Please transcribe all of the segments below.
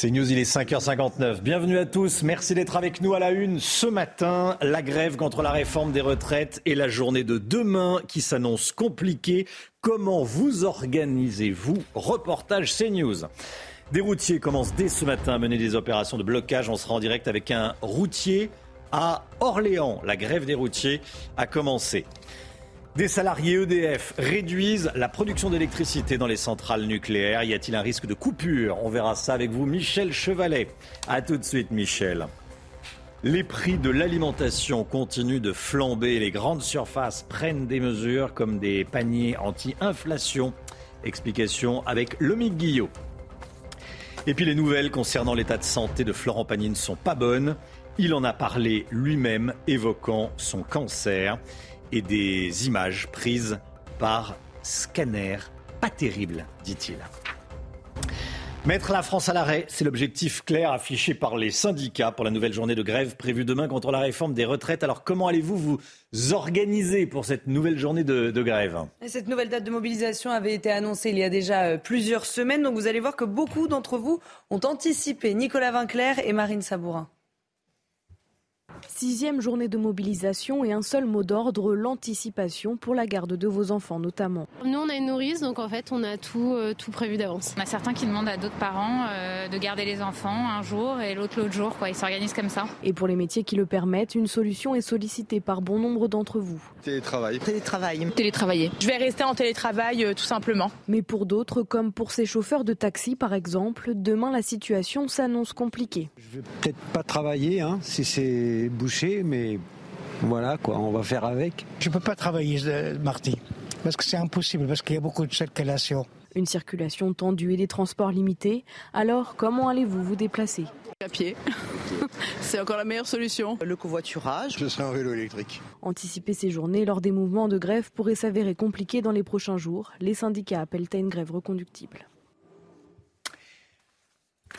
C'est News, il est 5h59. Bienvenue à tous. Merci d'être avec nous à la une. Ce matin, la grève contre la réforme des retraites et la journée de demain qui s'annonce compliquée. Comment vous organisez-vous? Reportage CNews. Des routiers commencent dès ce matin à mener des opérations de blocage. On sera en direct avec un routier à Orléans. La grève des routiers a commencé. Des salariés EDF réduisent la production d'électricité dans les centrales nucléaires. Y a-t-il un risque de coupure? On verra ça avec vous, Michel Chevalet. A tout de suite, Michel. Les prix de l'alimentation continuent de flamber. Les grandes surfaces prennent des mesures comme des paniers anti-inflation. Explication avec Lomique Guillot. Et puis les nouvelles concernant l'état de santé de Florent Pagny ne sont pas bonnes. Il en a parlé lui-même, évoquant son cancer et des images prises par scanner. Pas terrible, dit-il. Mettre la France à l'arrêt, c'est l'objectif clair affiché par les syndicats pour la nouvelle journée de grève prévue demain contre la réforme des retraites. Alors comment allez-vous vous organiser pour cette nouvelle journée de, de grève? Cette nouvelle date de mobilisation avait été annoncée il y a déjà euh, plusieurs semaines, donc vous allez voir que beaucoup d'entre vous ont anticipé. Nicolas Vinclair et Marine Sabourin. Sixième journée de mobilisation et un seul mot d'ordre, l'anticipation pour la garde de vos enfants notamment. Nous on a une nourrice donc en fait on a tout, euh, tout prévu d'avance. On a certains qui demandent à d'autres parents euh, de garder les enfants un jour et l'autre l'autre jour. Quoi. Ils s'organisent comme ça. Et pour les métiers qui le permettent, une solution est sollicitée par bon nombre d'entre vous. Télétravail. Télétravail. Télétravailler. Je vais rester en télétravail euh, tout simplement. Mais pour d'autres, comme pour ces chauffeurs de taxi par exemple, demain la situation s'annonce compliquée. Je vais peut-être pas travailler hein, si c'est bouché, mais voilà quoi, on va faire avec. Je peux pas travailler mardi parce que c'est impossible parce qu'il y a beaucoup de circulation. Une circulation tendue et des transports limités. Alors, comment allez-vous vous déplacer? À pied. c'est encore la meilleure solution. Le covoiturage. Je serai en vélo électrique. Anticiper ces journées lors des mouvements de grève pourrait s'avérer compliqué dans les prochains jours. Les syndicats appellent à une grève reconductible.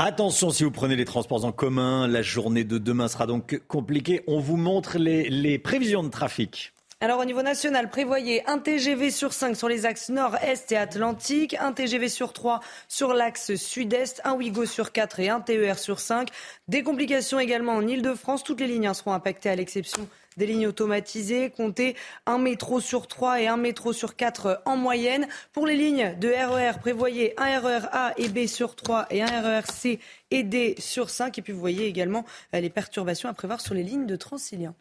Attention si vous prenez les transports en commun, la journée de demain sera donc compliquée. On vous montre les, prévisions de trafic. Alors au niveau national, prévoyez un TGV sur 5 sur les axes nord-est et atlantique, un TGV sur 3 sur l'axe sud-est, un Ouigo sur 4 et un TER sur 5. Des complications également en Ile-de-France. Toutes les lignes seront impactées à l'exception des lignes automatisées. Comptez un métro sur 3 et un métro sur 4 en moyenne. Pour les lignes de RER, prévoyez un RER A et B sur 3 et un RER C et D sur 5. Et puis vous voyez également euh, les perturbations à prévoir sur les lignes de Transilien.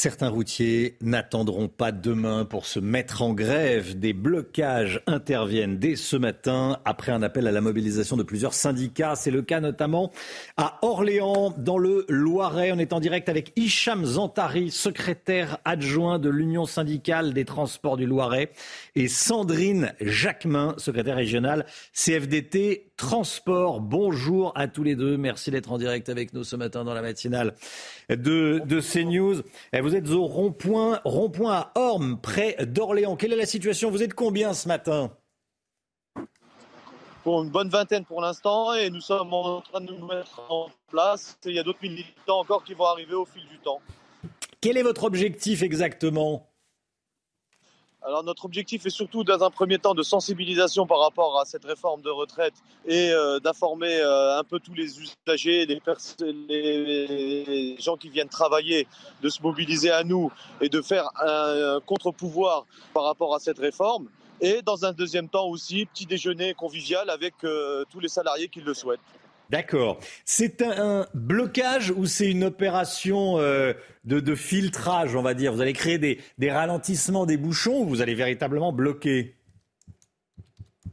Certains routiers n'attendront pas demain pour se mettre en grève. Des blocages interviennent dès ce matin après un appel à la mobilisation de plusieurs syndicats. C'est le cas notamment à Orléans, dans le Loiret. On est en direct avec Hicham Zantari, secrétaire adjoint de l'Union syndicale des transports du Loiret, et Sandrine Jacquemin, secrétaire régionale CFDT Transport. Bonjour à tous les deux. Merci d'être en direct avec nous ce matin dans la matinale de, de CNews. Vous êtes au rond-point rond à Orme, près d'Orléans. Quelle est la situation? Vous êtes combien ce matin? Pour une bonne vingtaine pour l'instant et nous sommes en train de nous mettre en place. Il y a d'autres militants encore qui vont arriver au fil du temps. Quel est votre objectif exactement? Alors notre objectif est surtout dans un premier temps de sensibilisation par rapport à cette réforme de retraite et euh, d'informer euh, un peu tous les usagers, les, les, gens qui viennent travailler, de se mobiliser à nous et de faire un contre-pouvoir par rapport à cette réforme. Et dans un deuxième temps aussi, petit déjeuner convivial avec euh, tous les salariés qui le souhaitent. D'accord. C'est un, blocage ou c'est une opération euh, de, filtrage, on va dire? Vous allez créer des, ralentissements des bouchons ou vous allez véritablement bloquer?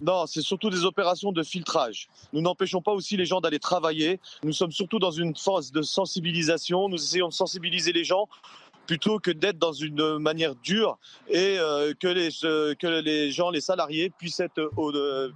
Non, c'est surtout des opérations de filtrage. Nous n'empêchons pas aussi les gens d'aller travailler. Nous sommes surtout dans une phase de sensibilisation. Nous essayons de sensibiliser les gens plutôt que d'être dans une manière dure et que, les, que les gens, les salariés, puissent être,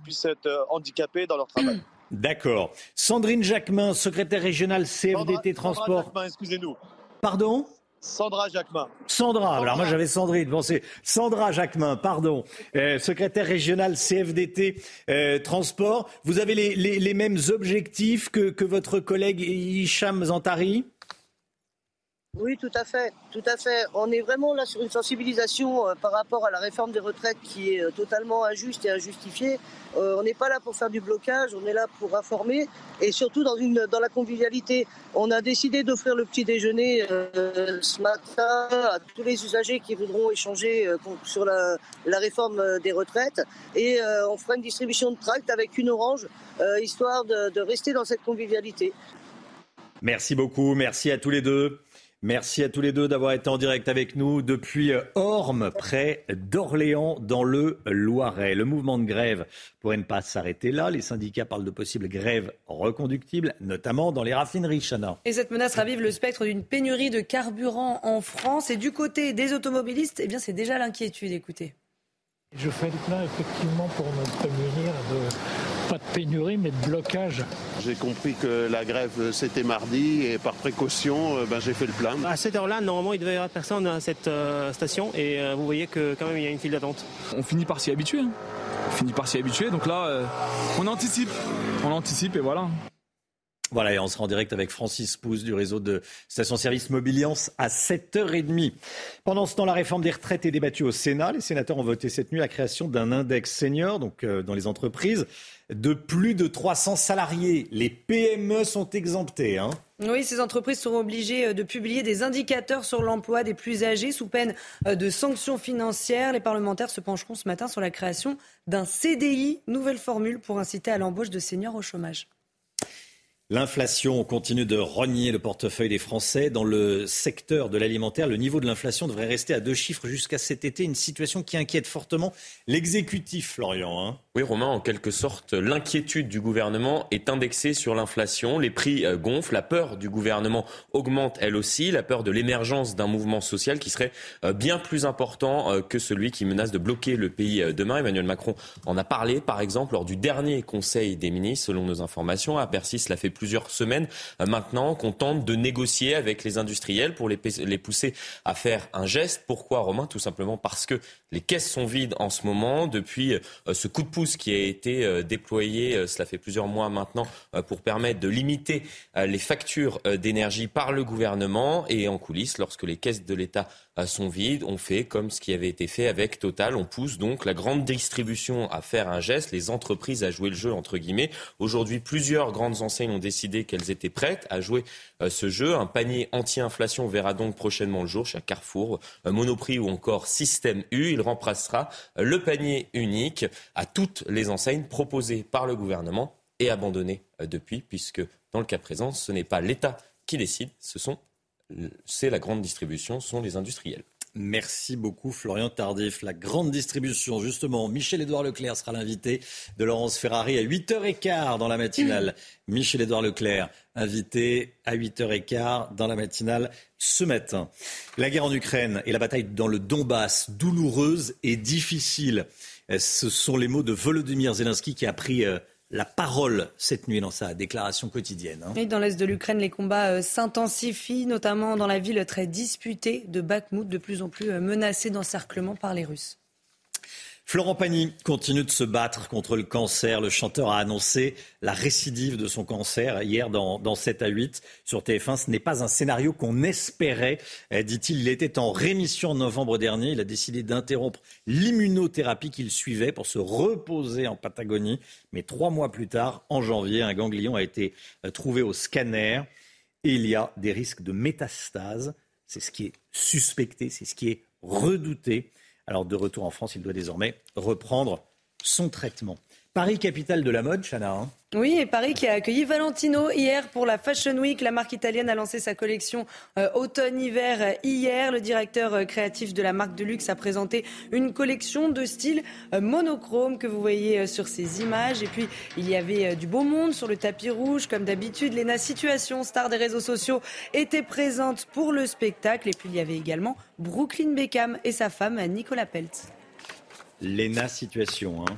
puissent être handicapés dans leur travail. D'accord. Sandrine Jacquemin, secrétaire régionale CFDT Transport. Sandra Jacquemin, excusez-nous. Pardon? Sandra Jacquemin. Sandra, alors moi j'avais Sandrine, bon c'est Sandra Jacquemin, pardon, euh, secrétaire régionale CFDT euh, Transport. Vous avez les, mêmes objectifs que, que votre collègue Hicham Zantari? Oui, tout à fait, tout à fait. On est vraiment là sur une sensibilisation euh, par rapport à la réforme des retraites qui est euh, totalement injuste et injustifiée. Euh, on n'est pas là pour faire du blocage, on est là pour informer et surtout dans, une, dans la convivialité. On a décidé d'offrir le petit déjeuner ce matin à tous les usagers qui voudront échanger sur la, réforme des retraites et on fera une distribution de tracts avec une orange histoire de rester dans cette convivialité. Merci beaucoup, merci à tous les deux. Merci à tous les deux d'avoir été en direct avec nous depuis Orme, près d'Orléans, dans le Loiret. Le mouvement de grève pourrait ne pas s'arrêter là. Les syndicats parlent de possibles grèves reconductibles, notamment dans les raffineries, Chana. Et cette menace ravive le spectre d'une pénurie de carburant en France. Et du côté des automobilistes, eh bien, c'est déjà l'inquiétude. Écoutez. Je fais le plein effectivement pour me prémunir de pas de pénurie mais de blocage. J'ai compris que la grève c'était mardi et par précaution euh, ben, j'ai fait le plein. À cette heure-là, normalement il devait y avoir personne à cette euh, station et euh, vous voyez que quand même il y a une file d'attente. On finit par s'y habituer. Hein. On finit par s'y habituer donc là on anticipe. On anticipe et voilà. Voilà, et on sera en direct avec Francis Pousse du réseau de stations-service Mobiliance à 7h30. Pendant ce temps, la réforme des retraites est débattue au Sénat. Les sénateurs ont voté cette nuit la création d'un index senior, donc euh, dans les entreprises, de plus de 300 salariés. Les PME sont exemptés. Hein. Oui, ces entreprises seront obligées euh, de publier des indicateurs sur l'emploi des plus âgés sous peine euh, de sanctions financières. Les parlementaires se pencheront ce matin sur la création d'un CDI, nouvelle formule pour inciter à l'embauche de seniors au chômage. L'inflation continue de rogner le portefeuille des Français. Dans le secteur de l'alimentaire, le niveau de l'inflation devrait rester à deux chiffres jusqu'à cet été, une situation qui inquiète fortement l'exécutif, Florian. Hein. Oui, Romain, en quelque sorte, l'inquiétude du gouvernement est indexée sur l'inflation. Les prix euh, gonflent, la peur du gouvernement augmente elle aussi, la peur de l'émergence d'un mouvement social qui serait euh, bien plus important euh, que celui qui menace de bloquer le pays demain. Emmanuel Macron en a parlé, par exemple, lors du dernier Conseil des ministres, selon nos informations. À Bercy, cela fait plusieurs semaines euh, maintenant qu'on tente de négocier avec les industriels pour les, pousser à faire un geste. Pourquoi, Romain? Tout simplement parce que les caisses sont vides en ce moment depuis euh, ce coup de pouce qui a été euh, déployé, cela fait plusieurs mois maintenant, pour permettre de limiter les factures d'énergie par le gouvernement et en coulisses lorsque les caisses de l'État sont vides. On fait comme ce qui avait été fait avec Total. On pousse donc la grande distribution à faire un geste, les entreprises à jouer le jeu, entre guillemets. Aujourd'hui, plusieurs grandes enseignes ont décidé qu'elles étaient prêtes à jouer euh, ce jeu. Un panier anti-inflation verra donc prochainement le jour chez Carrefour, euh, Monoprix ou encore Système U. Il remplacera euh, le panier unique à toutes les enseignes proposées par le gouvernement et abandonnées depuis, puisque dans le cas présent, ce n'est pas l'État qui décide, ce sont c'est la grande distribution, sont les industriels. Merci beaucoup Florian Tardif. La grande distribution, justement, Michel-Édouard Leclerc sera l'invité de Laurence Ferrari à 8h15 dans la matinale. Michel-Édouard Leclerc, invité à 8h15 dans la matinale ce matin. La guerre en Ukraine et la bataille dans le Donbass, douloureuse et difficile. Ce sont les mots de Volodymyr Zelensky qui a pris euh, la parole cette nuit dans sa déclaration quotidienne. Hein. dans l'est de l'Ukraine, les combats euh, s'intensifient, notamment dans la ville très disputée de Bakhmut, de plus en plus euh, menacée d'encerclement par les Russes. Florent Pagny continue de se battre contre le cancer. Le chanteur a annoncé la récidive de son cancer hier dans, dans 7 à 8 sur TF1. Ce n'est pas un scénario qu'on espérait, euh, dit-il. Il était en rémission en novembre dernier. Il a décidé d'interrompre l'immunothérapie qu'il suivait pour se reposer en Patagonie. Mais trois mois plus tard, en janvier, un ganglion a été euh, trouvé au scanner et il y a des risques de métastase. C'est ce qui est suspecté, c'est ce qui est redouté. Alors de retour en France, il doit désormais reprendre son traitement. Paris, capitale de la mode, Chana. Hein. Oui, et Paris qui a accueilli Valentino hier pour la Fashion Week. La marque italienne a lancé sa collection euh, automne-hiver hier. Le directeur euh, créatif de la marque de luxe a présenté une collection de style euh, monochrome que vous voyez sur ces images. Et puis, il y avait du beau monde sur le tapis rouge. Comme d'habitude, Lena Situation, star des réseaux sociaux, était présente pour le spectacle. Et puis, il y avait également Brooklyn Beckham et sa femme Nicolas Pelt. Lena Situation, hein.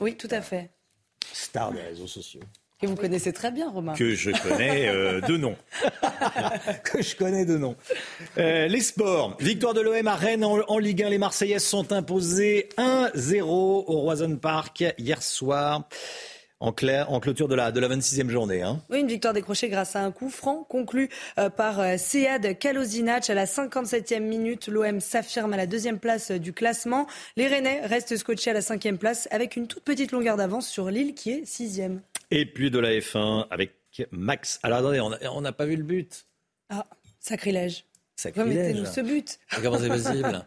Oui, tout à fait. Star des réseaux sociaux. Que vous connaissez très bien, Romain. Que je connais euh, de nom. que je connais de nom. Euh, les sports. Victoire de l'OM à Rennes en, Ligue 1. Les Marseillaises sont imposées 1-0 au Roison Park hier soir en, clair, en clôture de la, de la 26e journée. Hein. Oui, une victoire décrochée grâce à un coup franc conclu euh, par euh, Sead Kalosinac à la 57e minute. L'OM s'affirme à la deuxième place euh, du classement. Les Rennais restent scotchés à la cinquième place avec une toute petite longueur d'avance sur Lille qui est sixième. Et puis de la F1 avec Max. Alors attendez, on n'a pas vu le but. Ah, sacrilège. Sacrilège. Remettez-nous ce but. Comment c'est possible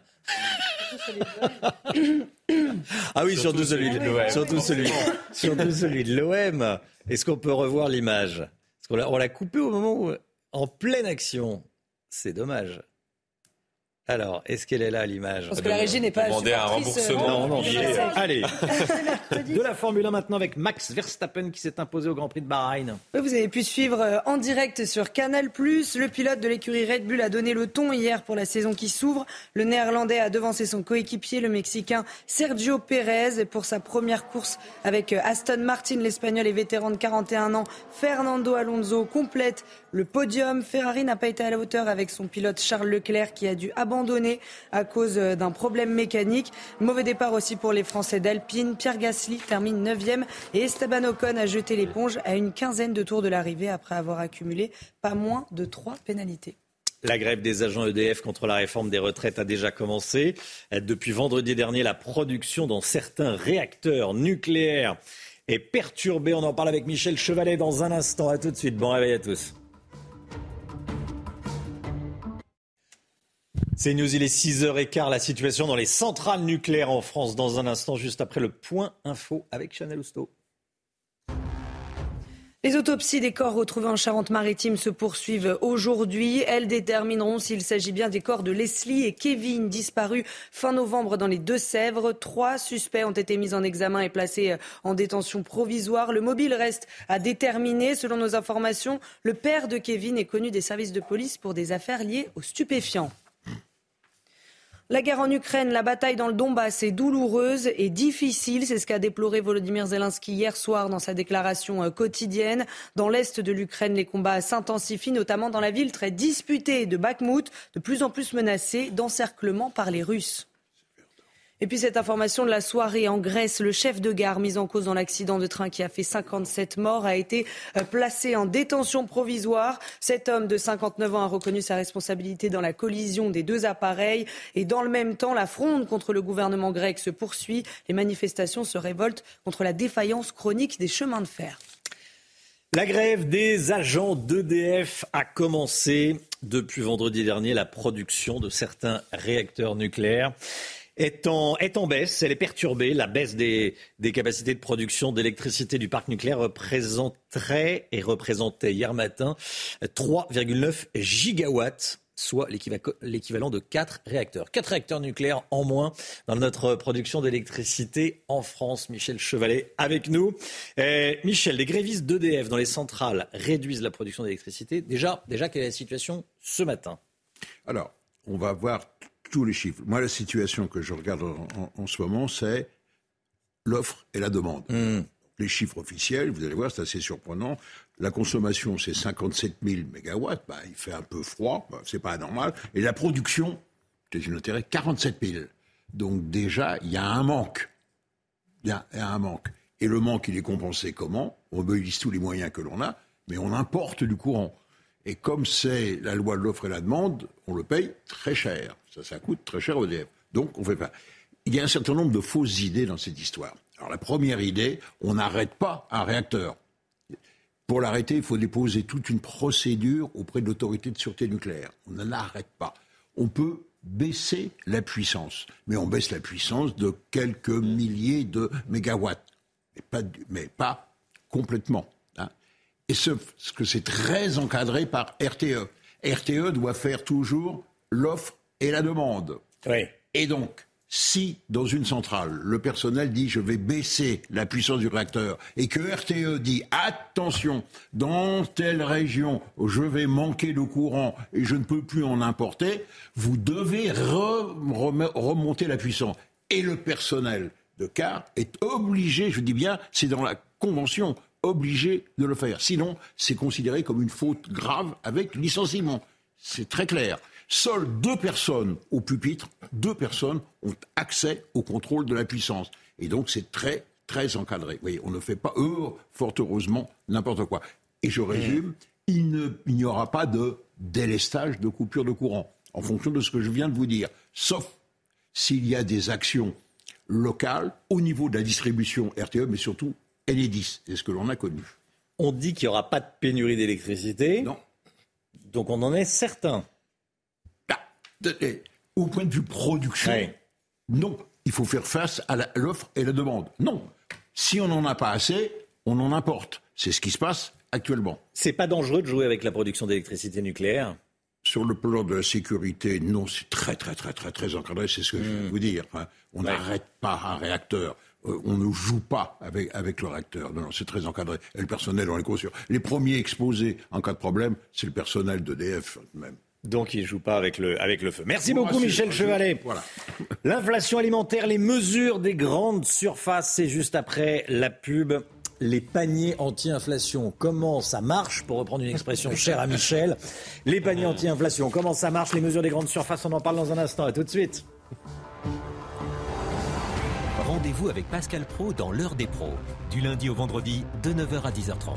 ah oui, surtout, celui de l'OM. Surtout celui, surtout celui de l'OM. Est-ce qu'on peut revoir l'image? On l'a coupé au moment où, en pleine action. C'est dommage. Alors, est-ce qu'elle est là, l'image Parce que la régie n'est pas Demander un remboursement. Non, non, Allez, de la Formule 1 maintenant avec Max Verstappen qui s'est imposé au Grand Prix de Bahreïn. vous avez pu suivre euh, en direct sur Canal+. Le pilote de l'écurie Red Bull a donné le ton hier pour la saison qui s'ouvre. Le Néerlandais a devancé son coéquipier, le Mexicain Sergio Pérez, pour sa première course avec euh, Aston Martin. L'Espagnol et vétéran de 41 ans, Fernando Alonso complète le podium. Ferrari n'a pas été à la hauteur avec son pilote Charles Leclerc qui a dû abandonner à cause euh, d'un problème mécanique. Mauvais départ aussi pour les Français d'Alpine. Pierre Gasly termine 9e et Esteban Ocon a jeté l'éponge à une quinzaine de tours de l'arrivée après avoir accumulé pas moins de trois pénalités. La grève des agents EDF contre la réforme des retraites a déjà commencé. Depuis vendredi dernier, la production dans certains réacteurs nucléaires est perturbée. On en parle avec Michel Chevalet dans un instant. À tout de suite. Bon réveil à tous. C'est News, il est 6h15. La situation dans les centrales nucléaires en France dans un instant, juste après le point info avec Chanel Housteau. Les autopsies des corps retrouvés en Charente-Maritime se poursuivent aujourd'hui. Elles détermineront s'il s'agit bien des corps de Leslie et Kevin, disparus fin novembre dans les Deux-Sèvres. Trois suspects ont été mis en examen et placés en détention provisoire. Le mobile reste à déterminer. Selon nos informations, le père de Kevin est connu des services de police pour des affaires liées aux stupéfiants. La guerre en Ukraine, la bataille dans le Donbass est douloureuse et difficile. C'est ce qu'a déploré Volodymyr Zelensky hier soir dans sa déclaration euh, quotidienne. Dans l'est de l'Ukraine, les combats s'intensifient, notamment dans la ville très disputée de Bakhmut, de plus en plus menacée d'encerclement par les Russes. Et puis cette information de la soirée en Grèce, le chef de gare mis en cause dans l'accident de train qui a fait 57 morts a été euh, placé en détention provisoire. Cet homme de 59 ans a reconnu sa responsabilité dans la collision des deux appareils et dans le même temps, la fronde contre le gouvernement grec se poursuit. Les manifestations se révoltent contre la défaillance chronique des chemins de fer. La grève des agents d'EDF a commencé depuis vendredi dernier la production de certains réacteurs nucléaires est en, baisse, elle est perturbée. La baisse des, capacités de production d'électricité du parc nucléaire représenterait et représentait hier matin 3,9 gigawatts soit l'équivalent de 4 réacteurs. 4 réacteurs nucléaires en moins dans notre production d'électricité en France. Michel Chevalet avec nous. Eh, Michel, les grévistes d'EDF dans les centrales réduisent la production d'électricité. Déjà, quelle est la situation ce matin? Alors, on va voir tous les chiffres. Moi, la situation que je regarde en, ce moment, c'est l'offre et la demande. Hmm. Les chiffres officiels, vous allez voir, c'est assez surprenant. La consommation, c'est 57 000 mégawatts. Bah, il fait un peu froid, bah, c'est pas normal. Et la production, c'est une intérêt 47 000. Donc déjà, il y a un manque. Il y, a un manque. Et le manque, il est compensé comment? On mobilise tous les moyens que l'on a, mais on importe du courant. Et comme c'est la loi de l'offre et la demande, on le paye très cher. Ça, ça coûte très cher au DF. Donc, on fait pas. Il y a un certain nombre de fausses idées dans cette histoire. Alors, la première idée, on n'arrête pas un réacteur. Pour l'arrêter, il faut déposer toute une procédure auprès de l'autorité de sûreté nucléaire. On n'en arrête pas. On peut baisser la puissance. Mais on baisse la puissance de quelques milliers de mégawatts, mais pas complètement. Et ce, ce que c'est très encadré par RTE. RTE doit faire toujours l'offre et la demande. Oui. Et donc, si dans une centrale, le personnel dit je vais baisser la puissance du réacteur et que RTE dit attention, dans telle région, je vais manquer de courant et je ne peux plus en importer, vous devez remonter la puissance. Et le personnel de car est obligé, je dis bien, c'est dans la convention, obligé de le faire. Sinon, c'est considéré comme une faute grave avec licenciement. C'est très clair. Seules deux personnes au pupitre, deux personnes ont accès au contrôle de la puissance. Et donc c'est très, très encadré. Vous voyez, on ne fait pas, eux, fort heureusement, n'importe quoi. Et je résume, il n'y aura pas de délestage de coupure de courant, en fonction de ce que je viens de vous dire. Sauf s'il y a des actions locales au niveau de la distribution RTE, mais surtout Enedis. C'est ce que l'on a connu. On dit qu'il n'y aura pas de pénurie d'électricité. Non. Donc on en est certain au point de vue production, non, il faut faire face à l'offre et la demande. Non, si on n'en a pas assez, on en importe. C'est ce qui se passe actuellement. C'est pas dangereux de jouer avec la production d'électricité nucléaire sur le plan de la sécurité, non, c'est très, très, très, très, très encadré, c'est ce que je hmm. vous dire. on n'arrête pas un réacteur. Euh, on ne joue pas avec, avec le réacteur. Non, non, c'est très encadré. Et le personnel, on est conscient. Les premiers exposés en cas de problème, c'est le personnel d'EDF même. Donc il ne joue pas avec le, avec le feu. Merci beaucoup Michel Chevalet. Voilà. L'inflation alimentaire, les mesures des grandes surfaces, c'est juste après la pub. Les paniers anti-inflation, comment ça marche Pour reprendre une expression chère à Michel, les paniers anti-inflation, comment ça marche Les mesures des grandes surfaces, on en parle dans un instant. Et tout de suite. Rendez-vous avec Pascal Pro dans l'heure des pros, du lundi au vendredi de 9h à 10h30.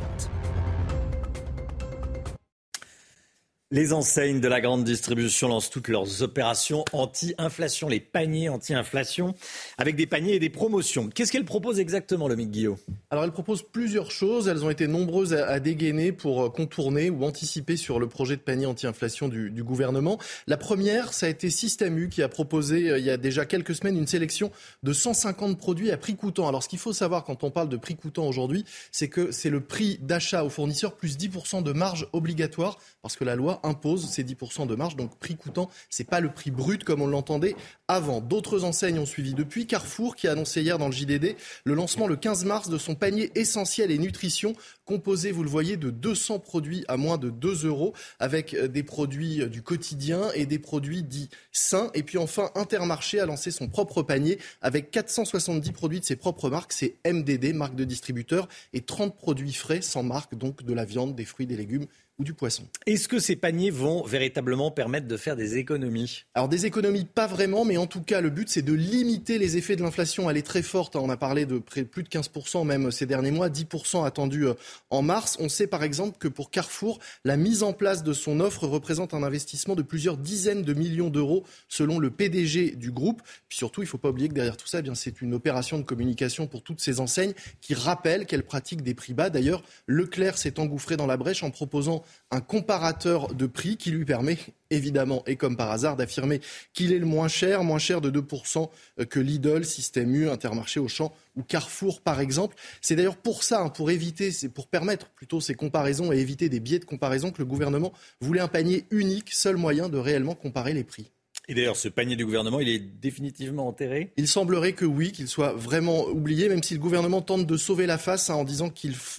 Les enseignes de la grande distribution lancent toutes leurs opérations anti-inflation, les paniers anti-inflation, avec des paniers et des promotions. Qu'est-ce qu'elles proposent exactement, le Guillaume Alors, elles proposent plusieurs choses. Elles ont été nombreuses à, dégainer pour euh, contourner ou anticiper sur le projet de panier anti-inflation du, du, gouvernement. La première, ça a été Système U qui a proposé euh, il y a déjà quelques semaines une sélection de 150 produits à prix coûtant. Alors, ce qu'il faut savoir quand on parle de prix coûtant aujourd'hui, c'est que c'est le prix d'achat aux fournisseurs plus 10% de marge obligatoire parce que la loi impose ces 10% de marge. Donc prix coûtant, c'est pas le prix brut comme on l'entendait avant. D'autres enseignes ont suivi depuis. Carrefour qui a annoncé hier dans le JDD le lancement le 15 mars de son panier essentiel et nutrition composé, vous le voyez, de 200 produits à moins de 2 euros avec euh, des produits euh, du quotidien et des produits dits sains. Et puis enfin, Intermarché a lancé son propre panier avec 470 produits de ses propres marques. C'est MDD, marque de distributeur, et 30 produits frais sans marque, donc de la viande, des fruits, des légumes ou du poisson. Est-ce que ces paniers vont véritablement permettre de faire des économies? Alors des économies, pas vraiment, mais en tout cas, le but, c'est de limiter les effets de l'inflation. Elle est très forte, on a parlé de près, plus de 15% même ces derniers mois, 10% attendu euh, en mars. On sait par exemple que pour Carrefour, la mise en place de son offre représente un investissement de plusieurs dizaines de millions d'euros selon le PDG du groupe. Puis surtout, il ne faut pas oublier que derrière tout ça, eh bien, c'est une opération de communication pour toutes ces enseignes qui rappellent qu'elles pratiquent des prix bas. D'ailleurs, Leclerc s'est engouffré dans la brèche en proposant un comparateur de prix qui lui permet évidemment et comme par hasard d'affirmer qu'il est le moins cher, moins cher de 2% que Lidl, Système U, Intermarché, Auchan ou Carrefour par exemple. C'est d'ailleurs pour ça, hein, pour éviter, pour permettre plutôt ces comparaisons et éviter des biais de comparaison que le gouvernement voulait un panier unique, seul moyen de réellement comparer les prix. Et d'ailleurs, ce panier du gouvernement, il est définitivement enterré Il semblerait que oui, qu'il soit vraiment oublié, même si le gouvernement tente de sauver la face hein, en disant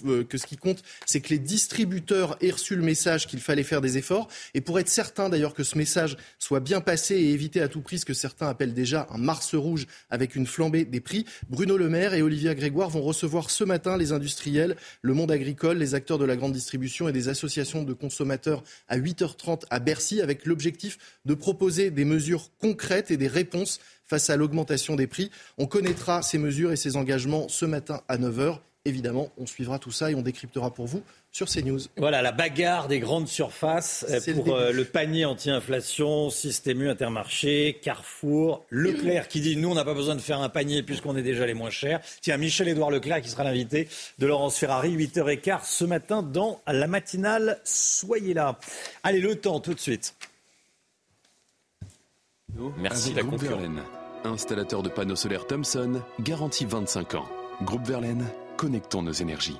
euh, que ce qui compte, c'est que les distributeurs aient reçu le message qu'il fallait faire des efforts. Et pour être certain d'ailleurs que ce message soit bien passé et éviter à tout prix ce que certains appellent déjà un mars rouge avec une flambée des prix, Bruno Le Maire et Olivier Grégoire vont recevoir ce matin les industriels, le monde agricole, les acteurs de la grande distribution et des associations de consommateurs à 8h30 à Bercy avec l'objectif de proposer des mesures mesures concrètes et des réponses face à l'augmentation des prix. On connaîtra ces mesures et ces engagements ce matin à 9h. Évidemment, on suivra tout ça et on décryptera pour vous sur CNews. Voilà, la bagarre des grandes surfaces euh, pour euh, le, panier anti-inflation, Système U, Intermarché, Carrefour, Leclerc qui dit nous, on n'a pas besoin de faire un panier puisqu'on est déjà les moins chers. Tiens, Michel-Édouard Leclerc qui sera l'invité de Laurence Ferrari, 8h15 ce matin dans la matinale. Soyez là. Allez, le temps tout de suite. Merci la Groupe Verlaine, installateur de panneaux solaires Thomson, garantie 25 ans. Groupe Verlaine, connectons nos énergies.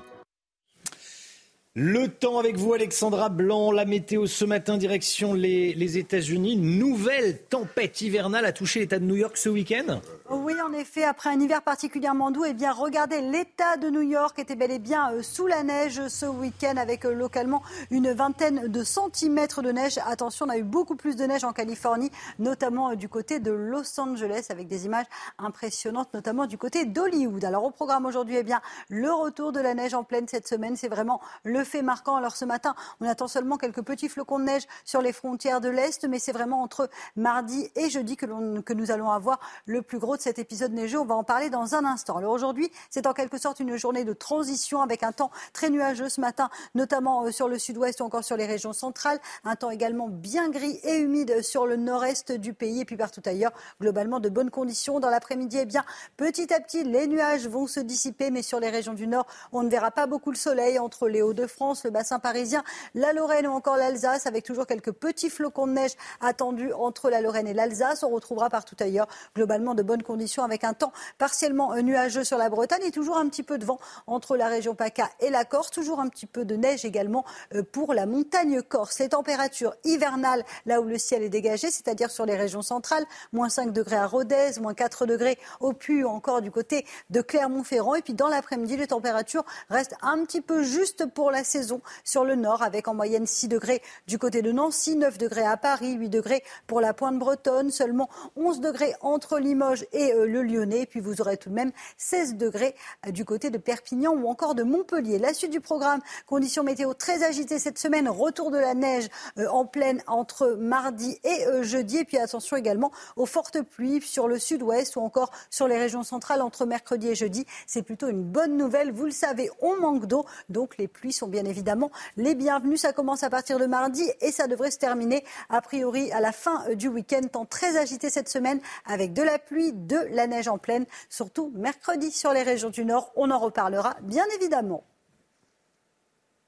Le temps avec vous, Alexandra Blanc. La météo ce matin, direction les, les États-Unis. Nouvelle tempête hivernale a touché l'État de New York ce week-end. Oui, en effet, après un hiver particulièrement doux, eh bien, regardez, l'État de New York était bel et bien euh, sous la neige ce week-end avec euh, localement une vingtaine de centimètres de neige. Attention, on a eu beaucoup plus de neige en Californie, notamment euh, du côté de Los Angeles, avec des images impressionnantes, notamment du côté d'Hollywood. Alors, au programme aujourd'hui, eh bien, le retour de la neige en pleine cette semaine, c'est vraiment le fait marquant. Alors, ce matin, on attend seulement quelques petits flocons de neige sur les frontières de l'Est, mais c'est vraiment entre mardi et jeudi que, nous allons avoir le plus gros de cet épisode neigeux. On va en parler dans un instant. Alors aujourd'hui, c'est en quelque sorte une journée de transition avec un temps très nuageux ce matin, notamment euh, sur le sud-ouest ou encore sur les régions centrales. Un temps également bien gris et humide sur le nord-est du pays et puis partout ailleurs. Globalement, de bonnes conditions. Dans l'après-midi, eh bien, petit à petit, les nuages vont se dissiper, mais sur les régions du nord, on ne verra pas beaucoup le soleil entre les Hauts-de-France, le bassin parisien, la Lorraine ou encore l'Alsace, avec toujours quelques petits flocons de neige attendus entre la Lorraine et l'Alsace. On retrouvera partout ailleurs, globalement, de bonnes conditions avec un temps partiellement euh, nuageux sur la Bretagne et toujours un petit peu de vent entre la région PACA et la Corse. Toujours un petit peu de neige également euh, pour la montagne corse. Les températures hivernales, là où le ciel est dégagé, c'est-à-dire sur les régions centrales, moins 5 degrés à Rodez, moins 4 degrés au Puy encore du côté de Clermont-Ferrand. Et puis dans l'après-midi, les températures restent un petit peu juste pour la saison sur le nord, avec en moyenne 6 degrés du côté de Nancy, 9 degrés à Paris, 8 degrés pour la pointe bretonne, seulement 11 degrés entre Limoges et euh, le Lyonnais. Et puis vous aurez tout de même 16 degrés euh, du côté de Perpignan ou encore de Montpellier. La suite du programme, conditions météo très agitées cette semaine, retour de la neige euh, en pleine entre mardi et jeudi. Et puis attention également aux fortes pluies sur le sud-ouest ou encore sur les régions centrales entre mercredi et jeudi. C'est plutôt une bonne nouvelle. Vous le savez, on manque d'eau, donc les pluies sont bien évidemment les bienvenues. Ça commence à partir de mardi et ça devrait se terminer a priori à la fin du week-end. Temps très agité cette semaine avec de la pluie, de la neige en pleine, surtout mercredi sur les régions du Nord. On en reparlera bien évidemment.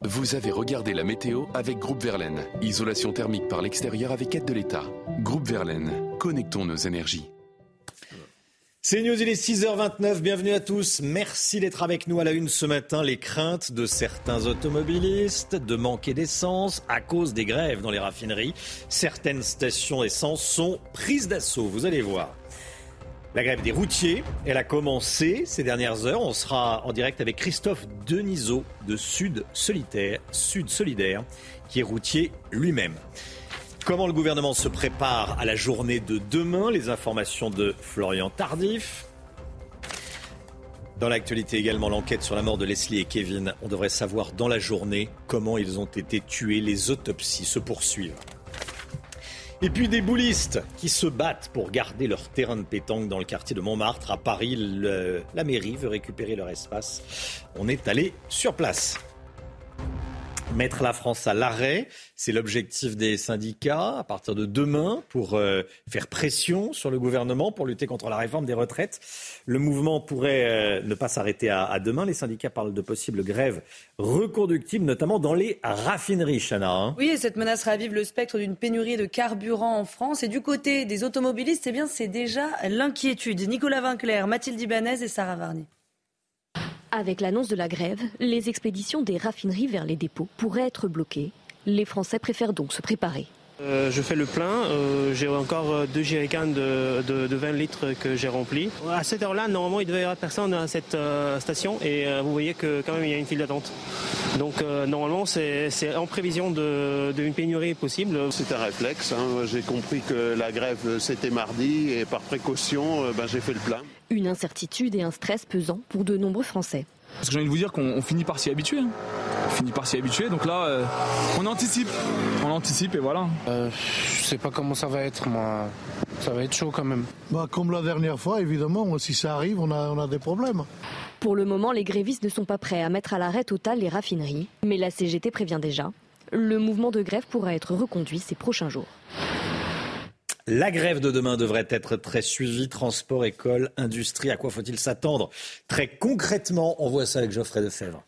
Vous avez regardé la météo avec Groupe Verlaine. Isolation thermique par l'extérieur avec aide de l'État. Groupe Verlaine, connectons nos énergies. C'est News, il est 6h29, bienvenue à tous. Merci d'être avec nous à la une ce matin. Les craintes de certains automobilistes de manquer d'essence à cause des grèves dans les raffineries. Certaines stations d'essence sont prises d'assaut, vous allez voir. La grève des routiers, elle a commencé ces dernières heures. On sera en direct avec Christophe Denisot de Sud Solitaire, Sud Solidaire, qui est routier lui-même. Comment le gouvernement se prépare à la journée de demain? Les informations de Florian Tardif. Dans l'actualité également, l'enquête sur la mort de Leslie et Kevin. On devrait savoir dans la journée comment ils ont été tués. Les autopsies se poursuivent. Et puis des boulistes qui se battent pour garder leur terrain de pétanque dans le quartier de Montmartre. À Paris, la mairie veut récupérer leur espace. On est allé sur place. Mettre la France à l'arrêt, c'est l'objectif des syndicats à partir de demain pour euh, faire pression sur le gouvernement pour lutter contre la réforme des retraites. Le mouvement pourrait euh, ne pas s'arrêter à, demain. Les syndicats parlent de possibles grèves reconductibles, notamment dans les raffineries, Chana. hein. Oui, et cette menace ravive le spectre d'une pénurie de carburant en France. Et du côté des automobilistes, eh bien, c'est déjà l'inquiétude. Nicolas Vinclair, Mathilde Ibanez et Sarah Varny. Avec l'annonce de la grève, les expéditions des raffineries vers les dépôts pourraient être bloquées. Les Français préfèrent donc se préparer. Euh, je fais le plein, euh, j'ai encore euh, deux jerrycans de, de, de 20 litres que j'ai remplis. À cette heure-là, normalement, il devait y avoir personne à cette euh, station et euh, vous voyez que quand même il y a une file d'attente. Donc euh, normalement, c'est c'est en prévision de- d'une pénurie possible. C'est un réflexe. hein. J'ai compris que la grève c'était mardi et par précaution, euh, ben, j'ai fait le plein. Une incertitude et un stress pesant pour de nombreux Français. Parce que j'ai envie de vous dire qu'on on finit par s'y habituer. hein. On finit par s'y habituer, donc là, euh, on anticipe. On anticipe et voilà. je sais pas comment ça va être, moi. Ça va être chaud quand même. Bah, comme la dernière fois, évidemment, si ça arrive, on a, on a des problèmes. Pour le moment, les grévistes ne sont pas prêts à mettre à l'arrêt total les raffineries, mais la CGT prévient déjà. Le mouvement de grève pourra être reconduit ces prochains jours. La grève de demain devrait être très suivie. Transport, école, industrie. À quoi faut-il s'attendre Très concrètement, on voit ça avec Geoffrey Defebvre.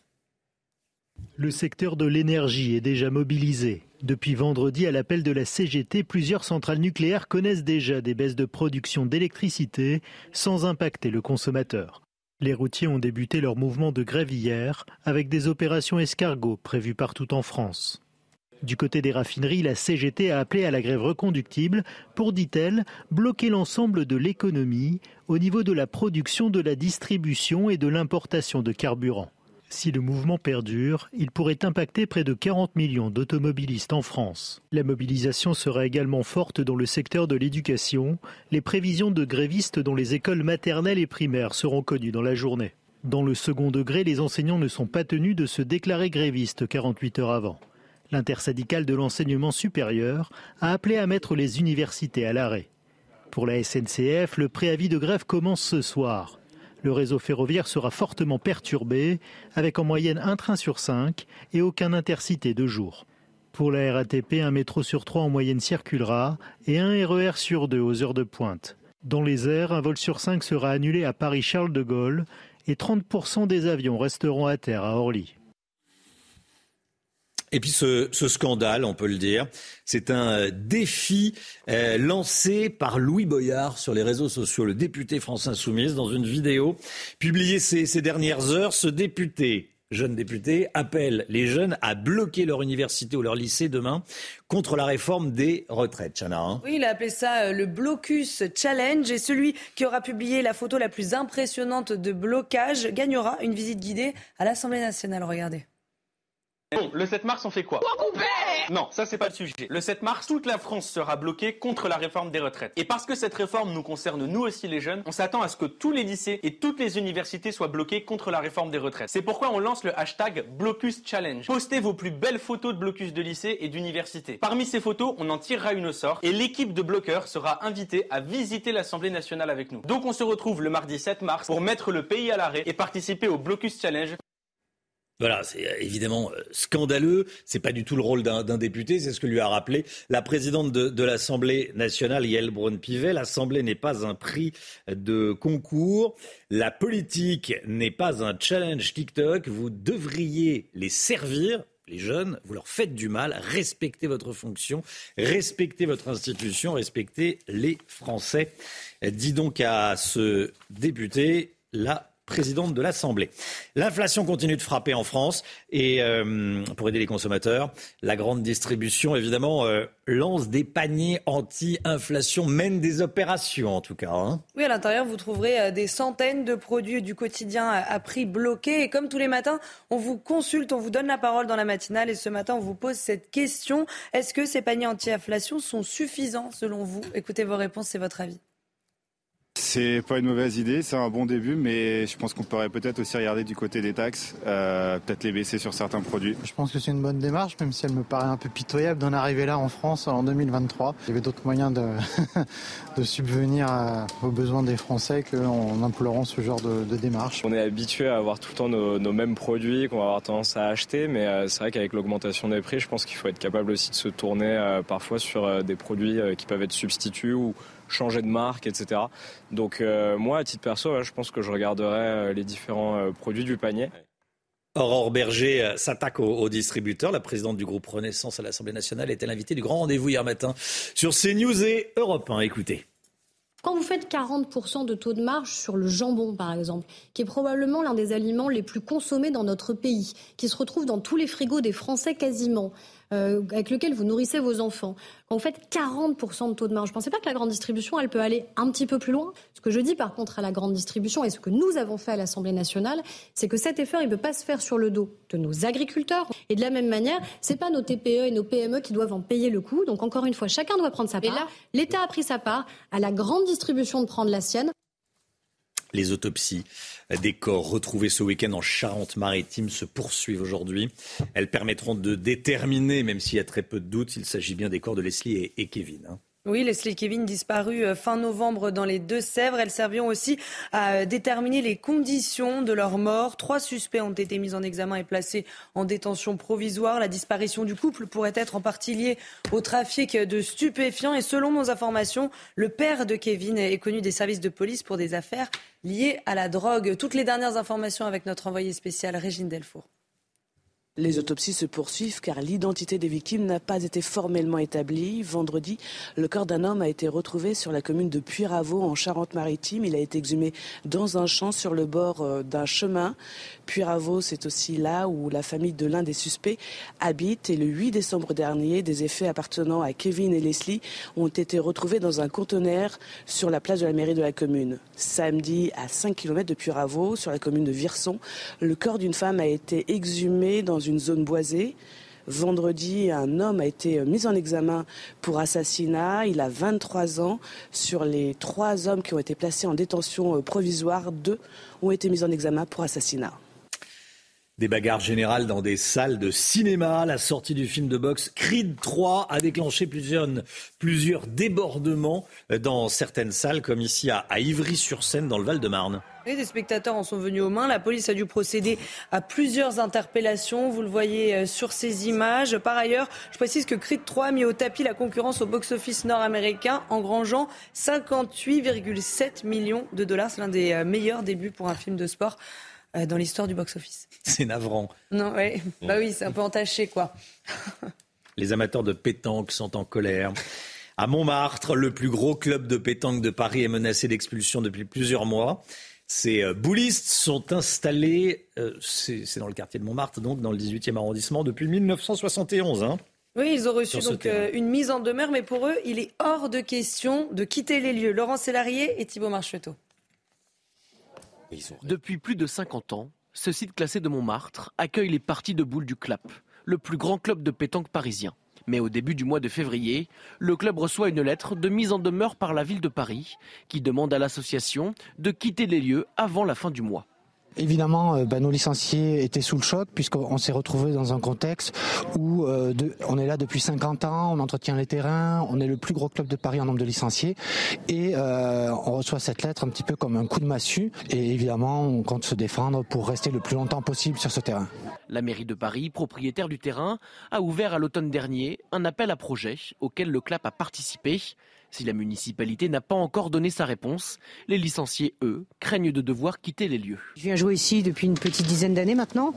Le secteur de l'énergie est déjà mobilisé. Depuis vendredi, à l'appel de la CGT, plusieurs centrales nucléaires connaissent déjà des baisses de production d'électricité sans impacter le consommateur. Les routiers ont débuté leur mouvement de grève hier avec des opérations escargots prévues partout en France. Du côté des raffineries, la CGT a appelé à la grève reconductible pour, dit-elle, bloquer l'ensemble de l'économie au niveau de la production, de la distribution et de l'importation de carburant. Si le mouvement perdure, il pourrait impacter près de 40 millions d'automobilistes en France. La mobilisation sera également forte dans le secteur de l'éducation. Les prévisions de grévistes dans les écoles maternelles et primaires seront connues dans la journée. Dans le second degré, les enseignants ne sont pas tenus de se déclarer grévistes 48 heures avant. L'intersyndicale de l'enseignement supérieur a appelé à mettre les universités à l'arrêt. Pour la SNCF, le préavis de grève commence ce soir. Le réseau ferroviaire sera fortement perturbé, avec en moyenne un train sur cinq et aucun intercité de jour. Pour la RATP, un métro sur trois en moyenne circulera et un RER sur deux aux heures de pointe. Dans les airs, un vol sur cinq sera annulé à Paris-Charles de Gaulle et 30% des avions resteront à terre à Orly. Et puis ce, scandale, on peut le dire, c'est un défi euh, lancé par Louis Boyard sur les réseaux sociaux, le député France Insoumise, dans une vidéo publiée ces, ces dernières heures. Ce député jeune député appelle les jeunes à bloquer leur université ou leur lycée demain contre la réforme des retraites. Chana, oui, il a appelé ça euh, le Blocus Challenge et celui qui aura publié la photo la plus impressionnante de blocage gagnera une visite guidée à l'Assemblée nationale. Regardez. Bon, le 7 mars, on fait quoi? Non, ça c'est pas le sujet. Le 7 mars, toute la France sera bloquée contre la réforme des retraites. Et parce que cette réforme nous concerne nous aussi les jeunes, on s'attend à ce que tous les lycées et toutes les universités soient bloqués contre la réforme des retraites. C'est pourquoi on lance le hashtag Blocus Challenge. Postez vos plus belles photos de blocus de lycée et d'université. Parmi ces photos, on en tirera une au sort et l'équipe de bloqueurs sera invitée à visiter l'Assemblée nationale avec nous. Donc on se retrouve le mardi 7 mars pour mettre le pays à l'arrêt et participer au Blocus Challenge voilà, c'est euh, évidemment euh, scandaleux. C'est pas du tout le rôle d'un député. C'est ce que lui a rappelé la présidente de, l'Assemblée nationale, Yael Braun-Pivet. L'Assemblée n'est pas un prix de concours. La politique n'est pas un challenge TikTok. Vous devriez les servir. Les jeunes, vous leur faites du mal, respectez votre fonction, respectez votre institution, respectez les Français. Dis donc à ce député, la présidente de l'Assemblée. L'inflation continue de frapper en France et euh, pour aider les consommateurs, la grande distribution évidemment euh, lance des paniers anti-inflation, mène des opérations en tout cas. Hein. Oui, à l'intérieur, vous trouverez euh, des centaines de produits du quotidien à prix bloqué. Et comme tous les matins, on vous consulte, on vous donne la parole dans la matinale. Et ce matin, on vous pose cette question. Est-ce que ces paniers anti-inflation sont suffisants selon vous? Écoutez vos réponses, c'est votre avis. C'est pas une mauvaise idée, c'est un bon début, mais je pense qu'on pourrait peut-être aussi regarder du côté des taxes, euh, peut-être les baisser sur certains produits. Je pense que c'est une bonne démarche, même si elle me paraît un peu pitoyable d'en arriver là en France en 2023. Il y avait d'autres moyens de, de subvenir aux besoins des Français qu'en implorant ce genre de, démarche. On est habitué à avoir tout le temps nos, mêmes produits qu'on va avoir tendance à acheter, mais euh, c'est vrai qu'avec l'augmentation des prix, je pense qu'il faut être capable aussi de se tourner euh, parfois sur des produits qui peuvent être substituts ou changer de marque, etc. Donc euh, moi, à titre perso, je pense que je regarderai euh, les différents euh, produits du panier. Aurore Berger s'attaque aux, distributeurs. La présidente du groupe Renaissance à l'Assemblée nationale était l'invitée du grand rendez-vous hier matin sur CNews et Europe 1. Écoutez. Quand vous faites 40% de taux de marge sur le jambon, par exemple, qui est probablement l'un des aliments les plus consommés dans notre pays, qui se retrouve dans tous les frigos des Français quasiment, euh, avec lequel vous nourrissez vos enfants, quand vous faites 40% de taux de marge, je ne pensais pas que la grande distribution, elle peut aller un petit peu plus loin. Ce que je dis par contre à la grande distribution et ce que nous avons fait à l'Assemblée nationale, c'est que cet effort, il ne peut pas se faire sur le dos de nos agriculteurs. Et de la même manière, ce n'est pas nos TPE et nos PME qui doivent en payer le coût. Donc encore une fois, chacun doit prendre sa part. Et là, l'État a pris sa part, à la grande distribution de prendre la sienne. Les autopsies des corps retrouvés ce week-end en Charente-Maritime se poursuivent aujourd'hui. Elles permettront de déterminer, même s'il y a très peu de doutes, s'il s'agit bien des corps de Leslie et, Kevin. Hein. Oui, Leslie Kevin disparu euh, fin novembre dans les Deux-Sèvres. Elles serviront aussi à euh, déterminer les conditions de leur mort. Trois suspects ont été mis en examen et placés en détention provisoire. La disparition du couple pourrait être en partie liée au trafic de stupéfiants. Et selon nos informations, le père de Kevin est connu des services de police pour des affaires liées à la drogue. Toutes les dernières informations avec notre envoyé spécial Régine Delfour. Les autopsies se poursuivent car l'identité des victimes n'a pas été formellement établie. Vendredi, le corps d'un homme a été retrouvé sur la commune de Puyraveau en Charente-Maritime. Il a été exhumé dans un champ sur le bord euh, d'un chemin. Puyraveau, c'est aussi là où la famille de l'un des suspects habite. Et le 8 décembre dernier, des effets appartenant à Kevin et Leslie ont été retrouvés dans un conteneur sur la place de la mairie de la commune. Samedi, à 5 km de Puyraveau, sur la commune de Virson, le corps d'une femme a été exhumé dans une zone boisée. Vendredi, un homme a été mis en examen pour assassinat. Il a 23 ans. Sur les trois hommes qui ont été placés en détention euh, provisoire, deux ont été mis en examen pour assassinat. Des bagarres générales dans des salles de cinéma. La sortie du film de boxe Creed 3 a déclenché plusieurs, plusieurs débordements dans certaines salles, comme ici à, Ivry-sur-Seine, dans le Val-de-Marne. Des spectateurs en sont venus aux mains. La police a dû procéder à plusieurs interpellations. Vous le voyez euh, sur ces images. Par ailleurs, je précise que Creed 3 a mis au tapis la concurrence au box-office nord-américain, engrangeant 58,7 millions de dollars. C'est l'un des euh, meilleurs débuts pour un film de sport euh, dans l'histoire du box-office. C'est navrant. Non, ouais. bah oui, c'est un peu entaché, quoi. Les amateurs de pétanque sont en colère. À Montmartre, le plus gros club de pétanque de Paris est menacé d'expulsion depuis plusieurs mois. Ces euh, boulistes sont installés, euh, c'est dans le quartier de Montmartre, donc dans le 18e arrondissement, depuis 1971. Hein. Oui, ils ont reçu donc une mise en demeure, mais pour eux, il est hors de question de quitter les lieux. Laurent Sélarié et Thibault Marcheteau. Depuis plus de 50 ans, ce site classé de Montmartre accueille les parties de boules du CLAP, le plus grand club de pétanque parisien. Mais au début du mois de février, le club reçoit une lettre de mise en demeure par la ville de Paris qui demande à l'association de quitter les lieux avant la fin du mois. Évidemment, euh, bah, nos licenciés étaient sous le choc puisqu'on s'est retrouvé dans un contexte où euh, on est là depuis 50 ans, on entretient les terrains, on est le plus gros club de Paris en nombre de licenciés et euh, on reçoit cette lettre un petit peu comme un coup de massue et évidemment on compte se défendre pour rester le plus longtemps possible sur ce terrain. La mairie de Paris, propriétaire du terrain, a ouvert à l'automne dernier un appel à projet auquel le club a participé. Si la municipalité n'a pas encore donné sa réponse, les licenciés, eux, craignent de devoir quitter les lieux. Je viens jouer ici depuis une petite dizaine d'années maintenant.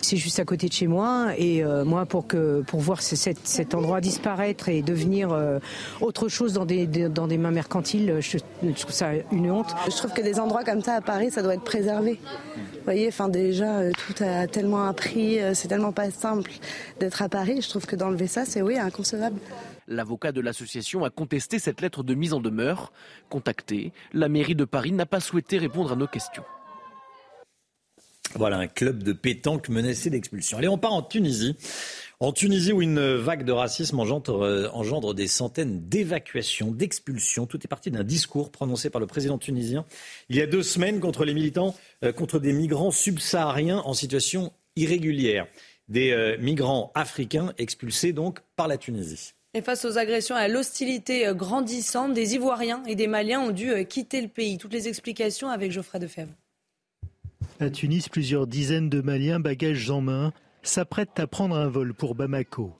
C'est juste à côté de chez moi. Et euh, moi, pour, que, pour voir cet, endroit disparaître et devenir euh, autre chose dans des, dans des mains mercantiles, je, trouve ça une honte. Je trouve que des endroits comme ça à Paris, ça doit être préservé. Vous voyez, enfin déjà, euh, tout a tellement appris, c'est tellement pas simple d'être à Paris. Je trouve que d'enlever ça, c'est oui, inconcevable. L'avocat de l'association a contesté cette lettre de mise en demeure. Contacté, la mairie de Paris n'a pas souhaité répondre à nos questions. Voilà un club de pétanque menacé d'expulsion. Allez, on part en Tunisie. En Tunisie, où une vague de racisme engendre, euh, des centaines d'évacuations, d'expulsions. Tout est parti d'un discours prononcé par le président tunisien il y a deux semaines contre les militants, euh, contre des migrants subsahariens en situation irrégulière. Des euh, migrants africains expulsés donc par la Tunisie. Et face aux agressions et à l'hostilité euh, grandissante, des Ivoiriens et des Maliens ont dû euh, quitter le pays. Toutes les explications avec Geoffrey Defebvre. À Tunis, plusieurs dizaines de Maliens, bagages en main, s'apprêtent à prendre un vol pour Bamako.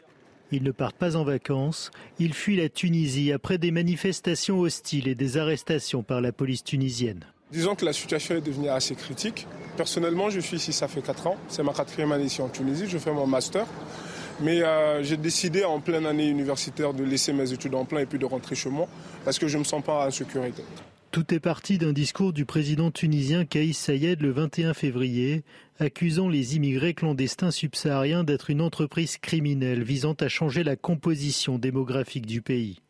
Ils ne partent pas en vacances, ils fuient la Tunisie après des manifestations hostiles et des arrestations par la police tunisienne. Disons que la situation est devenue assez critique. Personnellement, je suis ici, ça fait 4 ans. C'est ma quatrième année ici en Tunisie. Je fais mon master. Mais euh, j'ai décidé en pleine année universitaire de laisser mes études en plein et puis de rentrer chez moi parce que je ne me sens pas en sécurité. Tout est parti d'un discours du président tunisien Kaïs Sayed le 21 février, accusant les immigrés clandestins subsahariens d'être une entreprise criminelle visant à changer la composition démographique du pays.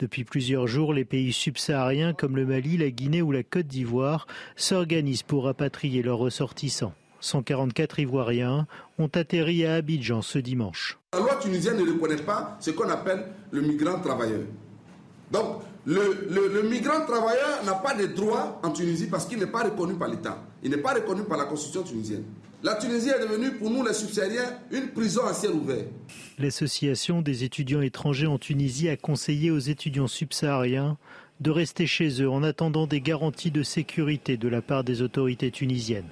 Depuis plusieurs jours, les pays subsahariens comme le Mali, la Guinée ou la Côte d'Ivoire s'organisent pour rapatrier leurs ressortissants. 144 Ivoiriens ont atterri à Abidjan ce dimanche. La loi tunisienne ne reconnaît pas ce qu'on appelle le migrant travailleur. Donc, le, migrant travailleur n'a pas de droit en Tunisie parce qu'il n'est pas reconnu par l'État. Il n'est pas reconnu par la constitution tunisienne. La Tunisie est devenue pour nous les subsahariens une prison à ciel ouvert. L'association des étudiants étrangers en Tunisie a conseillé aux étudiants subsahariens de rester chez eux en attendant des garanties de sécurité de la part des autorités tunisiennes.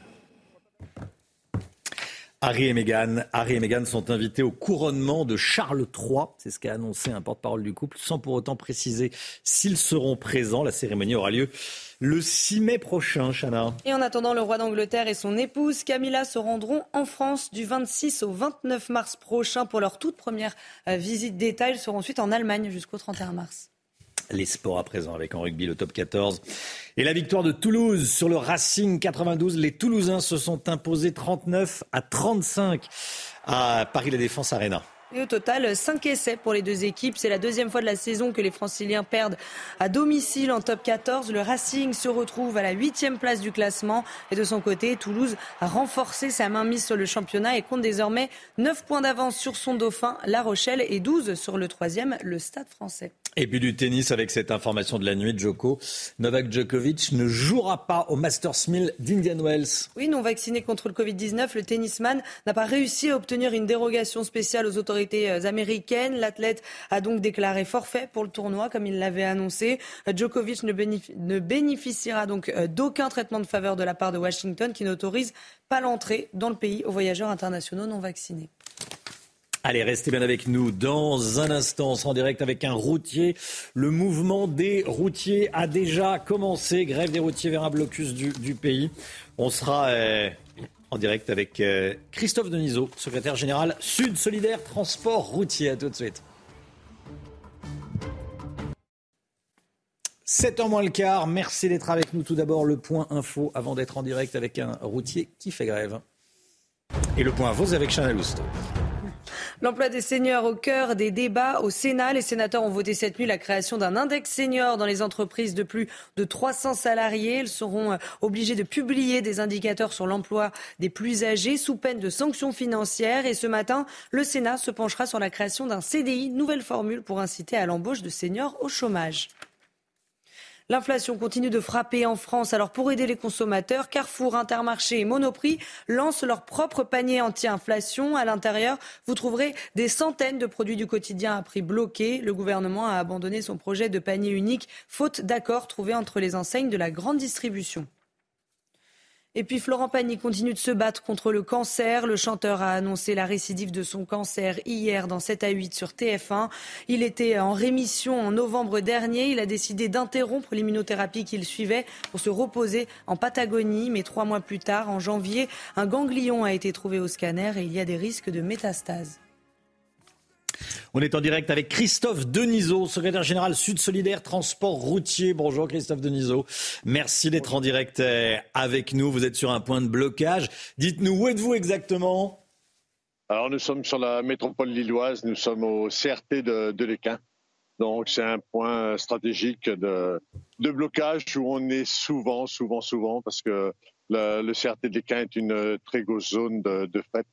Harry et Meghan, Harry et Meghan sont invités au couronnement de Charles III. C'est ce qu'a annoncé un porte-parole du couple, sans pour autant préciser s'ils seront présents. La cérémonie aura lieu le 6 mai prochain, Chana. Et en attendant, le roi d'Angleterre et son épouse Camilla se rendront en France du 26 au 29 mars prochain pour leur toute première euh, visite d'État. Ils seront ensuite en Allemagne jusqu'au 31 mars. Les sports à présent avec en rugby le top 14. Et la victoire de Toulouse sur le Racing 92. Les Toulousains se sont imposés 39 à 35 à Paris La Défense Arena. Et au total, 5 essais pour les deux équipes. C'est la deuxième fois de la saison que les franciliens perdent à domicile en top 14. Le Racing se retrouve à la huitième place du classement. Et de son côté, Toulouse a renforcé sa main mise sur le championnat et compte désormais 9 points d'avance sur son dauphin, La Rochelle, et 12 sur le troisième, le Stade français. Et puis du tennis avec cette information de la nuit, Joko. Novak Djokovic ne jouera pas au Masters 1000 d'Indian Wells. Oui, non vacciné contre le Covid-19, le tennisman n'a pas réussi à obtenir une dérogation spéciale aux autorités euh, américaines. L'athlète a donc déclaré forfait pour le tournoi, comme il l'avait annoncé. Djokovic ne, bénéficiera donc euh, d'aucun traitement de faveur de la part de Washington, qui n'autorise pas l'entrée dans le pays aux voyageurs internationaux non vaccinés. Allez, restez bien avec nous. Dans un instant, on sera en direct avec un routier. Le mouvement des routiers a déjà commencé. Grève des routiers vers un blocus du, pays. On sera euh, en direct avec euh, Christophe Denisot, secrétaire général Sud Solidaire Transport Routier. À tout de suite. 7h moins le quart. Merci d'être avec nous. Tout d'abord, le point info avant d'être en direct avec un routier qui fait grève. Et le point info, c'est avec Chanel Lousteau. L'emploi des seniors au cœur des débats au Sénat. Les sénateurs ont voté cette nuit la création d'un index senior dans les entreprises de plus de 300 salariés. Ils seront euh, obligés de publier des indicateurs sur l'emploi des plus âgés sous peine de sanctions financières. Et ce matin, le Sénat se penchera sur la création d'un CDI, nouvelle formule pour inciter à l'embauche de seniors au chômage. L'inflation continue de frapper en France. Alors pour aider les consommateurs, Carrefour, Intermarché et Monoprix lancent leur propre panier anti-inflation. À l'intérieur, vous trouverez des centaines de produits du quotidien à prix bloqué. Le gouvernement a abandonné son projet de panier unique faute d'accord trouvé entre les enseignes de la grande distribution. Et puis Florent Pagny continue de se battre contre le cancer. Le chanteur a annoncé la récidive de son cancer hier dans 7 à 8 sur TF1. Il était en rémission en novembre dernier. Il a décidé d'interrompre l'immunothérapie qu'il suivait pour se reposer en Patagonie. Mais trois mois plus tard, en janvier, un ganglion a été trouvé au scanner et il y a des risques de métastase. On est en direct avec Christophe Denisot, secrétaire général Sud Solidaire Transport Routier. Bonjour Christophe Denisot. Merci d'être en direct euh, avec nous. Vous êtes sur un point de blocage. Dites-nous où êtes-vous exactement? Alors nous sommes sur la métropole lilloise, nous sommes au CRT de, de l'Équin. Donc c'est un point stratégique de, de, blocage où on est souvent, souvent, souvent, parce que le, CRT de l'Équin est une très grosse zone de, de fret.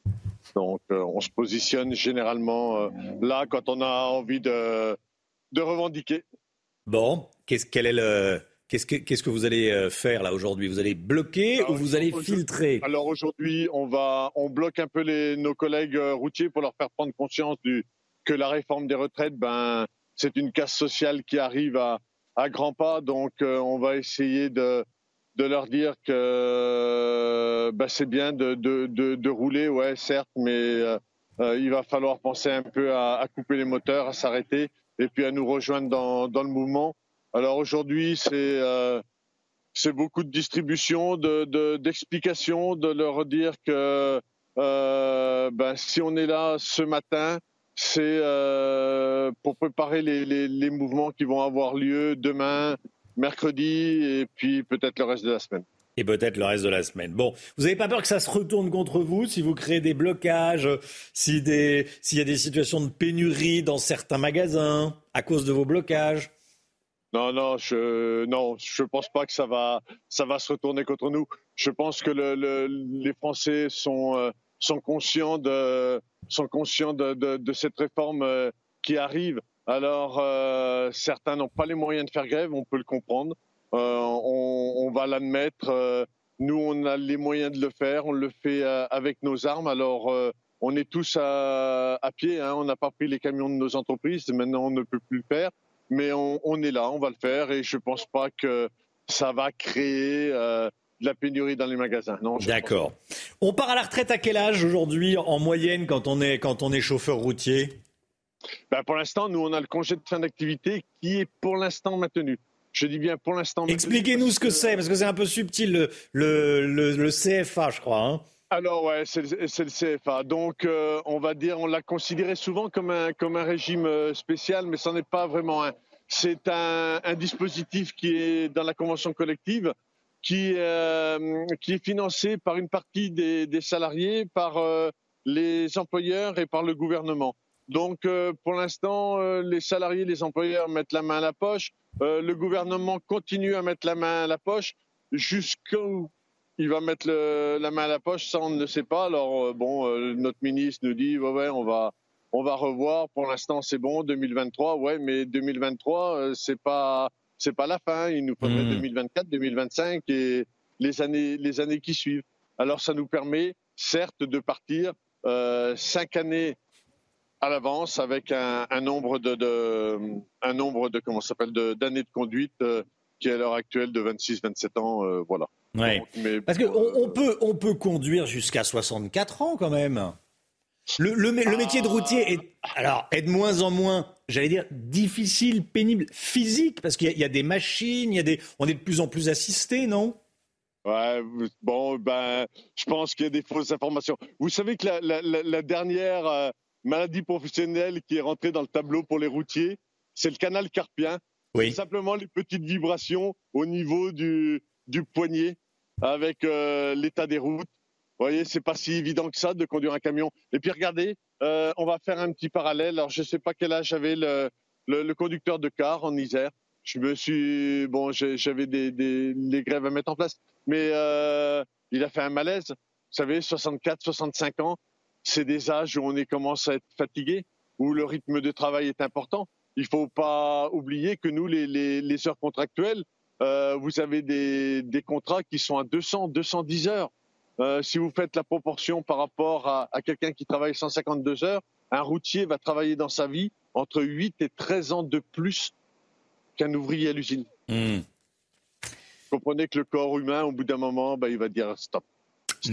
Donc, euh, on se positionne généralement euh, là quand on a envie de, de revendiquer. Bon, qu'est-ce est le Qu'est-ce que, qu'est-ce que vous allez euh, faire là aujourd'hui? Vous allez bloquer ou vous allez filtrer? Alors aujourd'hui, on va, on bloque un peu les, nos collègues routiers pour leur faire prendre conscience du, que la réforme des retraites, ben, c'est une casse sociale qui arrive à, à grands pas. Donc, on va essayer de, de leur dire que bah, c'est bien de, rouler, ouais, certes, mais euh, euh, il va falloir penser un peu à, couper les moteurs, à s'arrêter et puis à nous rejoindre dans, le mouvement. Alors aujourd'hui, c'est euh, beaucoup de distribution, d'explications, de, leur dire que ben, si on est là ce matin, c'est pour préparer les mouvements qui vont avoir lieu demain, mercredi et puis peut-être le reste de la semaine. Et peut-être le reste de la semaine. Bon, vous n'avez pas peur que ça se retourne contre vous si vous créez des blocages, s'il y a des situations de pénurie dans certains magasins à cause de vos blocages? Non, non, je non, je pense pas que ça va, ça va se retourner contre nous. Je pense que le, les Français sont, euh, sont conscients de, sont conscients de, de, de cette réforme euh, qui arrive. Alors, euh, certains n'ont pas les moyens de faire grève, on peut le comprendre. Euh, on, va l'admettre. Euh, nous, on a les moyens de le faire. On le fait avec nos armes. Alors, on est tous à, pied. Hein. On n'a pas pris les camions de nos entreprises. Maintenant, on ne peut plus le faire. Mais on, est là, on va le faire. Et je ne pense pas que ça va créer de la pénurie dans les magasins. Non. D'accord. On part à la retraite à quel âge aujourd'hui en moyenne quand on est chauffeur routier? Ben, pour l'instant, nous on a le congé de fin d'activité qui est pour l'instant maintenu. Je dis bien pour l'instant. Expliquez-nous ce que c'est, parce que c'est un peu subtil, le, le, le, CFA, je crois. Hein. Alors ouais, c'est le, CFA. Donc euh, on va dire, on l'a considéré souvent comme un, comme un régime euh, spécial, mais ce n'est pas vraiment un. C'est un, un, dispositif qui est dans la convention collective, qui, euh, qui est financé par une partie des, des salariés, par les employeurs et par le gouvernement. Donc pour l'instant, les salariés, les employeurs mettent la main à la poche. Euh, le gouvernement continue à mettre la main à la poche jusqu'où il va mettre la main à la poche, ça on ne le sait pas. Alors euh, bon, euh, notre ministre nous dit ouais, ouais on va on va revoir. Pour l'instant c'est bon 2023, ouais, mais 2023 c'est pas c'est pas la fin. Il nous faudrait 2024, hmm. 2025 et les années les années qui suivent. Alors ça nous permet certes de partir cinq années à l'avance avec un, nombre de, un nombre de comment s'appelle d'années de, conduite euh, qui est à l'heure actuelle de 26-27 ans, euh, voilà. Ouais. Parce qu'on on peut on peut conduire jusqu'à 64 ans quand même. Le, le, métier de routier est alors est de moins en moins, j'allais dire difficile, pénible, physique parce qu'il y, a des machines, il y a des on est de plus en plus assisté, non? Ouais, bon, ben, je pense qu'il y a des fausses informations. Vous savez que la, la, la dernière, euh, maladie professionnelle qui est rentrée dans le tableau pour les routiers, c'est le canal carpien. Oui. simplement les petites vibrations au niveau du, du poignet avec euh, l'état des routes. Vous voyez, c'est pas si évident que ça de conduire un camion. Et puis regardez, euh, on va faire un petit parallèle. Alors je sais pas quel âge avait le, le, conducteur de car en Isère. Je me suis bon, j'avais des, des, des, grèves à mettre en place, mais euh, il a fait un malaise. Vous savez, 64, 65 ans, c'est des âges où on est, commence à être fatigué, où le rythme de travail est important. Il ne faut pas oublier que nous, les, heures contractuelles, euh, vous avez des, contrats qui sont à 200, 210 heures. Euh, si vous faites la proportion par rapport à, quelqu'un qui travaille 152 heures, un routier va travailler dans sa vie entre 8 et 13 ans de plus qu'un ouvrier à l'usine. Hmm. Vous comprenez que le corps humain, au bout d'un moment, bah, il va dire stop.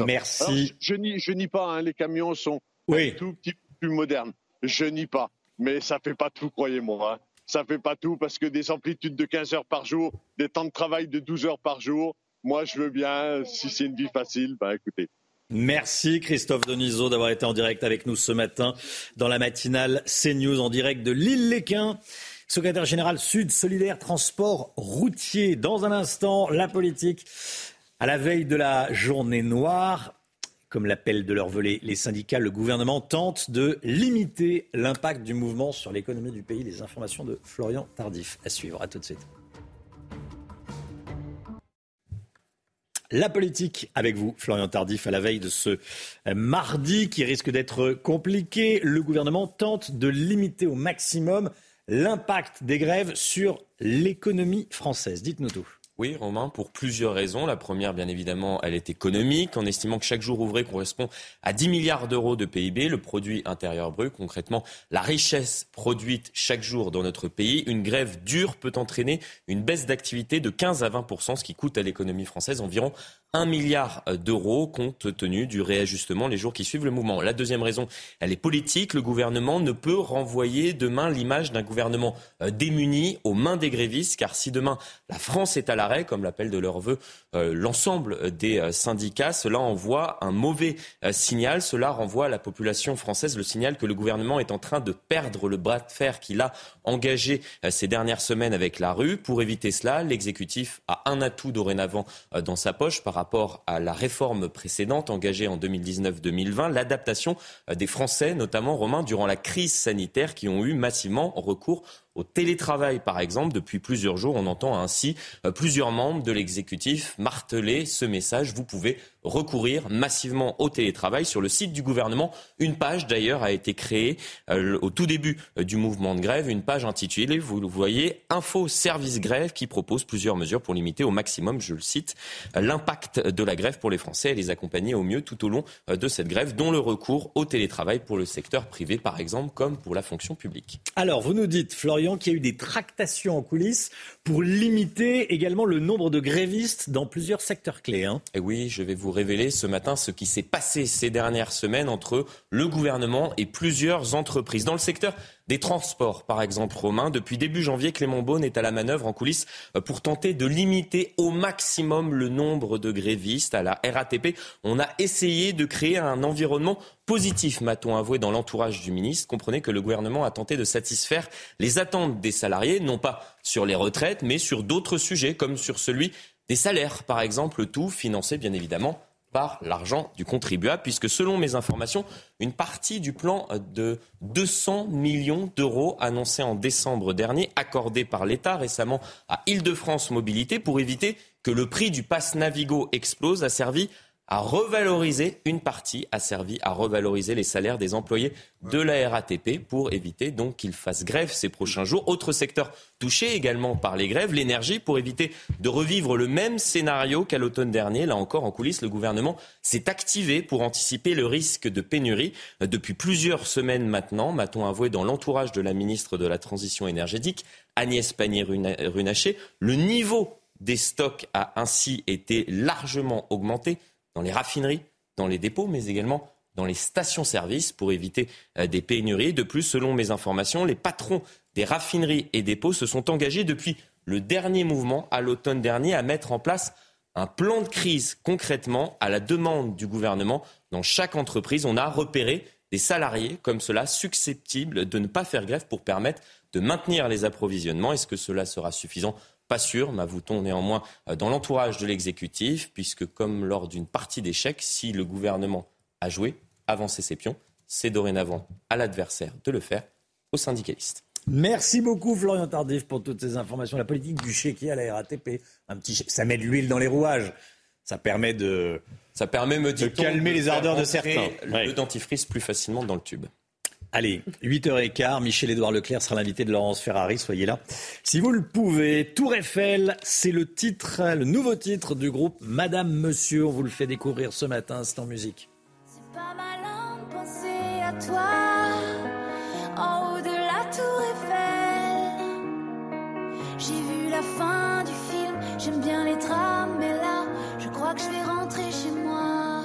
Merci. je, je nie, pas, hein, les camions sont un tout petit peu plus modernes. Je nie pas. Mais ça fait pas tout, croyez-moi. Hein. Ça fait pas tout parce que des amplitudes de 15 heures par jour, des temps de travail de 12 heures par jour, moi je veux bien, si c'est une vie facile, bah écoutez. Merci Christophe Denisot d'avoir été en direct avec nous ce matin dans la matinale CNews en direct de l'île Léquin. Secrétaire général Sud Solidaire Transport Routier. Dans un instant, la politique à la veille de la journée noire, comme l'appellent de leur volet les syndicats, le gouvernement tente de limiter l'impact du mouvement sur l'économie du pays. Les informations de Florian Tardif à suivre. À tout de suite. La politique avec vous, Florian Tardif, à la veille de ce mardi qui risque d'être compliqué. Le gouvernement tente de limiter au maximum l'impact des grèves sur l'économie française. Dites-nous tout. Oui, Romain, pour plusieurs raisons. La première, bien évidemment, elle est économique, en estimant que chaque jour ouvré correspond à 10 milliards d'euros de PIB, le produit intérieur brut, concrètement la richesse produite chaque jour dans notre pays. Une grève dure peut entraîner une baisse d'activité de 15 à 20 ce qui coûte à l'économie française environ 1 milliard d'euros compte tenu du réajustement les jours qui suivent le mouvement. La deuxième raison, elle est politique. Le gouvernement ne peut renvoyer demain l'image d'un gouvernement euh, démuni aux mains des grévistes, car si demain la France est à l'arrêt, comme l'appelle de leur vœu euh, l'ensemble des euh, syndicats, cela envoie un mauvais signal. Cela renvoie à la population française le signal que le gouvernement est en train de perdre le bras de fer qu'il a engagé ces dernières semaines avec la rue. Pour éviter cela, l'exécutif a un atout dorénavant dans sa poche par rapport rapport à la réforme précédente engagée en 2019-2020, l'adaptation euh, des Français, notamment romains, durant la crise sanitaire, qui ont eu massivement recours au télétravail, par exemple. Depuis plusieurs jours, on entend ainsi euh, plusieurs membres de l'exécutif marteler ce message. Vous pouvez recourir massivement au télétravail. Sur le site du gouvernement, une page d'ailleurs a été créée euh, au tout début euh, du mouvement de grève, une page intitulée, vous le voyez, Info Service Grève, qui propose plusieurs mesures pour limiter au maximum, je le cite, l'impact de la grève pour les Français et les accompagner au mieux tout au long de cette grève, dont le recours au télétravail pour le secteur privé, par exemple, comme pour la fonction publique. Alors, vous nous dites, Florian, Florian, qu'il y a eu des tractations en coulisses pour limiter également le nombre de grévistes dans plusieurs secteurs clés. Hein. Et oui, je vais vous révéler ce matin ce qui s'est passé ces dernières semaines entre le gouvernement et plusieurs entreprises. Dans le secteur des transports, par exemple, Romain. Depuis début janvier, Clément Beaune est à la manœuvre en coulisses euh, pour tenter de limiter au maximum le nombre de grévistes. À la RATP, on a essayé de créer un environnement positif, m'a-t-on avoué dans l'entourage du ministre. Comprenez que le gouvernement a tenté de satisfaire les attentes des salariés, non pas sur les retraites, mais sur d'autres sujets, comme sur celui des salaires, par exemple, tout financé bien évidemment par l'argent du contribuable, puisque selon mes informations, une partie du plan de 200 millions d'euros annoncé en décembre dernier, accordé par l'État récemment à Île-de-France Mobilité pour éviter que le prix du pass Navigo explose, a servi a revalorisé une partie, a servi à revaloriser les salaires des employés de la RATP pour éviter donc qu'ils fassent grève ces prochains jours. Autre secteur touché également par les grèves, l'énergie, pour éviter de revivre le même scénario qu'à l'automne dernier. Là encore, en coulisses, le gouvernement s'est activé pour anticiper le risque de pénurie. Depuis plusieurs semaines maintenant, m'a-t-on avoué dans l'entourage de la ministre de la Transition énergétique, Agnès Pannier-Runacher, le niveau des stocks a ainsi été largement augmenté dans les raffineries, dans les dépôts, mais également dans les stations-service pour éviter euh, des pénuries. De plus, selon mes informations, les patrons des raffineries et dépôts se sont engagés depuis le dernier mouvement à l'automne dernier à mettre en place un plan de crise concrètement à la demande du gouvernement. Dans chaque entreprise, on a repéré des salariés comme cela susceptibles de ne pas faire grève pour permettre de maintenir les approvisionnements. Est-ce que cela sera suffisant pas sûr, m'avoue-t-on néanmoins, euh, dans l'entourage de l'exécutif, puisque comme lors d'une partie d'échecs, si le gouvernement a joué, avancé ses pions, c'est dorénavant à l'adversaire de le faire, aux syndicalistes. Merci beaucoup Florian Tardif pour toutes ces informations. La politique du chéquier à la RATP, un petit ça met de l'huile dans les rouages. Ça permet de, ça permet, me de calmer les ardeurs de certains. Le dentifrice plus facilement dans le tube. Allez, 8h15, Michel-Édouard Leclerc sera l'invité de Laurence Ferrari, soyez là. Si vous le pouvez, Tour Eiffel, c'est le titre, le nouveau titre du groupe Madame Monsieur. On vous le fait découvrir ce matin, c'est en musique. C'est pas malin de penser à toi, en haut de la Tour Eiffel. J'ai vu la fin du film, j'aime bien les drames, mais là, je crois que je vais rentrer chez moi.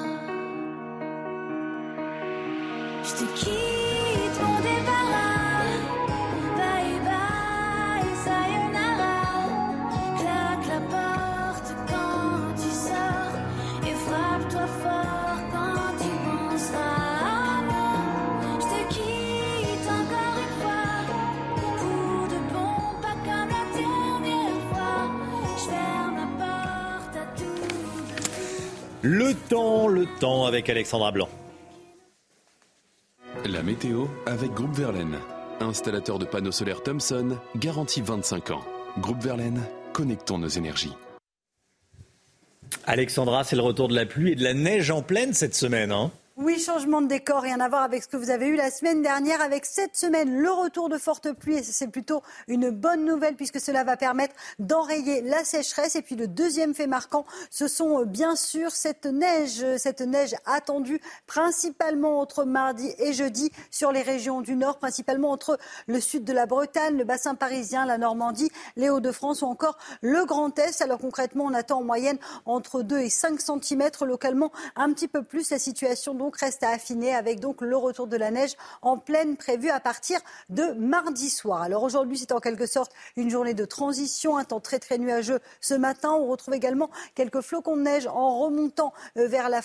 Je te quitte. Le temps, le temps avec Alexandra Blanc. La météo avec Groupe Verlaine. Installateur de panneaux solaires Thomson, garantie 25 ans. Groupe Verlaine, connectons nos énergies. Alexandra, c'est le retour de la pluie et de la neige en pleine cette semaine. Hein? Oui, changement de décor, rien à voir avec ce que vous avez eu la semaine dernière. Avec cette semaine, le retour de fortes pluies, et c'est plutôt une bonne nouvelle puisque cela va permettre d'enrayer la sécheresse. Et puis le deuxième fait marquant, ce sont euh, bien sûr cette neige, cette neige attendue principalement entre mardi et jeudi sur les régions du nord, principalement entre le sud de la Bretagne, le bassin parisien, la Normandie, les Hauts-de-France ou encore le Grand Est. Alors concrètement, on attend en moyenne entre 2 et 5 cm, localement un petit peu plus. La situation donc reste à affiner avec donc le retour de la neige en pleine prévue à partir de mardi soir. Alors aujourd'hui, c'est en quelque sorte une journée de transition, un temps très très nuageux ce matin. On retrouve également quelques flocons de neige en remontant euh, vers la,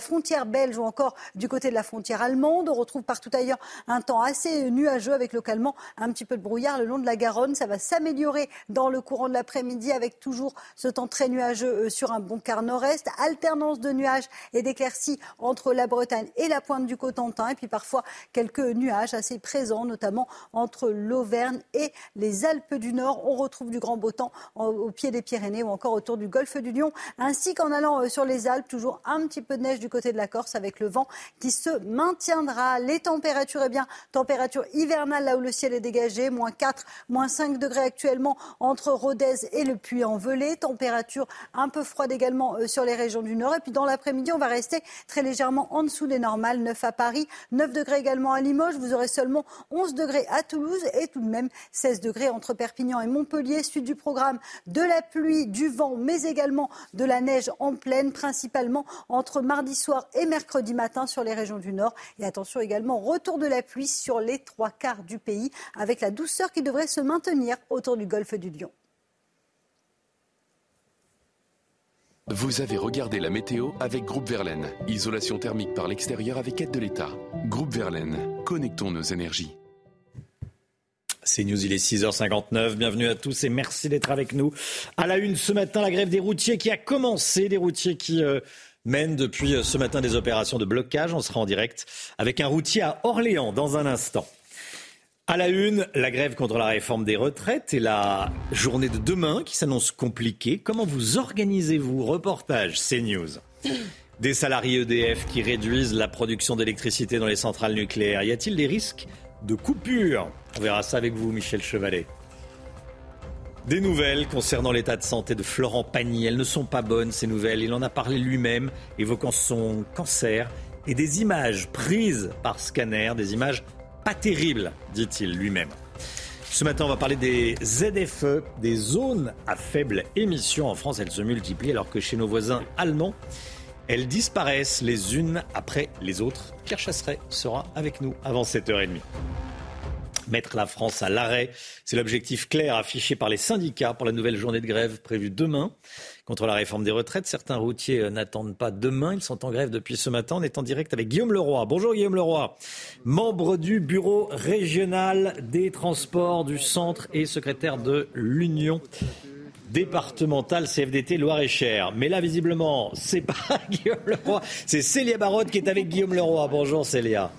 frontière belge ou encore du côté de la frontière allemande. On retrouve partout ailleurs un temps assez nuageux avec localement un petit peu de brouillard le long de la Garonne. Ça va s'améliorer dans le courant de l'après-midi avec toujours ce temps très nuageux euh, sur un bon quart nord-est. Alternance de nuages et d'éclaircies entre la Bretagne et la pointe du Cotentin. Et puis parfois quelques nuages assez présents, notamment entre l'Auvergne et les Alpes du Nord. On retrouve du grand beau temps au pied des Pyrénées ou encore autour du golfe du Lion, ainsi qu'en allant euh, sur les Alpes, toujours un petit peu de neige du côté de la Corse avec le vent qui se maintiendra. Les températures, eh bien, température hivernale là où le ciel est dégagé, moins 4, moins 5 degrés actuellement entre Rodez et le Puy-en-Velay. Température un peu froide également euh, sur les régions du Nord. Et puis dans l'après-midi, on va rester très légèrement en en dessous des normales. 9 à Paris, 9 degrés également à Limoges. Vous aurez seulement 11 degrés à Toulouse et tout de même 16 degrés entre Perpignan et Montpellier. Suite du programme de la pluie, du vent, mais également de la neige en pleine, principalement entre mardi soir et mercredi matin sur les régions du Nord. Et attention également, retour de la pluie sur les trois quarts du pays avec la douceur qui devrait se maintenir autour du golfe du Lion. Vous avez regardé la météo avec Groupe Verlaine. Isolation thermique par l'extérieur avec aide de l'État. Groupe Verlaine, connectons nos énergies. C'est News, il est 6h59. Bienvenue à tous et merci d'être avec nous. À la une ce matin, la grève des routiers qui a commencé, des routiers qui euh, mènent depuis euh, ce matin des opérations de blocage. On sera en direct avec un routier à Orléans dans un instant. À la une, la grève contre la réforme des retraites et la journée de demain qui s'annonce compliquée. Comment vous organisez-vous? Reportage CNews. Des salariés EDF qui réduisent la production d'électricité dans les centrales nucléaires. Y a-t-il des risques de coupure? On verra ça avec vous, Michel Chevalet. Des nouvelles concernant l'état de santé de Florent Pagny. Elles ne sont pas bonnes, ces nouvelles. Il en a parlé lui-même, évoquant son cancer et des images prises par scanner, des images pas terrible, dit-il lui-même. Ce matin, on va parler des ZFE, des zones à faible émission. En France, elles se multiplient alors que chez nos voisins allemands, elles disparaissent les unes après les autres. Pierre Chasseret sera avec nous avant 7h30. Mettre la France à l'arrêt, c'est l'objectif clair affiché par les syndicats pour la nouvelle journée de grève prévue demain contre la réforme des retraites. Certains routiers euh, n'attendent pas demain. Ils sont en grève depuis ce matin. On est en direct avec Guillaume Leroy. Bonjour Guillaume Leroy, membre du bureau régional des transports du centre et secrétaire de l'Union départementale CFDT Loire-et-Cher. Mais là, visiblement, c'est pas Guillaume Leroy, c'est Célia Barotte qui est avec Guillaume Leroy. Bonjour Célia.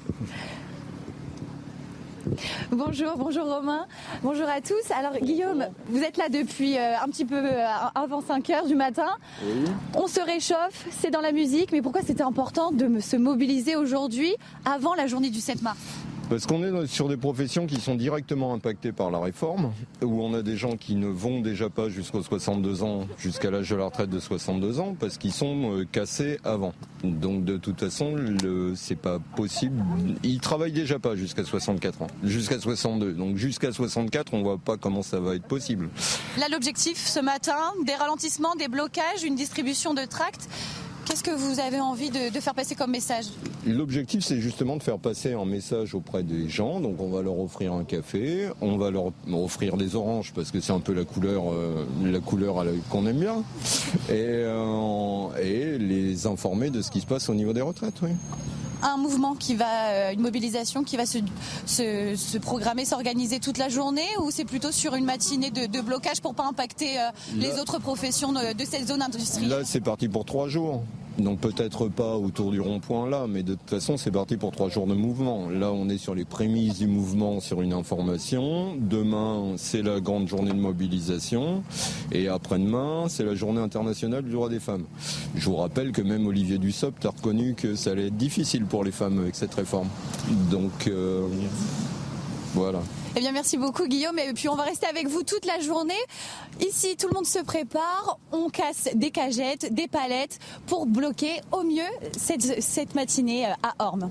Bonjour, bonjour Romain, bonjour à tous. Alors Guillaume, vous êtes là depuis euh, un petit peu euh, avant 5 heures du matin. On se réchauffe, c'est dans la musique, mais pourquoi c'était important de se mobiliser aujourd'hui avant la journée du 7 mars? Parce qu'on est sur des professions qui sont directement impactées par la réforme, où on a des gens qui ne vont déjà pas jusqu'aux 62 ans, jusqu'à l'âge de la retraite de 62 ans, parce qu'ils sont euh, cassés avant. Donc de toute façon, c'est pas possible. Ils travaillent déjà pas jusqu'à 64 ans, jusqu'à 62. Donc jusqu'à 64, on voit pas comment ça va être possible. Là, l'objectif ce matin, des ralentissements, des blocages, une distribution de tracts. Qu'est-ce que vous avez envie de, faire passer comme message L'objectif, c'est justement de faire passer un message auprès des gens. Donc, on va leur offrir un café, on va leur offrir des oranges parce que c'est un peu la couleur, euh, la couleur qu'on aime bien, et, euh, et les informer de ce qui se passe au niveau des retraites. Oui un mouvement qui va, euh, une mobilisation qui va se, se, programmer, s'organiser toute la journée ou c'est plutôt sur une matinée de, blocage pour pas impacter les autres professions de, de cette zone industrielle? Là, c'est parti pour trois jours. Donc peut-être pas autour du rond-point là, mais de toute façon c'est parti pour trois jours de mouvement. Là on est sur les prémices du mouvement, sur une information. Demain c'est la grande journée de mobilisation et après-demain c'est la journée internationale du droit des femmes. Je vous rappelle que même Olivier Dussopt a reconnu que ça allait être difficile pour les femmes avec cette réforme. Donc euh, voilà. Eh bien, merci beaucoup, Guillaume. Et puis, on va rester avec vous toute la journée. Ici, tout le monde se prépare. On casse des cagettes, des palettes pour bloquer au mieux cette, cette matinée euh, à Orme.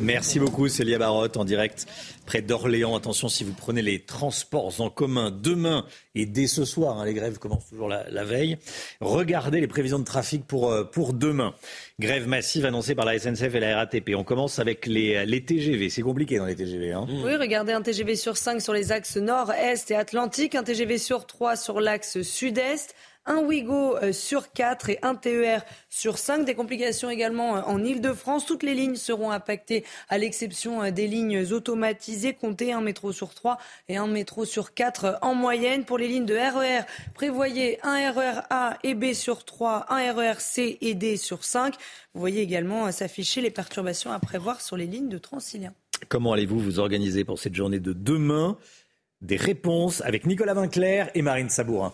Merci beaucoup, Célia Barotte, en direct près d'Orléans. Attention, si vous prenez les transports en commun demain et dès ce soir, hein, les grèves commencent toujours la, veille, regardez les prévisions de trafic pour, euh, pour demain. Grève massive annoncée par la SNCF et la RATP. On commence avec les, les TGV. C'est compliqué dans les TGV. Hein oui, regardez un TGV sur 5 sur les axes nord, est et atlantique, un TGV sur 3 sur l'axe sud-est un Ouigo euh, sur 4 et un TER sur 5. Des complications également euh, en Ile-de-France. Toutes les lignes seront impactées à l'exception euh, des lignes automatisées. Comptez un métro sur 3 et un métro sur 4 en moyenne. Pour les lignes de RER, e prévoyez un RER A et B sur 3, un RER C et D sur 5. Vous voyez également s'afficher les perturbations à prévoir sur les lignes de Transilien. Comment allez-vous vous organiser pour cette journée de demain? Des réponses avec Nicolas Vinclair et Marine Sabourin.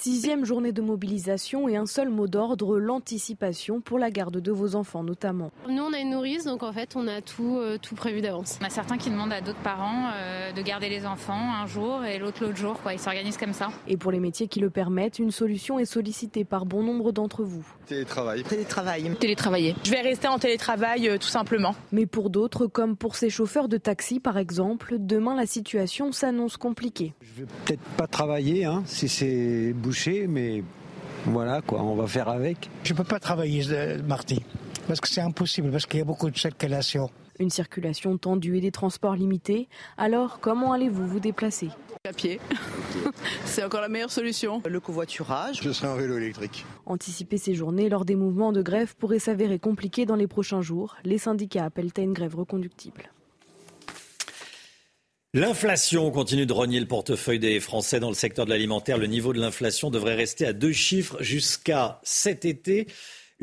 Sixième journée de mobilisation et un seul mot d'ordre, l'anticipation pour la garde de vos enfants notamment. Nous, on a une nourrice, donc en fait, on a tout, euh, tout prévu d'avance. On a certains qui demandent à d'autres parents euh, de garder les enfants un jour et l'autre l'autre jour. Quoi. Ils s'organisent comme ça. Et pour les métiers qui le permettent, une solution est sollicitée par bon nombre d'entre vous. Télétravail. Télétravail. Télétravailler. Je vais rester en télétravail euh, tout simplement. Mais pour d'autres, comme pour ces chauffeurs de taxi par exemple, demain la situation s'annonce compliquée. Je vais peut-être pas travailler hein, si c'est bouché, mais voilà quoi, on va faire avec. Je peux pas travailler mardi parce que c'est impossible parce qu'il y a beaucoup de circulation. Une circulation tendue et des transports limités. Alors, comment allez-vous vous déplacer? À pied. c'est encore la meilleure solution. Le covoiturage. Je serai en vélo électrique. Anticiper ces journées lors des mouvements de grève pourrait s'avérer compliqué dans les prochains jours. Les syndicats appellent à une grève reconductible. L'inflation continue de rogner le portefeuille des Français dans le secteur de l'alimentaire. Le niveau de l'inflation devrait rester à deux chiffres jusqu'à cet été.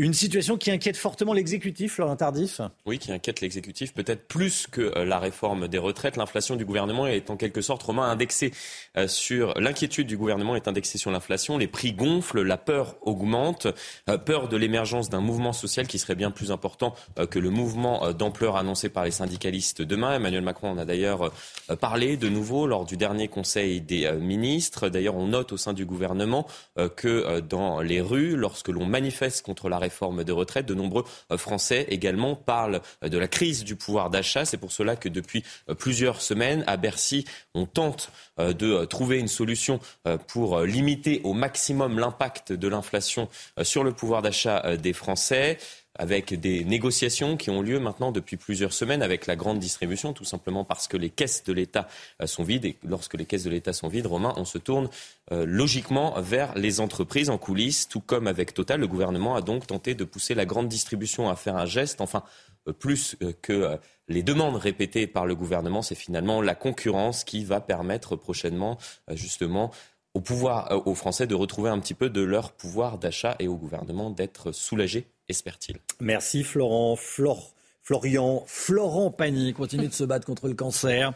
Une situation qui inquiète fortement l'exécutif, Laurent Tardif Oui, qui inquiète l'exécutif peut-être plus que euh, la réforme des retraites. L'inflation du gouvernement est en quelque sorte, Romain, indexée euh, sur... L'inquiétude du gouvernement est indexée sur l'inflation. Les prix gonflent, la peur augmente. Euh, peur de l'émergence d'un mouvement social qui serait bien plus important que le mouvement d'ampleur annoncé par les syndicalistes demain. Emmanuel Macron en a d'ailleurs parlé de nouveau lors du dernier Conseil des ministres. D'ailleurs, on note au sein du gouvernement que dans les rues, lorsque l'on manifeste contre la réforme des retraites. De nombreux euh, Français également parlent euh, de la crise du pouvoir d'achat. C'est pour cela que depuis euh, plusieurs semaines, à Bercy, on tente de trouver une solution pour limiter au maximum l'impact de l'inflation sur le pouvoir d'achat des Français avec des négociations qui ont lieu maintenant depuis plusieurs semaines avec la grande distribution, tout simplement parce que les caisses de l'État euh, sont vides. Et lorsque les caisses de l'État sont vides, Romain, on se tourne euh, logiquement vers les entreprises en coulisses, tout comme avec Total. Le gouvernement a donc tenté de pousser la grande distribution à faire un geste. Enfin, euh, plus que les demandes répétées par le gouvernement, c'est finalement la concurrence qui va permettre prochainement, justement, au pouvoir, aux Français de retrouver un petit peu de leur pouvoir d'achat et au gouvernement d'être soulagé espère-t-il. Merci Florent. Flore. Florian, Florent Pagny continue de se battre contre le cancer.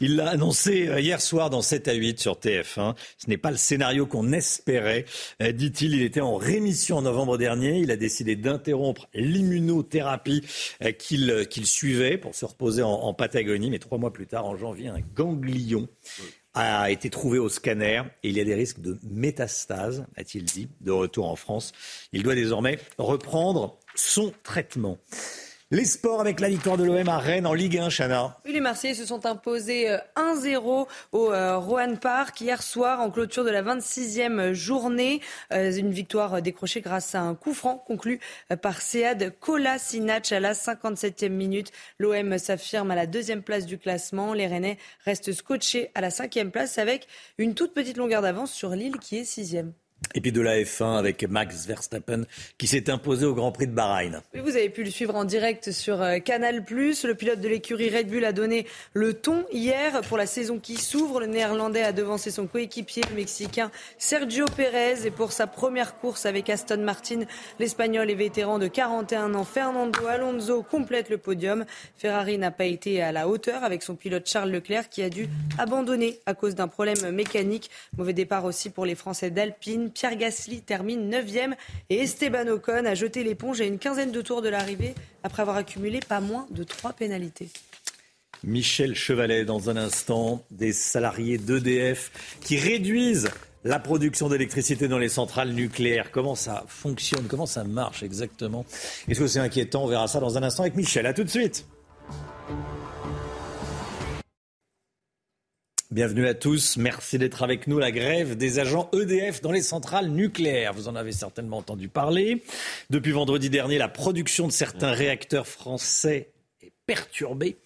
Il l'a annoncé euh, hier soir dans 7 à 8 sur TF1. Ce n'est pas le scénario qu'on espérait, euh, dit-il. Il était en rémission en novembre dernier. Il a décidé d'interrompre l'immunothérapie euh, qu'il suivait pour se reposer en, Patagonie. Mais trois mois plus tard, en janvier, un ganglion a été trouvé au scanner et il y a des risques de métastase, a-t-il dit, de retour en France. Il doit désormais reprendre son traitement. Les sports avec la victoire de l'OM à Rennes en Ligue 1, Chana. les Marseillais se sont imposés 1-0 euh, au euh, Rohan Park hier soir en clôture de la 26e journée. Euh, une victoire décrochée grâce à un coup franc conclu par Sead Kolasinac à la 57e minute. L'OM s'affirme à la deuxième place du classement. Les Rennais restent scotchés à la cinquième place avec une toute petite longueur d'avance sur Lille qui est sixième. Et puis de la F1 avec Max Verstappen qui s'est imposé au Grand Prix de Bahreïn. vous avez pu le suivre en direct sur euh, Canal+. Le pilote de l'écurie Red Bull a donné le ton hier pour la saison qui s'ouvre. Le Néerlandais a devancé son coéquipier, le Mexicain Sergio Pérez. Et pour sa première course avec Aston Martin, l'Espagnol et vétéran de 41 ans Fernando Alonso complète le podium. Ferrari n'a pas été à la hauteur avec son pilote Charles Leclerc qui a dû abandonner à cause d'un problème mécanique. Mauvais départ aussi pour les Français d'Alpine. Pierre Gasly termine 9e et Esteban Ocon a jeté l'éponge à une quinzaine de tours de l'arrivée après avoir accumulé pas moins de trois pénalités. Michel Chevalet, dans un instant, des salariés d'EDF qui réduisent la production d'électricité dans les centrales nucléaires. Comment ça fonctionne? Comment ça marche exactement? Est-ce que c'est inquiétant? On verra ça dans un instant avec Michel. A tout de suite. Bienvenue à tous. Merci d'être avec nous. La grève des agents EDF dans les centrales nucléaires. Vous en avez certainement entendu parler. Depuis vendredi dernier, la production de certains réacteurs français est perturbée.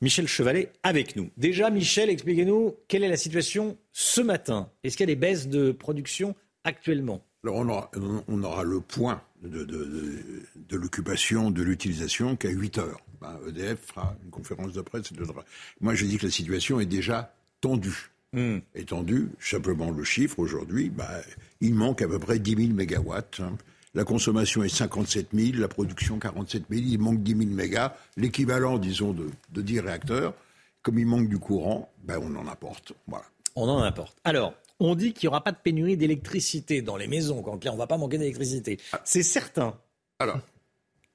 Michel Chevalet avec nous. Déjà, Michel, expliquez-nous quelle est la situation ce matin. Est-ce qu'il y a des baisses de production actuellement? Alors on aura, le point de, l'occupation, de l'utilisation qu'à 8 heures. EDF ben, e fera une conférence de presse. Moi, je dis que la situation est déjà tendu. Hmm. Étendu, simplement le chiffre aujourd'hui, bah, il manque à peu près 10 000 mégawatts. Hein. La consommation est 57 000, la production 47 000, il manque 10 000 mégas, l'équivalent, disons, de, de 10 réacteurs. Comme il manque du courant, ben on en apporte. Voilà. On en apporte. Alors, On dit qu'il n'y aura pas de pénurie d'électricité dans les maisons. Quand on ne va pas manquer d'électricité. C'est certain. Alors,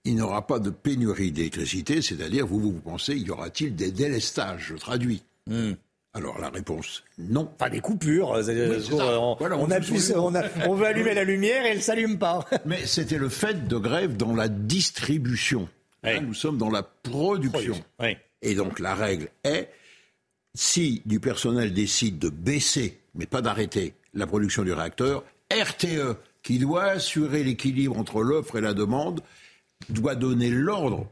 il n'y aura pas de pénurie d'électricité, c'est-à-dire, vous, vous pensez, y aura-t-il des délestages? Je traduis. Hmm. Alors la réponse, non. Pas des coupures. on, Voilà, on on appuie se sur- on, a- on veut allumer la lumière et elle s'allume pas. Mais c'était le fait de grève dans la distribution. Là, nous sommes dans la production. Et donc la règle est, si du personnel décide de baisser, mais pas d'arrêter, la production du réacteur, RTE, qui doit assurer l'équilibre entre l'offre et la demande, doit donner l'ordre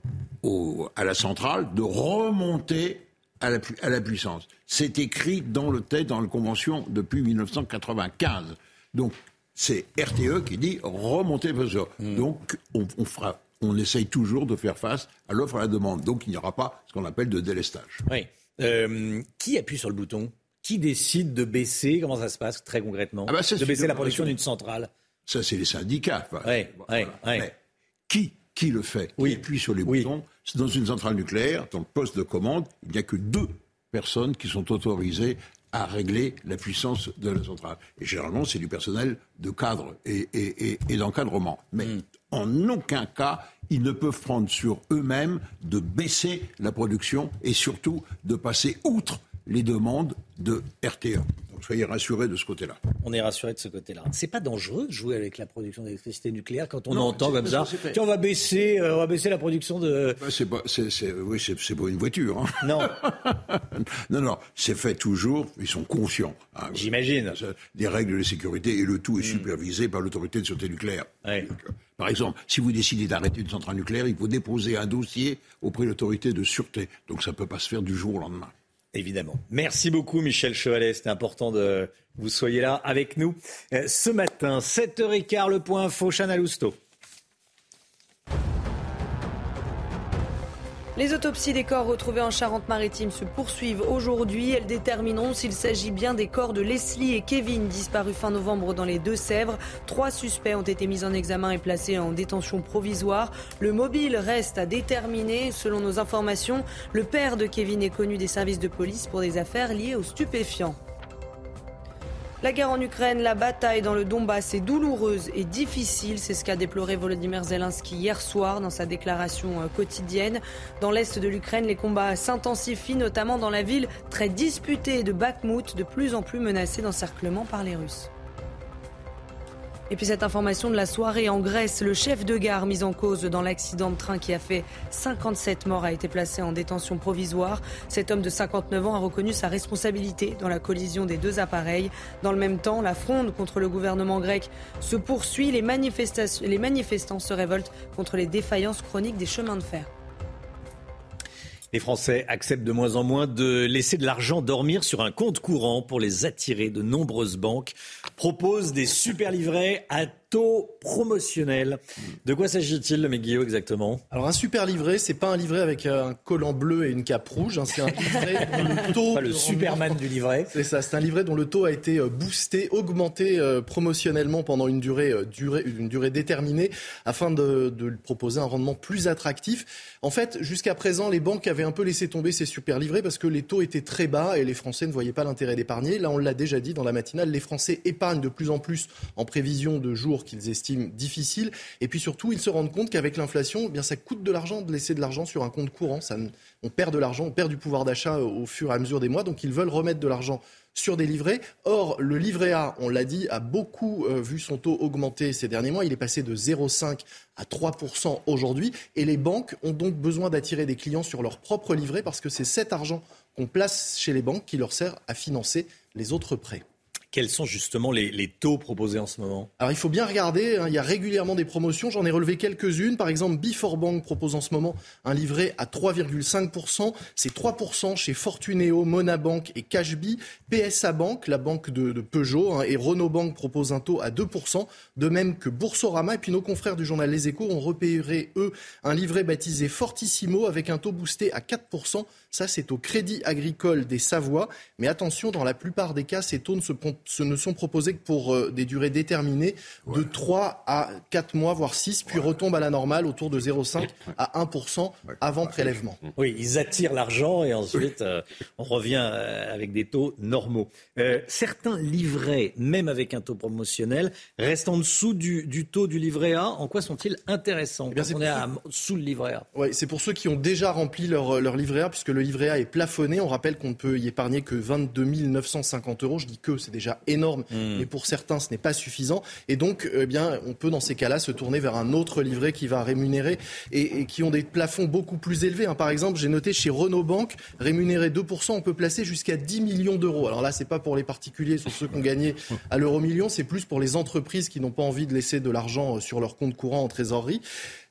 à la centrale de remonter à la, pu- à la puissance. C'est écrit dans le texte, dans la convention depuis 1995. Donc, c'est RTE qui dit remonter le besoin. Donc, on, on fera, on essaye toujours de faire face à l'offre et à la demande. Donc, il n'y aura pas ce qu'on appelle de délestage. Oui. Euh, qui appuie sur le bouton? Qui décide de baisser? Comment ça se passe très concrètement? Ah bah, ça, De baisser la production d'une centrale. Ça, c'est les syndicats. Enfin, ouais, ouais. Mais qui, qui le fait? Qui appuie sur les boutons dans une centrale nucléaire, dans le poste de commande, il n'y a que deux personnes qui sont autorisées à régler la puissance de la centrale. Et généralement, c'est du personnel de cadre et, et- et- et d'encadrement. Mais Hmm. en aucun cas, ils ne peuvent prendre sur eux-mêmes de baisser la production et surtout de passer outre les demandes de RTE. Donc soyez rassurés de ce côté-là. On est rassuré de ce côté-là. C'est pas dangereux de jouer avec la production d'électricité nucléaire quand on Non, entend comme ça. Tiens, on va baisser, euh, on va baisser la production de. Bah, c'est pas, c'est, c'est- oui, c'est, c'est pas une voiture. hein. Non. non, non, c'est fait toujours. Ils sont conscients. hein. J'imagine. Des règles de sécurité et le tout est Hmm. supervisé par l'autorité de sûreté nucléaire. Donc, euh, Par exemple, si vous décidez d'arrêter une centrale nucléaire, il faut déposer un dossier auprès de l'autorité de sûreté. Donc ça peut pas se faire du jour au lendemain. Évidemment. Merci beaucoup, Michel Chevalet. C'était important de vous soyez là avec nous euh, ce matin. 7h15, le point info, Chana Lousteau. Les autopsies des corps retrouvés en Charente-Maritime se poursuivent aujourd'hui. Elles détermineront s'il s'agit bien des corps de Leslie et Kevin disparus fin novembre dans les Deux-Sèvres. Trois suspects ont été mis en examen et placés en détention provisoire. Le mobile reste à déterminer. Selon nos informations, le père de Kevin est connu des services de police pour des affaires liées aux stupéfiants. La guerre en Ukraine, la bataille dans le Donbass est douloureuse et difficile. C'est ce qu'a déploré Volodymyr Zelensky hier soir dans sa déclaration euh, quotidienne. Dans l'est de l'Ukraine, les combats s'intensifient, notamment dans la ville très disputée de Bakhmut, de plus en plus menacée d'encerclement par les Russes. Et puis cette information de la soirée en Grèce, le chef de gare mis en cause dans l'accident de train qui a fait 57 morts a été placé en détention provisoire. Cet homme de 59 ans a reconnu sa responsabilité dans la collision des deux appareils. Dans le même temps, la fronde contre le gouvernement grec se poursuit. Les, les manifestants se révoltent contre les défaillances chroniques des chemins de fer. Les Français acceptent de moins en moins de laisser de l'argent dormir sur un compte courant pour les attirer. De nombreuses banques proposent des super livrets à taux promotionnels. De quoi s'agit-il, le Guillaume, exactement? Alors un super livret, c'est pas un livret avec euh, un collant bleu et une cape rouge, hein, c'est un livret dont le taux Pas le Superman du livret. C'est ça, c'est un livret dont le taux a été euh, boosté, augmenté euh, promotionnellement pendant une durée, euh, durée, une durée déterminée afin de, de proposer un rendement plus attractif. En fait, jusqu'à présent, les banques avaient un peu laissé tomber ces super livrets parce que les taux étaient très bas et les Français ne voyaient pas l'intérêt d'épargner. Là, on l'a déjà dit dans la matinale, les Français épargnent de plus en plus en prévision de jours qu'ils estiment difficiles. Et puis surtout, ils se rendent compte qu'avec l'inflation, eh bien ça coûte de l'argent de laisser de l'argent sur un compte courant. Ça, on perd de l'argent, on perd du pouvoir d'achat au fur et à mesure des mois. Donc ils veulent remettre de l'argent sur des livrets. Or, le livret A, on l'a dit, a beaucoup euh, vu son taux augmenter ces derniers mois. Il est passé de 0,5 à 3% aujourd'hui. Et les banques ont donc besoin d'attirer des clients sur leur propre livret parce que c'est cet argent qu'on place chez les banques qui leur sert à financer les autres prêts. Quels sont justement les, taux proposés en ce moment Alors il faut bien regarder, hein, il y a régulièrement des promotions, j'en ai relevé quelques-unes. Par exemple, Before Bank propose en ce moment un livret à 3,5%, c'est 3% chez Fortuneo, Monabank et Cashby. PSA Bank, la banque de, Peugeot, hein, et Renault Bank propose un taux à 2%, de même que Boursorama. Et puis nos confrères du journal Les Échos ont repéré, eux, un livret baptisé Fortissimo avec un taux boosté à 4%. Ça, c'est au Crédit Agricole des Savoies. Mais attention, dans la plupart des cas, ces taux ne se, pro- ce ne sont proposés que pour euh, des durées déterminées de 3 à 4 mois, voire 6, puis retombent à la normale autour de 0,5 à 1% avant prélèvement. Oui, ils attirent l'argent et ensuite euh, on revient euh, avec des taux normaux. Euh, certains livrets, même avec un taux promotionnel, restent en dessous du, du taux du livret A. En quoi sont-ils intéressants Eh bien, quand c'est on est à- sous le livret A? Ouais, c'est pour ceux qui ont déjà rempli leur, leur livret A, puisque le livret A est plafonné. On rappelle qu'on ne peut y épargner que 22 950 euros. Je dis que, c'est déjà énorme, Hmm. mais pour certains, ce n'est pas suffisant. Et donc, eh bien, on peut dans ces cas-là se tourner vers un autre livret qui va rémunérer et, et qui ont des plafonds beaucoup plus élevés. hein. Par exemple, j'ai noté chez Renault Banque, rémunéré 2%, on peut placer jusqu'à 10 millions d'euros. Alors là, c'est pas pour les particuliers, sur ceux qui ont gagné à l'euro million, c'est plus pour les entreprises qui n'ont pas envie de laisser de l'argent euh, sur leur compte courant en trésorerie.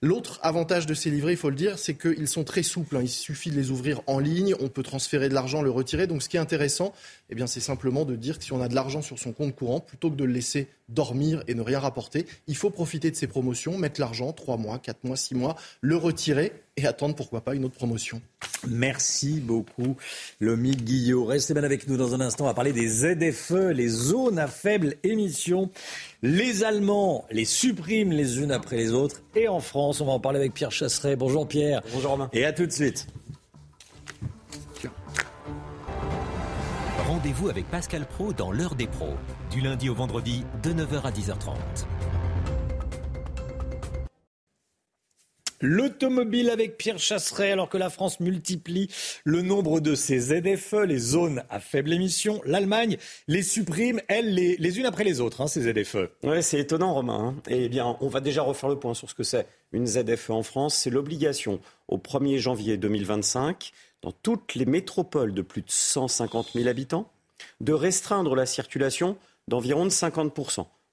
L'autre avantage de ces livrets, il faut le dire, c'est qu'ils sont très souples. hein. Il suffit de les ouvrir en ligne, on peut transférer de l'argent, le retirer. Donc ce qui est intéressant, eh c'est simplement de dire que si on a de l'argent sur son compte courant, plutôt que de le laisser dormir et ne rien rapporter, il faut profiter de ces promotions, mettre l'argent, 3 mois, 4 mois, 6 mois, le retirer et attendre pourquoi pas une autre promotion. Merci beaucoup, Lomi Guillot. Restez bien avec nous dans un instant. On va parler des ZFE, les zones à faible émission. Les Allemands les suppriment les unes après les autres. Et en France, on va en parler avec Pierre Chasseret. Bonjour Pierre. Bonjour Romain. Et à tout de suite. Rendez-vous avec Pascal Pro dans l'heure des pros, du lundi au vendredi de 9h à 10h30. L'automobile avec Pierre Chasseret, alors que la France multiplie le nombre de ses ZFE, les zones à faible émission. L'Allemagne les supprime, elles, les, les unes après les autres, hein, ces ZFE. Ouais, c'est étonnant, Romain. hein. Eh bien, on va déjà refaire le point sur ce que c'est une ZFE en France. C'est l'obligation au 1er janvier 2025, dans toutes les métropoles de plus de 150 000 habitants, de restreindre la circulation d'environ de 50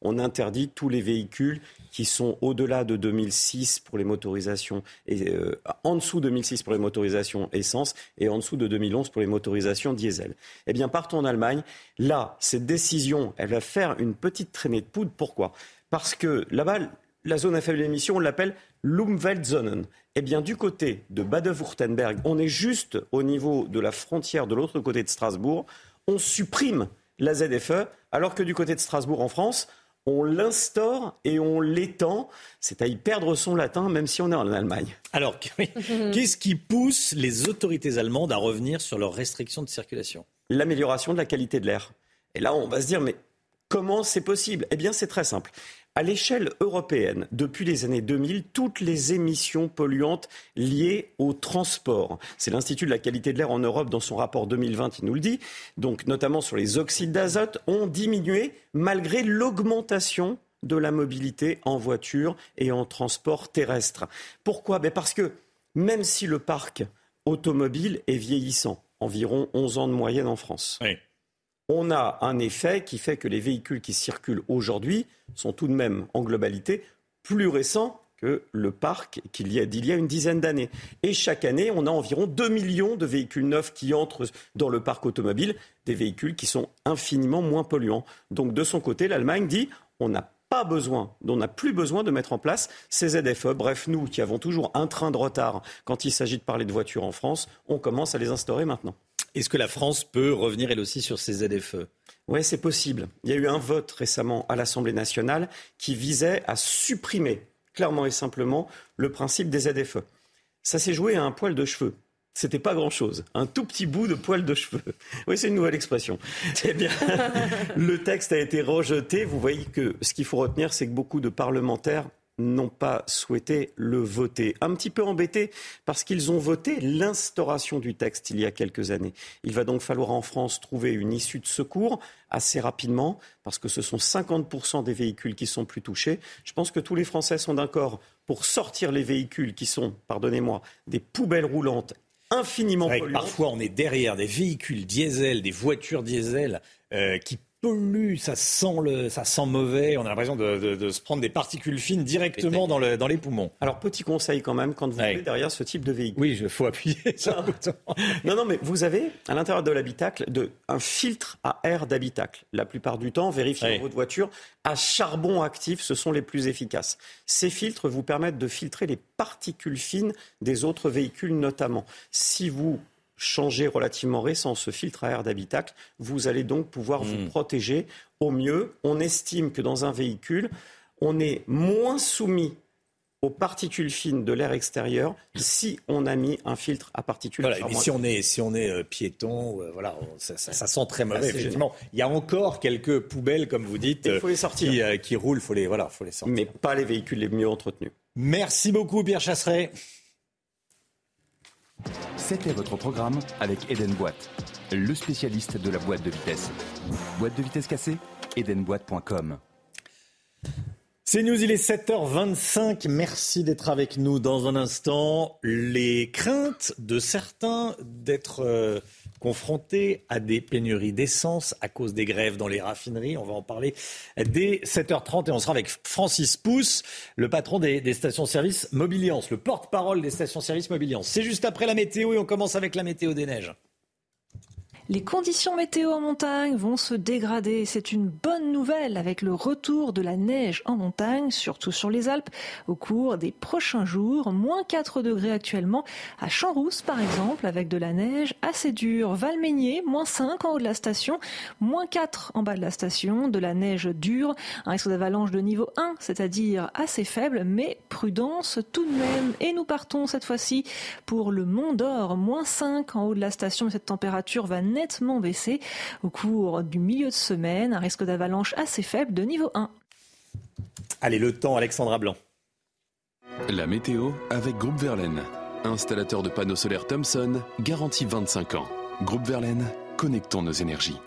on interdit tous les véhicules qui sont au-delà de 2006 pour les motorisations et euh, en dessous de 2006 pour les motorisations essence et en dessous de 2011 pour les motorisations diesel. Eh bien, partons en Allemagne. Là, cette décision, elle va faire une petite traînée de poudre. Pourquoi? Parce que là-bas, la zone à faible émission, on l'appelle l'Umweltzonen. Eh bien, du côté de Bade-Württemberg, on est juste au niveau de la frontière de l'autre côté de Strasbourg. On supprime la ZFE, alors que du côté de Strasbourg en France, on l'instaure et on l'étend. C'est à y perdre son latin, même si on est en Allemagne. Alors, qu'est-ce qui pousse les autorités allemandes à revenir sur leurs restrictions de circulation? L'amélioration de la qualité de l'air. Et là, on va se dire, mais comment c'est possible? Eh bien, c'est très simple. À l'échelle européenne, depuis les années 2000, toutes les émissions polluantes liées au transport, c'est l'Institut de la qualité de l'air en Europe dans son rapport 2020, il nous le dit, donc notamment sur les oxydes d'azote, ont diminué malgré l'augmentation de la mobilité en voiture et en transport terrestre. Pourquoi? Ben Parce que même si le parc automobile est vieillissant, environ 11 ans de moyenne en France, on a un effet qui fait que les véhicules qui circulent aujourd'hui sont tout de même, en globalité, plus récents que le parc qu'il y a d'il y a une dizaine d'années. Et chaque année, on a environ 2 millions de véhicules neufs qui entrent dans le parc automobile, des véhicules qui sont infiniment moins polluants. Donc de son côté, l'Allemagne dit on n'a pas besoin, on n'a plus besoin de mettre en place ces ZFE. Bref, nous qui avons toujours un train de retard quand il s'agit de parler de voitures en France, on commence à les instaurer maintenant. Est-ce que la France peut revenir elle aussi sur ces ZFE? Oui, c'est possible. Il y a eu un vote récemment à l'Assemblée nationale qui visait à supprimer clairement et simplement le principe des ZFE. Ça s'est joué à un poil de cheveux. C'était pas grand-chose, un tout petit bout de poil de cheveux. Oui, c'est une nouvelle expression. Eh bien, le texte a été rejeté. Vous voyez que ce qu'il faut retenir, c'est que beaucoup de parlementaires n'ont pas souhaité le voter. Un petit peu embêtés parce qu'ils ont voté l'instauration du texte il y a quelques années. Il va donc falloir en France trouver une issue de secours assez rapidement parce que ce sont 50% des véhicules qui sont plus touchés. Je pense que tous les Français sont d'accord pour sortir les véhicules qui sont, pardonnez-moi, des poubelles roulantes infiniment polluantes. Parfois, on est derrière des véhicules diesel, des voitures diesel euh, qui polluent, ça sent, le, ça sent mauvais. On a l'impression de, de- de se prendre des particules fines directement dans, le, dans les poumons. Alors, petit conseil quand même, quand vous Ouais. êtes derrière ce type de véhicule. Oui, il faut appuyer sur le bouton. Non, non, mais vous avez à l'intérieur de l'habitacle de, un filtre à air d'habitacle. La plupart du temps, vérifiez Ouais. votre voiture, à charbon actif, ce sont les plus efficaces. Ces filtres vous permettent de filtrer les particules fines des autres véhicules notamment. Si vous changé relativement récent, ce filtre à air d'habitacle, vous allez donc pouvoir vous Hmm. protéger au mieux. On estime que dans un véhicule, on est moins soumis aux particules fines de l'air extérieur si on a mis un filtre à particules. Voilà, si on est, si on est euh, piéton, euh, voilà, on- ça, ça- ça sent très mauvais. Effectivement, il y a encore quelques poubelles, comme vous dites, Il faut les euh, sortir. qui, euh, qui roulent. Faut les, voilà, faut les sortir. Mais pas les véhicules les mieux entretenus. Merci beaucoup, Pierre Chasseret. C'était votre programme avec Eden Boîte, le spécialiste de la boîte de vitesse. Boîte de vitesse cassée Edenboîte.com. C'est News, il est 7h25. Merci d'être avec nous dans un instant. Les craintes de certains d'être euh, confrontés à des pénuries d'essence à cause des grèves dans les raffineries. On va en parler dès 7h30 et on sera avec Francis Pousse, le patron des, stations-service Mobiliance, le porte-parole des stations-service Mobiliance. C'est juste après la météo et on commence avec la météo des neiges. Les conditions météo en montagne vont se dégrader. C'est une bonne nouvelle avec le retour de la neige en montagne, surtout sur les Alpes, au cours des prochains jours. Moins 4 degrés actuellement à Champs-Rousse, par exemple, avec de la neige assez dure. Valmeigné, moins 5 en haut de la station, moins 4 en bas de la station, de la neige dure, un risque d'avalanche de niveau 1, c'est-à-dire assez faible, mais prudence tout de même. Et nous partons cette fois-ci pour le Mont d'Or, moins 5 en haut de la station. Cette température va nettement baisser au cours du milieu de semaine. Un risque d'avalanche assez faible de niveau 1. Allez, le temps, Alexandra Blanc. La météo avec Groupe Verlaine. Installateur de panneaux solaires Thomson, garantie 25 ans. Groupe Verlaine, connectons nos énergies.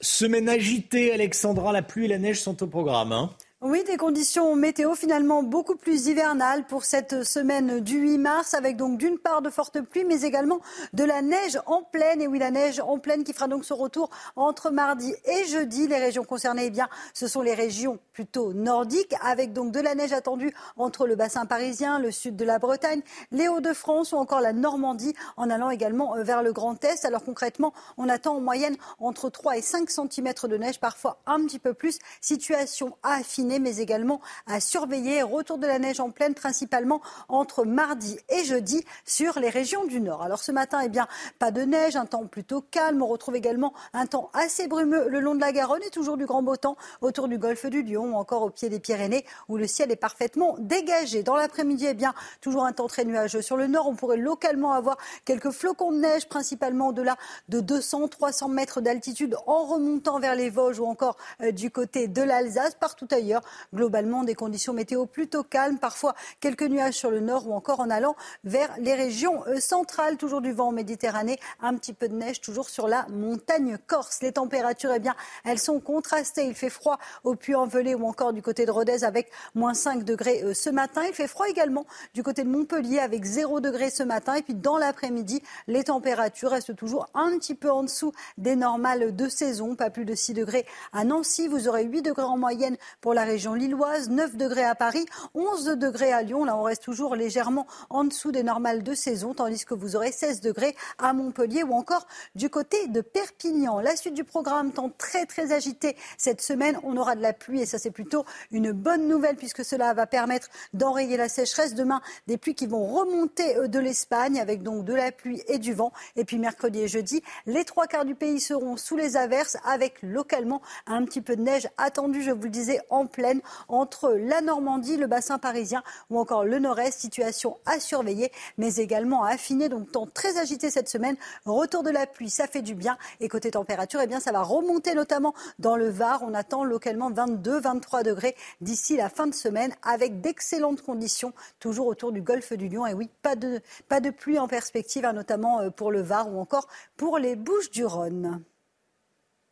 Semaine agitée, Alexandra, la pluie et la neige sont au programme. hein. Oui, des conditions météo finalement beaucoup plus hivernales pour cette semaine du 8 mars, avec donc d'une part de fortes pluies, mais également de la neige en pleine. Et oui, la neige en pleine qui fera donc son retour entre mardi et jeudi. Les régions concernées, eh bien, ce sont les régions plutôt nordiques, avec donc de la neige attendue entre le bassin parisien, le sud de la Bretagne, les Hauts-de-France ou encore la Normandie, en allant également euh, vers le Grand Est. Alors concrètement, on attend en moyenne entre 3 et 5 cm de neige, parfois un petit peu plus. Situation à mais également à surveiller. Retour de la neige en pleine, principalement entre mardi et jeudi sur les régions du nord. Alors ce matin, eh bien, pas de neige, un temps plutôt calme. On retrouve également un temps assez brumeux le long de la Garonne et toujours du grand beau temps autour du golfe du Lion ou encore au pied des Pyrénées où le ciel est parfaitement dégagé. Dans l'après-midi, eh bien, toujours un temps très nuageux sur le nord. On pourrait localement avoir quelques flocons de neige, principalement au-delà de 200, 300 mètres d'altitude en remontant vers les Vosges ou encore euh, du côté de l'Alsace. Partout ailleurs, globalement, des conditions météo plutôt calmes, parfois quelques nuages sur le nord ou encore en allant vers les régions euh, centrales. Toujours du vent en Méditerranée, un petit peu de neige toujours sur la montagne corse. Les températures, eh bien, elles sont contrastées. Il fait froid au Puy-en-Velay ou encore du côté de Rodez avec moins 5 degrés euh, ce matin. Il fait froid également du côté de Montpellier avec 0 degrés ce matin. Et puis dans l'après-midi, les températures restent toujours un petit peu en dessous des normales de saison. Pas plus de 6 degrés à Nancy. Vous aurez 8 degrés en moyenne pour la région lilloise, 9 degrés à Paris, 11 degrés à Lyon. Là, on reste toujours légèrement en dessous des normales de saison, tandis que vous aurez 16 degrés à Montpellier ou encore du côté de Perpignan. La suite du programme, temps très très agité cette semaine. On aura de la pluie et ça c'est plutôt une bonne nouvelle puisque cela va permettre d'enrayer la sécheresse. Demain, des pluies qui vont remonter euh, de l'Espagne avec donc de la pluie et du vent. Et puis mercredi et jeudi, les trois quarts du pays seront sous les averses avec localement un petit peu de neige attendue, je vous le disais, en pleine entre la Normandie, le bassin parisien ou encore le nord-est. Situation à surveiller, mais également à affiner. Donc temps très agité cette semaine. Retour de la pluie, ça fait du bien. Et côté température, eh bien, ça va remonter notamment dans le Var. On attend localement 22-23 degrés d'ici la fin de semaine avec d'excellentes conditions, toujours autour du golfe du Lion. Et oui, pas de, pas de pluie en perspective, hein, notamment euh, pour le Var ou encore pour les Bouches du Rhône.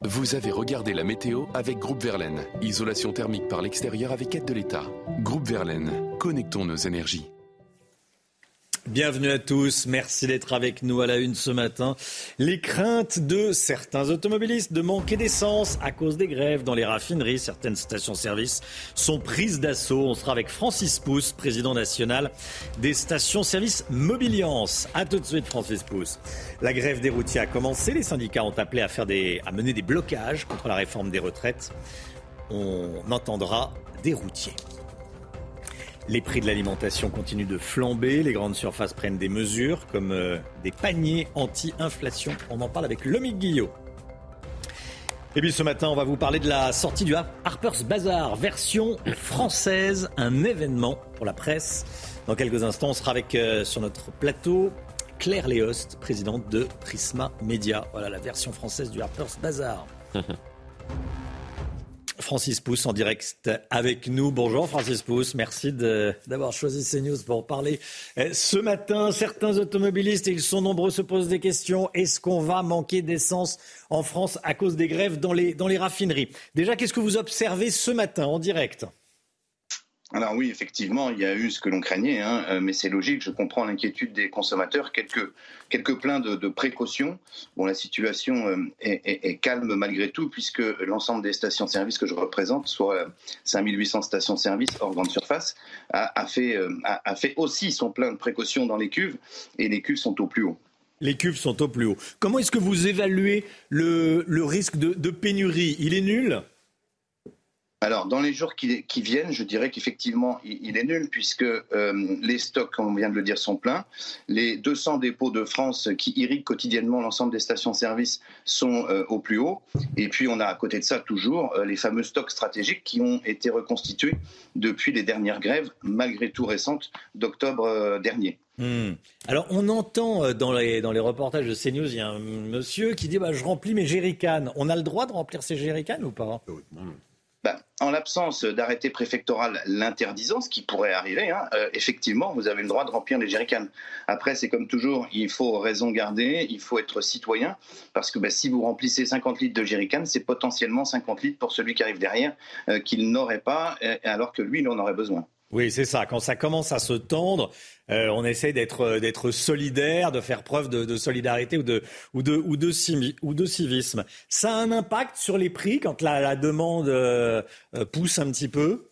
Vous avez regardé la météo avec Groupe Verlaine. Isolation thermique par l'extérieur avec aide de l'État. Groupe Verlaine, connectons nos énergies. Bienvenue à tous, merci d'être avec nous à la une ce matin. Les craintes de certains automobilistes de manquer d'essence à cause des grèves dans les raffineries, certaines stations-service sont prises d'assaut. On sera avec Francis Pousse, président national des stations-service Mobiliance. A tout de suite Francis Pousse. La grève des routiers a commencé, les syndicats ont appelé à, faire des, à mener des blocages contre la réforme des retraites. On entendra des routiers. Les prix de l'alimentation continuent de flamber. Les grandes surfaces prennent des mesures comme euh, des paniers anti-inflation. On en parle avec Lomique Guillot. Et puis ce matin, on va vous parler de la sortie du Harper's Bazaar, version française, un événement pour la presse. Dans quelques instants, on sera avec euh, sur notre plateau Claire Léost, présidente de Prisma Media. Voilà la version française du Harper's Bazaar. Francis Pousse en direct avec nous. Bonjour Francis Pousse, merci d'avoir choisi CNews pour parler. Euh, ce matin, certains automobilistes, et ils sont nombreux, se posent des questions. Est-ce qu'on va manquer d'essence en France à cause des grèves dans les, raffineries? Déjà, qu'est-ce que vous observez ce matin en direct? Alors oui, effectivement, il y a eu ce que l'on craignait, hein, euh, mais c'est logique, je comprends l'inquiétude des consommateurs, quelques, quelques pleins de, précautions. Bon, la situation euh, est, calme malgré tout, puisque l'ensemble des stations-service que je représente, soit 5800 stations-service hors grande surface, a, fait, euh, a, fait aussi son plein de précautions dans les cuves, et les cuves sont au plus haut. Les cuves sont au plus haut. Comment est-ce que vous évaluez le, risque de pénurie? Il est nul? Alors, dans les jours qui, viennent, je dirais qu'effectivement, il, est nul, puisque euh, les stocks, comme on vient de le dire, sont pleins. Les 200 dépôts de France qui irriguent quotidiennement l'ensemble des stations-service sont euh, au plus haut. Et puis, on a à côté de ça toujours euh, les fameux stocks stratégiques qui ont été reconstitués depuis les dernières grèves, malgré tout récentes, d'octobre dernier. Hmm. Alors, on entend dans les, dans les reportages de CNews, il y a un monsieur qui dit bah, Je remplis mes jerrycans. On a le droit de remplir ces jerrycans ou pas? Ben, en l'absence d'arrêté préfectoral l'interdisant, ce qui pourrait arriver, hein, euh, effectivement, vous avez le droit de remplir les jerrycans. Après, c'est comme toujours, il faut raison garder, il faut être citoyen, parce que ben, si vous remplissez 50 litres de jerrycan, c'est potentiellement 50 litres pour celui qui arrive derrière, euh, qu'il n'aurait pas, alors que lui, il en aurait besoin. Oui, c'est ça. Quand ça commence à se tendre, euh, on essaie d'être euh, d'être solidaire, de faire preuve de, solidarité ou de ou de ou de, ou de civisme. Ça a un impact sur les prix quand la, demande euh, pousse un petit peu?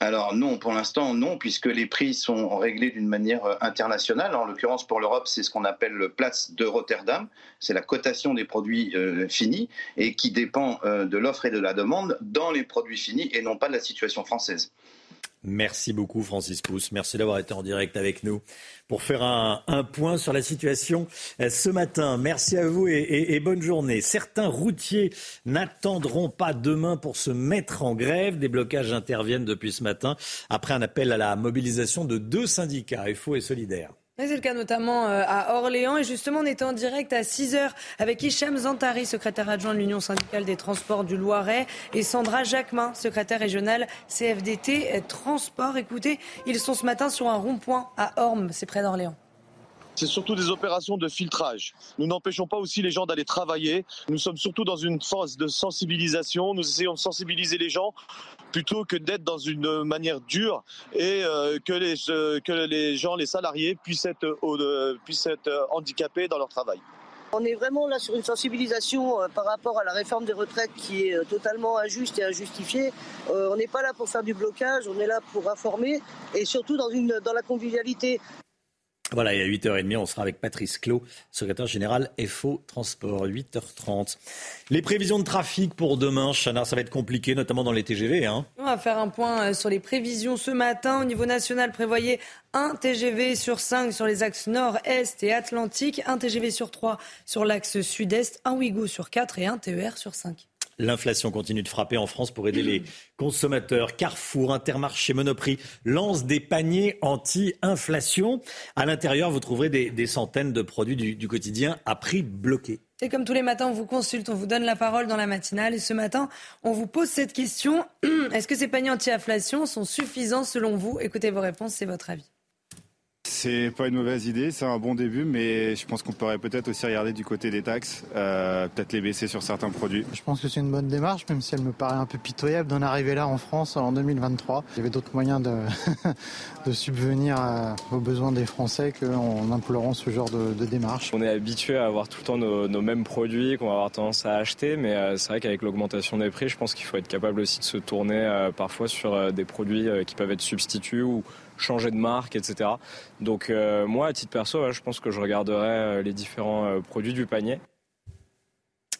Alors non, pour l'instant non, puisque les prix sont réglés d'une manière internationale. En l'occurrence pour l'Europe, c'est ce qu'on appelle le Place de Rotterdam. C'est la cotation des produits finis et qui dépend de l'offre et de la demande dans les produits finis et non pas de la situation française. Merci beaucoup Francis Pousse. Merci d'avoir été en direct avec nous pour faire un, point sur la situation euh, ce matin. Merci à vous et, bonne journée. Certains routiers n'attendront pas demain pour se mettre en grève. Des blocages interviennent depuis ce matin après un appel à la mobilisation de deux syndicats, FO et Solidaire. C'est le cas notamment euh, à Orléans. Et justement, on est en direct à 6 heures avec Hicham Zantari, secrétaire adjoint de l'Union syndicale des transports du Loiret, et Sandra Jacquemin, secrétaire régionale CFDT Transport. Écoutez, ils sont ce matin sur un rond-point à Orme, c'est près d'Orléans. C'est surtout des opérations de filtrage. Nous n'empêchons pas aussi les gens d'aller travailler. Nous sommes surtout dans une phase de sensibilisation. Nous essayons de sensibiliser les gens plutôt que d'être dans une manière dure et euh, que, les, euh, que les gens, les salariés, puissent être, euh, puissent être handicapés dans leur travail. On est vraiment là sur une sensibilisation par rapport à la réforme des retraites qui est totalement injuste et injustifiée. on n'est pas là pour faire du blocage, on est là pour informer et surtout dans, une, dans la convivialité. Voilà, et à 8h30, on sera avec Patrice Clot, secrétaire général FO Transport, 8h30. Les prévisions de trafic pour demain, Chana, ça va être compliqué, notamment dans les TGV. Hein. On va faire un point euh, sur les prévisions ce matin. Au niveau national, prévoyez un TGV sur 5 sur les axes nord-est et atlantique, un TGV sur 3 sur l'axe sud-est, un Ouigo sur 4 et un TER sur 5. L'inflation continue de frapper en France pour aider les consommateurs. Carrefour, Intermarché, Monoprix lancent des paniers anti-inflation. À l'intérieur, vous trouverez des, centaines de produits du, quotidien à prix bloqué. Et comme tous les matins, on vous consulte, on vous donne la parole dans la matinale. Et ce matin, on vous pose cette question. Est-ce que ces paniers anti-inflation sont suffisants selon vous? Écoutez vos réponses, c'est votre avis. C'est pas une mauvaise idée, c'est un bon début, mais je pense qu'on pourrait peut-être aussi regarder du côté des taxes, euh, peut-être les baisser sur certains produits. Je pense que c'est une bonne démarche, même si elle me paraît un peu pitoyable d'en arriver là en France en 2023. Il y avait d'autres moyens de, de subvenir aux besoins des Français qu'en implorant ce genre de, démarche. On est habitué à avoir tout le temps nos, mêmes produits qu'on va avoir tendance à acheter, mais euh, c'est vrai qu'avec l'augmentation des prix, je pense qu'il faut être capable aussi de se tourner euh, parfois sur des produits qui peuvent être substituts ou changer de marque, etc. Donc euh, moi, à titre perso, je pense que je regarderai euh, les différents euh, produits du panier.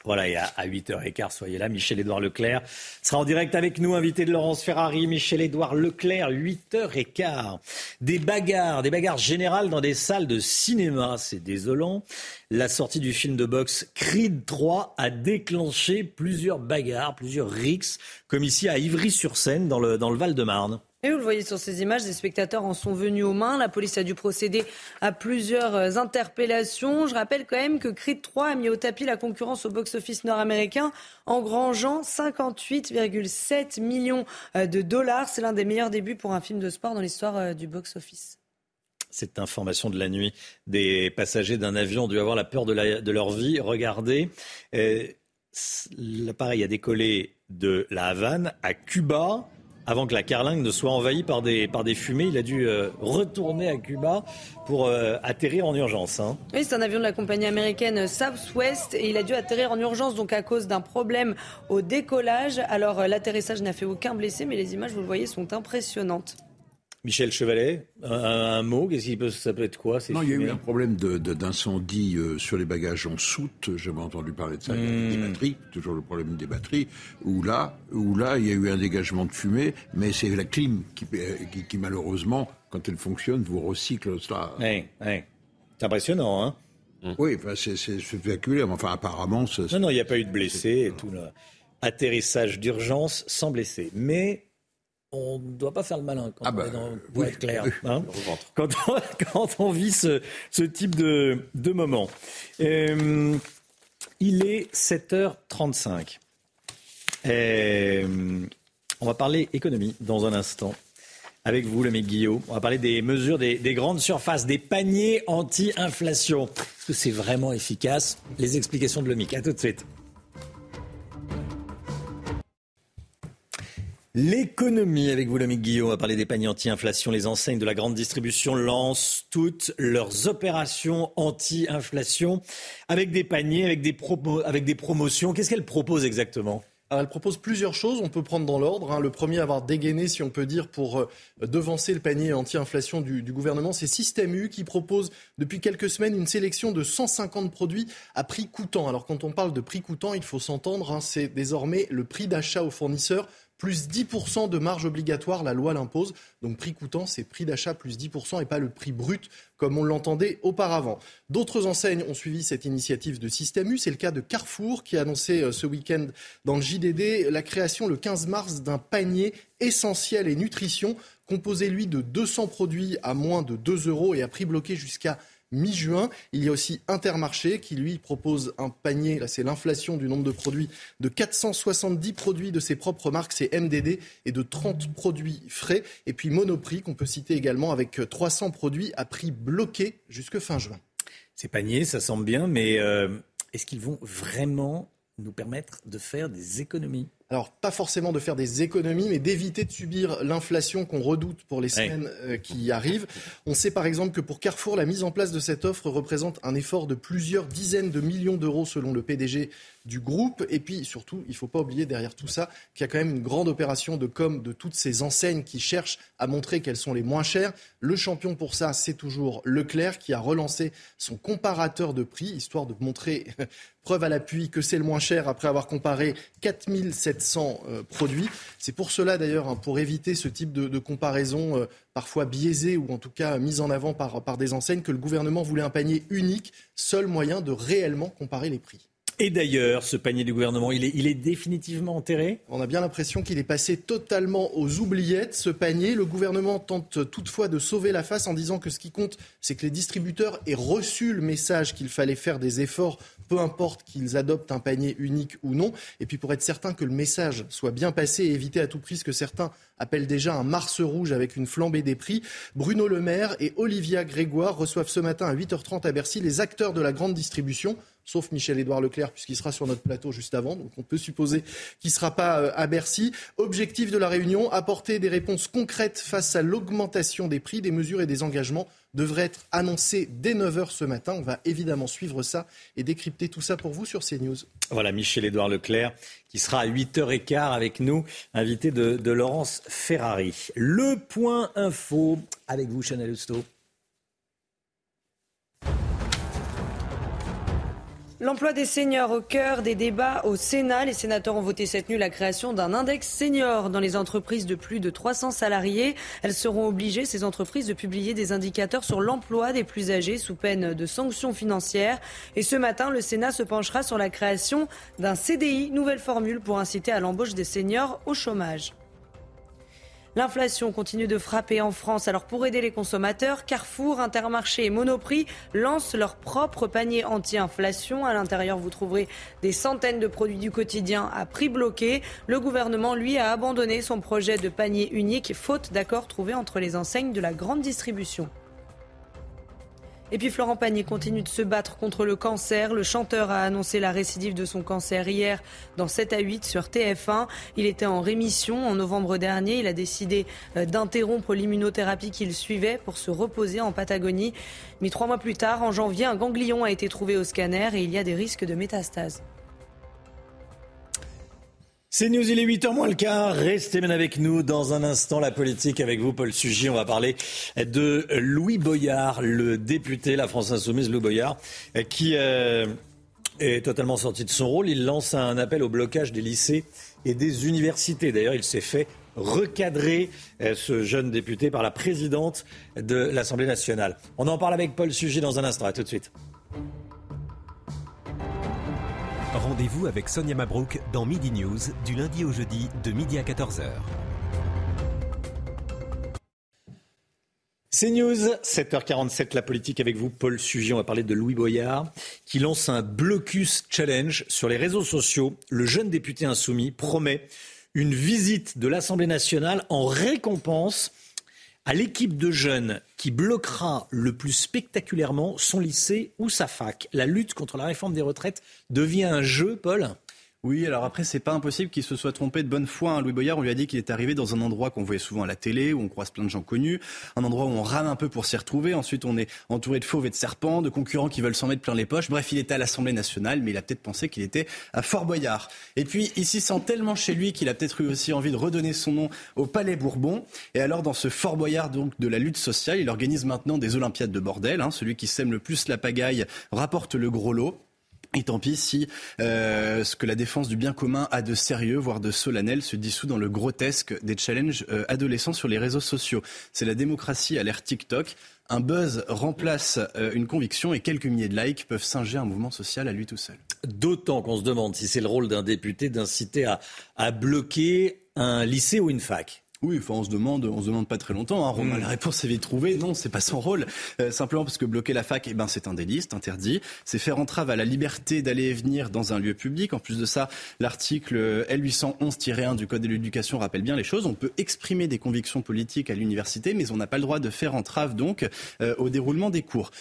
Voilà, et à, 8h15, soyez là. Michel-Édouard Leclerc sera en direct avec nous, invité de Laurence Ferrari. Michel-Édouard Leclerc, 8h15. Des bagarres, des bagarres générales dans des salles de cinéma. C'est désolant. La sortie du film de boxe Creed 3 a déclenché plusieurs bagarres, plusieurs rixes, comme ici à Ivry-sur-Seine, dans le, dans le Val-de-Marne. Et vous le voyez sur ces images, des spectateurs en sont venus aux mains. La police a dû procéder à plusieurs euh, interpellations. Je rappelle quand même que Creed 3 a mis au tapis la concurrence au box-office nord-américain, engrangeant 58,7 millions euh, de dollars. C'est l'un des meilleurs débuts pour un film de sport dans l'histoire euh, du box-office. Cette information de la nuit, des passagers d'un avion ont dû avoir la peur de, leur vie. Regardez, l'appareil a décollé de la Havane à Cuba avant que la carlingue ne soit envahie par des, par des fumées. Il a dû euh, retourner à Cuba pour euh, atterrir en urgence. Hein. Oui, c'est un avion de la compagnie américaine Southwest et il a dû atterrir en urgence donc à cause d'un problème au décollage. Alors euh, l'atterrissage n'a fait aucun blessé, mais les images, vous le voyez, sont impressionnantes. Michel Chevalet, un, mot, qu'est-ce peut, ça peut être quoi Non, il y a eu un problème d'incendie euh, sur les bagages en soute. J'avais entendu parler de ça. Des hmm. batteries, toujours le problème des batteries. Où là, où là, il y a eu un dégagement de fumée, mais c'est la clim qui, euh, qui, malheureusement, quand elle fonctionne, vous recycle. Oui, oui. C'est impressionnant, hein Oui, enfin, c'est spectaculaire. Enfin, apparemment, non, non, il n'y a pas eu de blessés et tout. Là. Atterrissage d'urgence sans blessés, mais on ne doit pas faire le malin quand ah on bah, est dans, être clair. Hein. quand, on, quand, on, vit ce, ce type de, de moment. Euh, il est 7h35. Euh, on va parler économie dans un instant. Avec vous, le mec Guillaume. On va parler des mesures des, des grandes surfaces, des paniers anti-inflation. Est-ce que c'est vraiment efficace? Les explications de Lomic. À tout de suite. L'économie, avec vous, l'ami Guillaume, on va parler des paniers anti-inflation. Les enseignes de la grande distribution lancent toutes leurs opérations anti-inflation avec des paniers, avec des, avec des promotions. Qu'est-ce qu'elles proposent exactement? Alors, elle propose plusieurs choses, on peut prendre dans l'ordre. Hein. Le premier à avoir dégainé, si on peut dire, pour euh, devancer le panier anti-inflation du, gouvernement, c'est Système U qui propose depuis quelques semaines une sélection de 150 produits à prix coûtant. Alors quand on parle de prix coûtant, il faut s'entendre, hein, c'est désormais le prix d'achat aux fournisseurs plus 10% de marge obligatoire, la loi l'impose. Donc prix coûtant, c'est prix d'achat plus 10% et pas le prix brut comme on l'entendait auparavant. D'autres enseignes ont suivi cette initiative de Système U. C'est le cas de Carrefour qui a annoncé euh, ce week-end dans le JDD la création le 15 mars d'un panier essentiel et nutrition composé, lui, de 200 produits à moins de 2 euros et à prix bloqué jusqu'à mi-juin. Il y a aussi Intermarché qui, lui, propose un panier, là c'est l'inflation du nombre de produits, de 470 produits de ses propres marques, c'est MDD, et de 30 produits frais. Et puis Monoprix qu'on peut citer également avec 300 produits à prix bloqué jusque fin juin. Ces paniers, ça semble bien, mais euh, est-ce qu'ils vont vraiment nous permettre de faire des économies? Alors, pas forcément de faire des économies, mais d'éviter de subir l'inflation qu'on redoute pour les semaines euh, qui arrivent. On sait par exemple que pour Carrefour, la mise en place de cette offre représente un effort de plusieurs dizaines de millions d'euros selon le PDG du groupe. Et puis surtout, il ne faut pas oublier derrière tout ça qu'il y a quand même une grande opération de com de toutes ces enseignes qui cherchent à montrer qu'elles sont les moins chères. Le champion pour ça, c'est toujours Leclerc qui a relancé son comparateur de prix, histoire de montrer preuve à l'appui que c'est le moins cher après avoir comparé 4700 euh, produits. C'est pour cela d'ailleurs, hein, pour éviter ce type de, comparaison euh, parfois biaisée ou en tout cas mise en avant par, par des enseignes, que le gouvernement voulait un panier unique, seul moyen de réellement comparer les prix. Et d'ailleurs, ce panier du gouvernement, il est, il est définitivement enterré? On a bien l'impression qu'il est passé totalement aux oubliettes, ce panier. Le gouvernement tente toutefois de sauver la face en disant que ce qui compte, c'est que les distributeurs aient reçu le message qu'il fallait faire des efforts, peu importe qu'ils adoptent un panier unique ou non. Et puis pour être certain que le message soit bien passé et éviter à tout prix ce que certains appellent déjà un mars rouge avec une flambée des prix, Bruno Le Maire et Olivia Grégoire reçoivent ce matin à 8h30 à Bercy les acteurs de la grande distribution sauf Michel-Édouard Leclerc, puisqu'il sera sur notre plateau juste avant. Donc on peut supposer qu'il ne sera pas euh, à Bercy. Objectif de la réunion, apporter des réponses concrètes face à l'augmentation des prix. Des mesures et des engagements devraient être annoncés dès 9h ce matin. On va évidemment suivre ça et décrypter tout ça pour vous sur CNews. Voilà, Michel-Édouard Leclerc qui sera à 8h15 avec nous, invité de, Laurence Ferrari. Le point info avec vous, Chanel Housteau. L'emploi des seniors au cœur des débats au Sénat. Les sénateurs ont voté cette nuit la création d'un index senior dans les entreprises de plus de 300 salariés. Elles seront obligées, ces entreprises, de publier des indicateurs sur l'emploi des plus âgés sous peine de sanctions financières. Et ce matin, le Sénat se penchera sur la création d'un CDI, nouvelle formule pour inciter à l'embauche des seniors au chômage. L'inflation continue de frapper en France. Alors pour aider les consommateurs, Carrefour, Intermarché et Monoprix lancent leur propre panier anti-inflation. À l'intérieur, vous trouverez des centaines de produits du quotidien à prix bloqué. Le gouvernement, lui, a abandonné son projet de panier unique faute d'accord trouvé entre les enseignes de la grande distribution. Et puis Florent Pagny continue de se battre contre le cancer. Le chanteur a annoncé la récidive de son cancer hier dans 7 à 8 sur TF1. Il était en rémission en novembre dernier. Il a décidé euh, d'interrompre l'immunothérapie qu'il suivait pour se reposer en Patagonie. Mais trois mois plus tard, en janvier, un ganglion a été trouvé au scanner et il y a des risques de métastase. C'est News, il est 8h moins le quart. Restez bien avec nous dans un instant. La politique avec vous, Paul Sugy. On va parler de Louis Boyard, le député, la France Insoumise, Louis Boyard, qui euh, est totalement sorti de son rôle. Il lance un appel au blocage des lycées et des universités. D'ailleurs, il s'est fait recadrer, euh, ce jeune député, par la présidente de l'Assemblée nationale. On en parle avec Paul Sugy dans un instant. À tout de suite. Rendez-vous avec Sonia Mabrouk dans Midi News du lundi au jeudi de midi à 14h. C'est News, 7h47, la politique avec vous, Paul Sugy. On va parler de Louis Boyard, qui lance un blocus challenge sur les réseaux sociaux. Le jeune député insoumis promet une visite de l'Assemblée nationale en récompense à l'équipe de jeunes qui bloquera le plus spectaculairement son lycée ou sa fac. La lutte contre la réforme des retraites devient un jeu, Paul? Oui, alors après, c'est pas impossible qu'il se soit trompé de bonne foi. Hein. Louis Boyard, on lui a dit qu'il est arrivé dans un endroit qu'on voyait souvent à la télé, où on croise plein de gens connus, un endroit où on rame un peu pour s'y retrouver. Ensuite, on est entouré de fauves et de serpents, de concurrents qui veulent s'en mettre plein les poches. Bref, il était à l'Assemblée nationale, mais il a peut-être pensé qu'il était à Fort Boyard. Et puis, il s'y sent tellement chez lui qu'il a peut-être eu aussi envie de redonner son nom au Palais Bourbon. Et alors, dans ce Fort Boyard donc de la lutte sociale, il organise maintenant des Olympiades de bordel. Hein. Celui qui sème le plus la pagaille rapporte le gros lot. Et tant pis si euh, ce que la défense du bien commun a de sérieux, voire de solennel, se dissout dans le grotesque des challenges euh, adolescents sur les réseaux sociaux. C'est la démocratie à l'ère TikTok. Un buzz remplace euh, une conviction et quelques milliers de likes peuvent singer un mouvement social à lui tout seul. D'autant qu'on se demande si c'est le rôle d'un député d'inciter à, à bloquer un lycée ou une fac. Oui, enfin, on se demande, on se demande pas très longtemps. Hein, Romain, mm. la réponse est vite trouvée. Non, c'est pas son rôle. Euh, simplement parce que bloquer la fac, eh ben, c'est un délit, c'est interdit. C'est faire entrave à la liberté d'aller et venir dans un lieu public. En plus de ça, l'article L811-1 du Code de l'éducation rappelle bien les choses. On peut exprimer des convictions politiques à l'université, mais on n'a pas le droit de faire entrave donc euh, au déroulement des cours.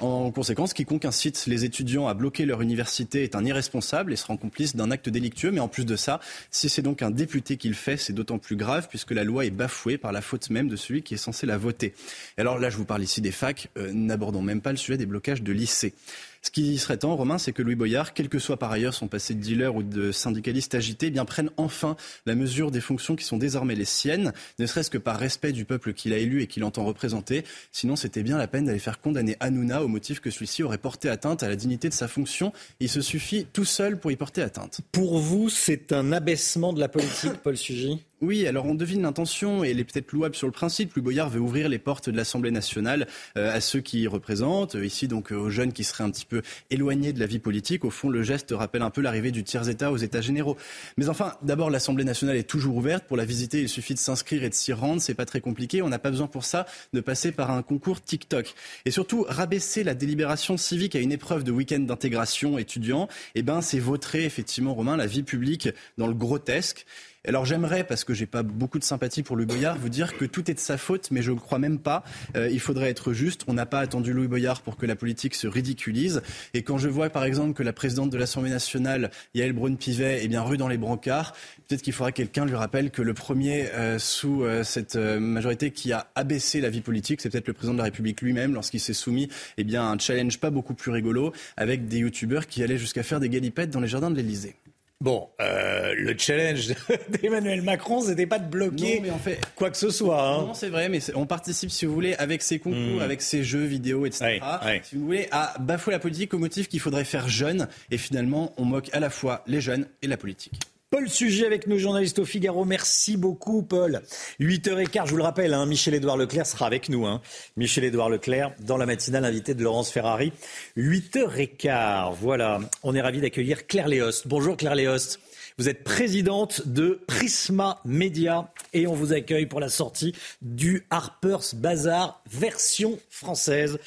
En conséquence, quiconque incite les étudiants à bloquer leur université est un irresponsable et sera complice d'un acte délictueux. Mais en plus de ça, si c'est donc un député qui le fait, c'est d'autant plus grave puisque la loi est bafouée par la faute même de celui qui est censé la voter. Et alors là, je vous parle ici des facs, euh, n'abordons même pas le sujet des blocages de lycées. Ce qui serait temps, Romain, c'est que Louis Boyard, quel que soit par ailleurs son passé de dealer ou de syndicaliste agité, eh bien prenne enfin la mesure des fonctions qui sont désormais les siennes, ne serait-ce que par respect du peuple qu'il a élu et qu'il entend représenter. Sinon, c'était bien la peine d'aller faire condamner Hanouna au motif que celui-ci aurait porté atteinte à la dignité de sa fonction. Il se suffit tout seul pour y porter atteinte. Pour vous, c'est un abaissement de la politique, Paul Sugy oui, alors on devine l'intention et elle est peut-être louable sur le principe. Louis Boyard veut ouvrir les portes de l'Assemblée nationale euh, à ceux qui y représentent, euh, ici donc euh, aux jeunes qui seraient un petit peu éloignés de la vie politique. Au fond, le geste rappelle un peu l'arrivée du tiers-État aux États généraux. Mais enfin, d'abord, l'Assemblée nationale est toujours ouverte. Pour la visiter, il suffit de s'inscrire et de s'y rendre. C'est pas très compliqué. On n'a pas besoin pour ça de passer par un concours TikTok. Et surtout, rabaisser la délibération civique à une épreuve de week-end d'intégration étudiant, eh ben, c'est vautrer effectivement, Romain, la vie publique dans le grotesque. Alors j'aimerais, parce que j'ai pas beaucoup de sympathie pour Louis Boyard, vous dire que tout est de sa faute, mais je ne crois même pas. Euh, il faudrait être juste. On n'a pas attendu Louis Boyard pour que la politique se ridiculise. Et quand je vois par exemple que la présidente de l'Assemblée nationale, Yael Braun-Pivet, est bien rue dans les brancards, peut-être qu'il faudra que quelqu'un lui rappelle que le premier euh, sous euh, cette majorité qui a abaissé la vie politique, c'est peut-être le président de la République lui-même lorsqu'il s'est soumis eh bien, à un challenge pas beaucoup plus rigolo avec des youtubeurs qui allaient jusqu'à faire des galipettes dans les jardins de l'Élysée. Bon, euh, le challenge d'Emmanuel Macron, c'était pas de bloquer Non, mais en fait- quoi que ce soit. hein. Non, c'est vrai, mais on participe, si vous voulez, avec ces concours, Mm. avec ces jeux vidéo, etc. Si vous voulez, à bafouer la politique au motif qu'il faudrait faire jeune. Et finalement, on moque à la fois les jeunes et la politique. Paul Sujet avec nous, journaliste au Figaro. Merci beaucoup, Paul. 8h15, je vous le rappelle, hein, Michel-Édouard Leclerc sera avec nous. Hein. Michel-Édouard Leclerc, dans la matinale, invité de Laurence Ferrari. 8h15, voilà. On est ravi d'accueillir Claire Léost. Bonjour Claire Léost. Vous êtes présidente de Prisma Media et on vous accueille pour la sortie du Harper's Bazaar version française.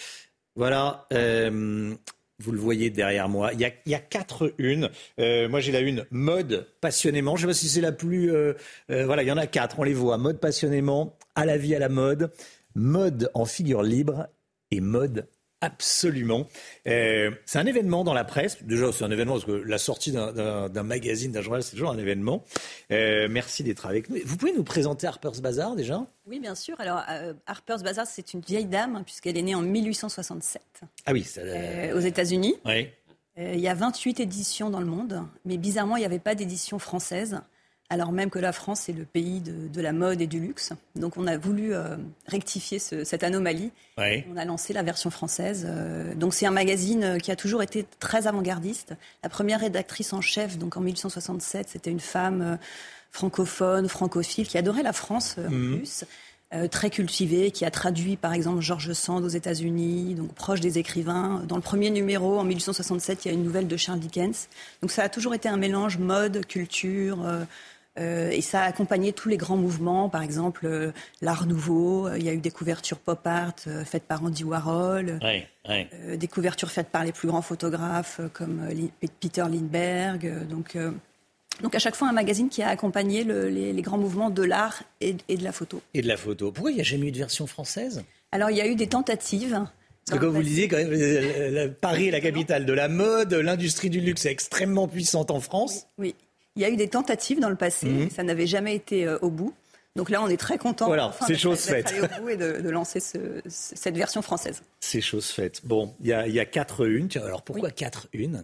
Voilà. euh, vous le voyez derrière moi. Il y a, il y a quatre unes. Euh, moi, j'ai la une mode passionnément. Je ne sais pas si c'est la plus. euh, euh, voilà, il y en a quatre. On les voit. Mode passionnément, à la vie, à la mode, mode en figure libre et mode absolument. Euh, c'est un événement dans la presse. Déjà, c'est un événement parce que la sortie d'un- magazine, d'un journal, c'est toujours un événement. Euh, merci d'être avec nous. Vous pouvez nous présenter Harper's Bazaar déjà? Oui, bien sûr. Alors, euh, Harper's Bazaar, c'est une vieille dame, hein, puisqu'elle est née en 1867 Ah oui, ça, aux États-Unis. oui. Il y a 28 éditions dans le monde, mais bizarrement, il n'y avait pas d'édition française, alors même que la France est le pays de, de la mode et du luxe. Donc, on a voulu euh, rectifier ce- cette anomalie. On a lancé la version française. Euh, donc, c'est un magazine euh, qui a toujours été très avant-gardiste. La première rédactrice en chef, donc en 1867, c'était une femme euh, francophone, francophile, qui adorait la France en Mhm. plus. euh, très cultivée, qui a traduit par exemple George Sand aux États-Unis, donc proche des écrivains. Dans le premier numéro, en 1867, il y a une nouvelle de Charles Dickens. Donc ça a toujours été un mélange mode, culture, euh, euh, et ça a accompagné tous les grands mouvements, par exemple euh, l'art nouveau. euh, Il y a eu des couvertures pop art faites par Andy Warhol. Oui, oui. Des couvertures faites par les plus grands photographes comme Peter Lindbergh. donc, donc à chaque fois un magazine qui a accompagné le- les, les grands mouvements de l'art et, et de la photo. Et de la photo. Pourquoi il n'y a jamais eu de version française? Alors il y a eu des tentatives. Parce que comme vous le disiez, quand même, la- Paris est la capitale de la mode, l'industrie du luxe est extrêmement puissante en France. Oui, il y a eu des tentatives dans le passé, mais ça n'avait jamais été euh, au bout. Donc là, on est très content Voilà, enfin, c'est chose faite. au bout et de, de lancer ce- ce- cette version française. C'est chose faite. Bon, il y a, il y a quatre unes. Alors pourquoi quatre unes?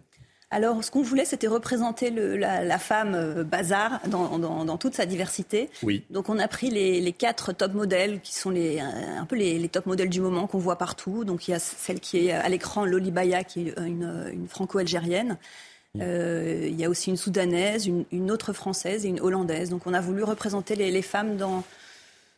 Alors, ce qu'on voulait, c'était représenter le- la, la femme euh, bazar dans, dans- dans toute sa diversité. Oui. Donc, on a pris les, les quatre top modèles qui sont les, euh, un peu les, les top modèles du moment qu'on voit partout. Donc, il y a celle qui est à l'écran, Loli Baya, qui est une, une franco-algérienne. Euh, il y a aussi une soudanaise, une, une autre française et une hollandaise. Donc, on a voulu représenter les, les femmes dans,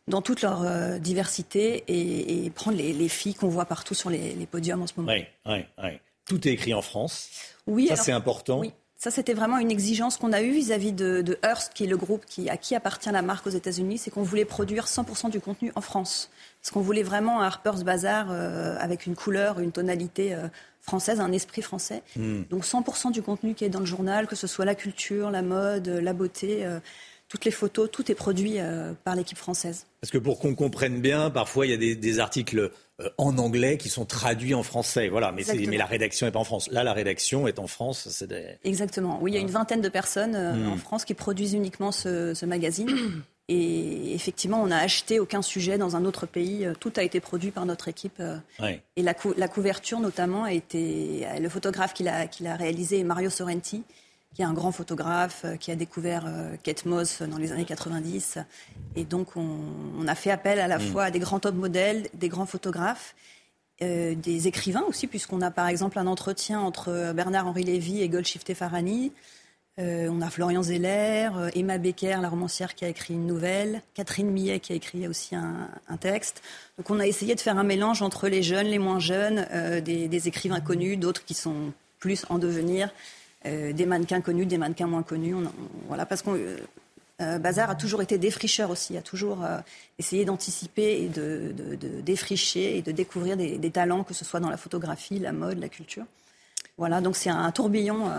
dans toute leur euh, diversité et, et prendre les, les filles qu'on voit partout sur les, les podiums en ce moment. Oui, oui, oui. Tout est écrit en France. Oui, Ça, c'est important. Oui, ça c'était vraiment une exigence qu'on a eue vis-à-vis de, de Hearst, qui est le groupe qui, à qui appartient la marque aux États-Unis, c'est qu'on voulait produire 100% du contenu en France. Parce qu'on voulait vraiment un Harper's Bazaar euh, avec une couleur, une tonalité euh, française, un esprit français. Hmm. Donc 100% du contenu qui est dans le journal, que ce soit la culture, la mode, la beauté, euh, toutes les photos, tout est produit euh, par l'équipe française. Parce que pour qu'on comprenne bien, parfois il y a des, des articles euh, en anglais qui sont traduits en français. Voilà, mais, la rédaction n'est pas en France. Là, la rédaction est en France. C'est des... Exactement. Oui, il y a une vingtaine de personnes euh, Hmm. en France qui produisent uniquement ce, ce magazine. Et effectivement, on n'a acheté aucun sujet dans un autre pays. Euh, Tout a été produit par notre équipe. euh, Ouais. Et la, cou- la couverture, notamment, a été. Le photographe qui l'a réalisé est Mario Sorrenti, qui est un grand photographe, euh, qui a découvert euh, Kate Moss dans les années 90. Et donc, on, on a fait appel à la Mm. fois à des grands top modèles, des grands photographes, euh, des écrivains aussi, puisqu'on a par exemple un entretien entre Bernard-Henri Lévy et Golshifteh Farhani. Euh, on a Florian Zeller, euh, Emma Becker, la romancière qui a écrit une nouvelle, Catherine Millet qui a écrit aussi un, texte. Donc on a essayé de faire un mélange entre les jeunes, les moins jeunes, euh, des, écrivains connus, d'autres qui sont plus en devenir, des mannequins connus, des mannequins moins connus. On- voilà, parce qu'on Bazar a toujours été défricheur aussi, a toujours essayé d'anticiper et de défricher et de découvrir des, des talents, que ce soit dans la photographie, la mode, la culture. Voilà, donc c'est un tourbillon.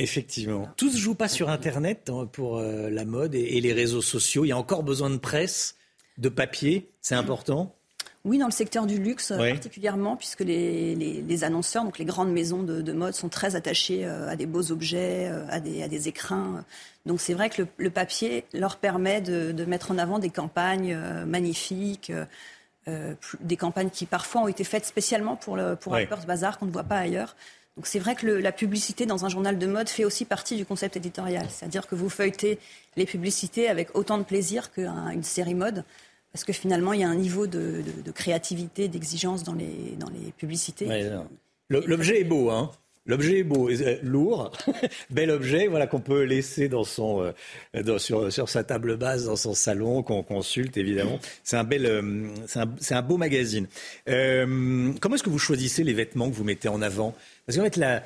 Euh, Effectivement. Tout se joue pas sur Internet hein, pour euh, la mode et, les réseaux sociaux. Il y a encore besoin de presse, de papier. C'est important? Oui, dans le secteur du luxe Oui. particulièrement, puisque les, les- les annonceurs, donc les grandes maisons de, de mode, sont très attachés euh, à des beaux objets, euh, à, des, à des écrins. Donc c'est vrai que le, le papier leur permet de, de mettre en avant des campagnes euh, magnifiques, euh, euh, des campagnes qui parfois ont été faites spécialement pour, le, pour Oui. Harper's Bazaar, qu'on ne voit pas ailleurs. Donc c'est vrai que la publicité dans un journal de mode fait aussi partie du concept éditorial. C'est-à-dire que vous feuilletez les publicités avec autant de plaisir qu'une série mode. Parce que finalement, il y a un niveau de, créativité, d'exigence dans les, dans les publicités. L'objet est beau, hein L'objet est beau, euh, lourd, bel objet, voilà qu'on peut laisser dans son, euh, sur, sa table basse, dans son salon, qu'on consulte évidemment. C'est un bel, euh, c'est un, beau magazine. Comment est-ce que vous choisissez les vêtements que vous mettez en avant? Parce qu'en fait, là,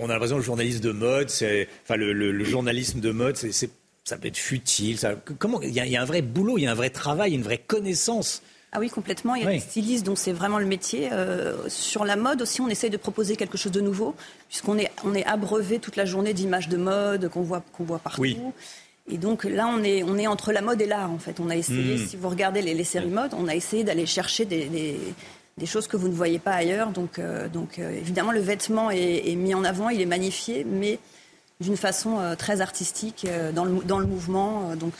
on a l'impression que le journaliste de mode, c'est, enfin le, journalisme de mode, c'est, ça peut être futile. Comment Il y, y a un vrai boulot, il y a un vrai travail, une vraie connaissance. Ah oui, complètement. Il y a Oui. des stylistes dont c'est vraiment le métier. Euh, sur la mode aussi, on essaye de proposer quelque chose de nouveau, puisqu'on est, on est abreuvé toute la journée d'images de mode qu'on voit, qu'on voit partout. Oui. Et donc là, on est, on est entre la mode et l'art, en fait. On a essayé, Mm. si vous regardez les, les séries mode, on a essayé d'aller chercher des, des, des choses que vous ne voyez pas ailleurs. Donc, euh, donc euh, évidemment, le vêtement est, est mis en avant, il est magnifié, mais d'une façon très artistique, dans, le, dans le mouvement. donc,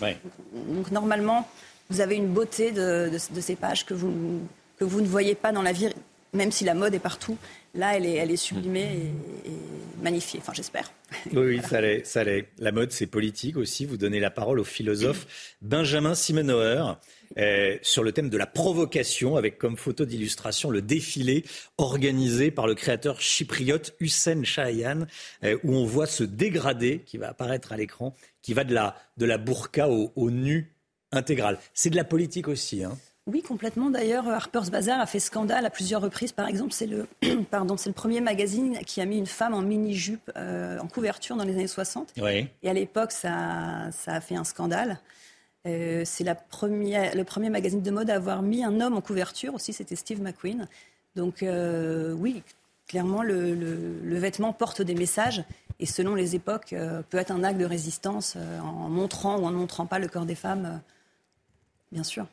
donc normalement, vous avez une beauté de, de- de ces pages que vous, que vous ne voyez pas dans la vie, même si la mode est partout. Là, elle est, elle est sublimée et, et magnifiée, enfin j'espère. Oui, oui, ça l'est, ça l'est. La mode, c'est politique aussi. Vous donnez la parole au philosophe Benjamin Simenauer euh, sur le thème de la provocation, avec comme photo d'illustration le défilé organisé par le créateur chypriote Hussein Shahayan, euh, où on voit ce dégradé qui va apparaître à l'écran, qui va de la, de la burqa au, au nu intégral. C'est de la politique aussi. Hein. Oui, complètement. D'ailleurs, Harper's Bazaar a fait scandale à plusieurs reprises. Par exemple, c'est le, pardon, c'est le premier magazine qui a mis une femme en mini-jupe euh, en couverture dans les années 60. Oui. Et à l'époque, ça, ça a fait un scandale. Euh, c'est la première, le premier magazine de mode à avoir mis un homme en couverture aussi, c'était Steve McQueen. Donc euh, oui, clairement, le, le- le vêtement porte des messages et selon les époques, euh, peut être un acte de résistance euh, en montrant ou en ne montrant pas le corps des femmes, euh,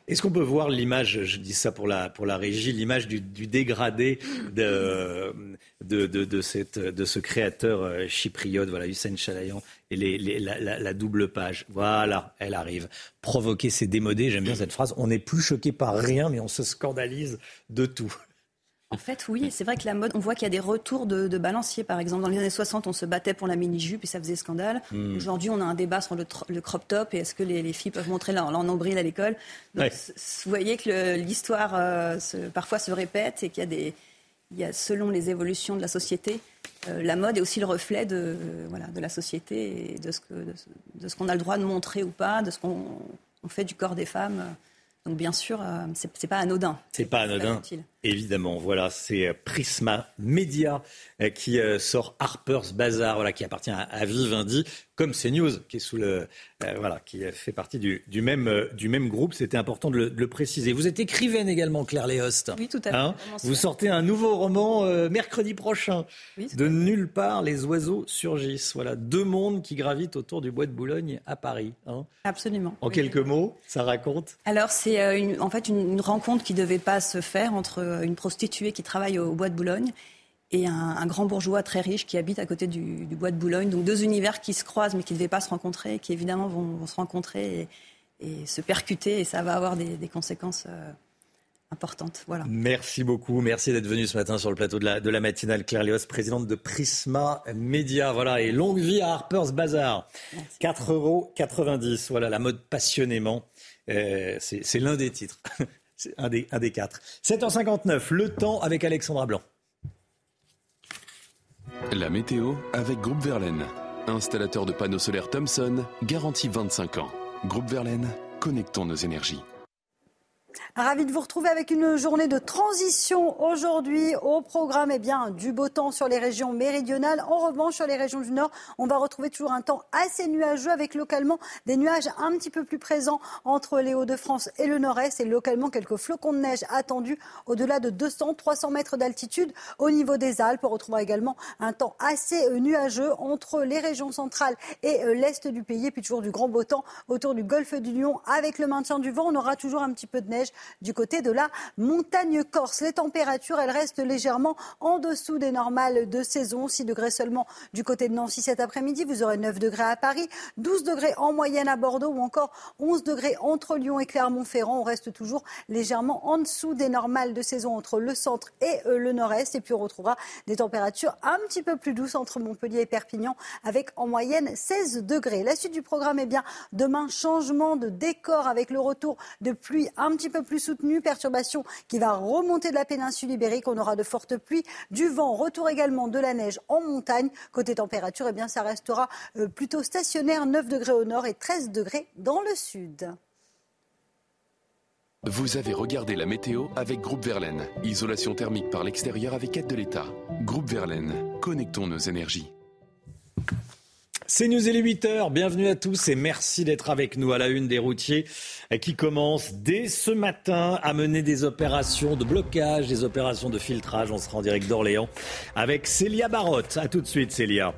Est-ce qu'on peut voir l'image, je dis ça pour la, pour la régie, l'image du, du dégradé de, de, de, cette, de ce créateur euh, chypriote, voilà, Hussein Chalayan, et les, la double page. Voilà, elle arrive. Provoquer, c'est démodé, j'aime bien cette phrase. On n'est plus choqué par rien, mais on se scandalise de tout. En fait, oui, c'est vrai que la mode, on voit qu'il y a des retours de, de balanciers. Par exemple, dans les années 60, on se battait pour la mini-jupe et ça faisait scandale. Hmm. Aujourd'hui, on a un débat sur le, crop top et est-ce que les, les filles peuvent montrer leur, leur nombril à l'école. Donc, Ouais. vous voyez que l'histoire euh, parfois se répète et qu'il y a des. Il y a, selon les évolutions de la société, euh, la mode est aussi le reflet de, voilà, de la société et de ce, qu'on a le droit de montrer ou pas, de ce qu'on on fait du corps des femmes. Donc, bien sûr, euh, c'est pas anodin. C'est pas anodin. utile. Évidemment, voilà, c'est euh, Prisma Media euh, qui euh, sort Harper's Bazaar, voilà, qui appartient à, Vivendi, comme CNews, qui est sous le, euh, voilà, qui fait partie du, du même euh, du même groupe. C'était important de le, de le préciser. Vous êtes écrivaine également, Claire Léost. Oui, tout à fait. Hein? Vous sortez un nouveau roman euh, mercredi prochain. Oui, de nulle part, les oiseaux surgissent. Voilà, deux mondes qui gravitent autour du bois de Boulogne à Paris. hein? Absolument. En Oui. quelques mots, ça raconte? Alors, c'est en fait une, une rencontre qui ne devait pas se faire entre une prostituée qui travaille au, bois de Boulogne et un, un grand bourgeois très riche qui habite à côté du, du bois de Boulogne. Donc, deux univers qui se croisent mais qui ne devaient pas se rencontrer et qui évidemment vont, vont se rencontrer et, et se percuter et ça va avoir des, des conséquences euh, importantes. Voilà. Merci beaucoup. Merci d'être venu ce matin sur le plateau de la, de la matinale. Claire Léos, présidente de Prisma Media. Voilà. Et longue vie à Harper's Bazaar. 4,90 euros. Voilà, la mode passionnément. Euh, c'est l'un des titres. Un des, un des quatre. 7h59, le temps avec Alexandra Blanc. La météo avec Groupe Verlaine. Installateur de panneaux solaires Thomson, garantie 25 ans. Groupe Verlaine, connectons nos énergies. Ravi de vous retrouver avec une journée de transition aujourd'hui au programme eh bien, du beau temps sur les régions méridionales. En revanche, sur les régions du Nord, on va retrouver toujours un temps assez nuageux avec localement des nuages un petit peu plus présents entre les Hauts-de-France et le Nord-Est et localement quelques flocons de neige attendus au-delà de 200-300 mètres d'altitude au niveau des Alpes. On retrouvera également un temps assez euh, nuageux entre les régions centrales et euh, l'Est du pays et puis toujours du grand beau temps autour du golfe du Lion avec le maintien du vent. On aura toujours un petit peu de neige du côté de la montagne corse. Les températures, elles restent légèrement en dessous des normales de saison. 6 degrés seulement du côté de Nancy cet après-midi. Vous aurez 9 degrés à Paris, 12 degrés en moyenne à Bordeaux ou encore 11 degrés entre Lyon et Clermont-Ferrand. On reste toujours légèrement en dessous des normales de saison entre le centre et euh, le nord-est. Et puis on retrouvera des températures un petit peu plus douces entre Montpellier et Perpignan avec en moyenne 16 degrés. La suite du programme est bien demain, changement de décor avec le retour de pluie un petit peu plus soutenue, perturbation qui va remonter de la péninsule ibérique. On aura de fortes pluies, du vent, retour également de la neige en montagne. Côté température, eh bien, ça restera euh, plutôt stationnaire, 9 degrés au nord et 13 degrés dans le sud. Vous avez regardé la météo avec Groupe Verlaine. Isolation thermique par l'extérieur avec aide de l'État. Groupe Verlaine, connectons nos énergies. C'est News, et les 8h. Bienvenue à tous et merci d'être avec nous à la une des routiers qui commencent dès ce matin à mener des opérations de blocage, des opérations de filtrage. On sera en direct d'Orléans avec Célia Barotte. À tout de suite, Célia.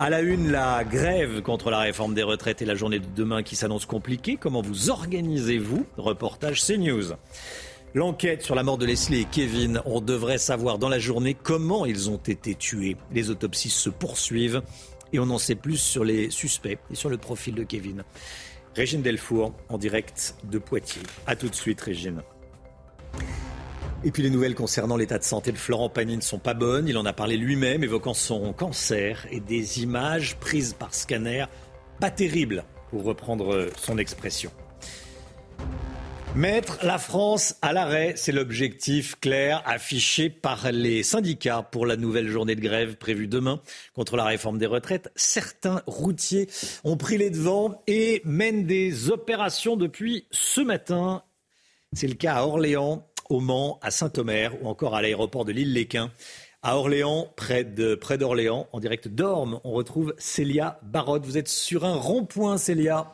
À la une, la grève contre la réforme des retraites et la journée de demain qui s'annonce compliquée. Comment vous organisez-vous? Reportage CNews. L'enquête sur la mort de Leslie et Kevin, on devrait savoir dans la journée comment ils ont été tués. Les autopsies se poursuivent et on en sait plus sur les suspects et sur le profil de Kevin. Régine Delfour en direct de Poitiers. A tout de suite Régine. Et puis les nouvelles concernant l'état de santé de Florent Pagny ne sont pas bonnes. Il en a parlé lui-même, évoquant son cancer et des images prises par scanner pas terribles, pour reprendre son expression. Mettre la France à l'arrêt, c'est l'objectif clair affiché par les syndicats pour la nouvelle journée de grève prévue demain contre la réforme des retraites. Certains routiers ont pris les devants et mènent des opérations depuis ce matin. C'est le cas à Orléans, au Mans, à Saint-Omer ou encore à l'aéroport de l'île-Léquin. À Orléans, près de près d'Orléans, en direct d'Orme, on retrouve Célia Barotte. Vous êtes sur un rond-point, Célia.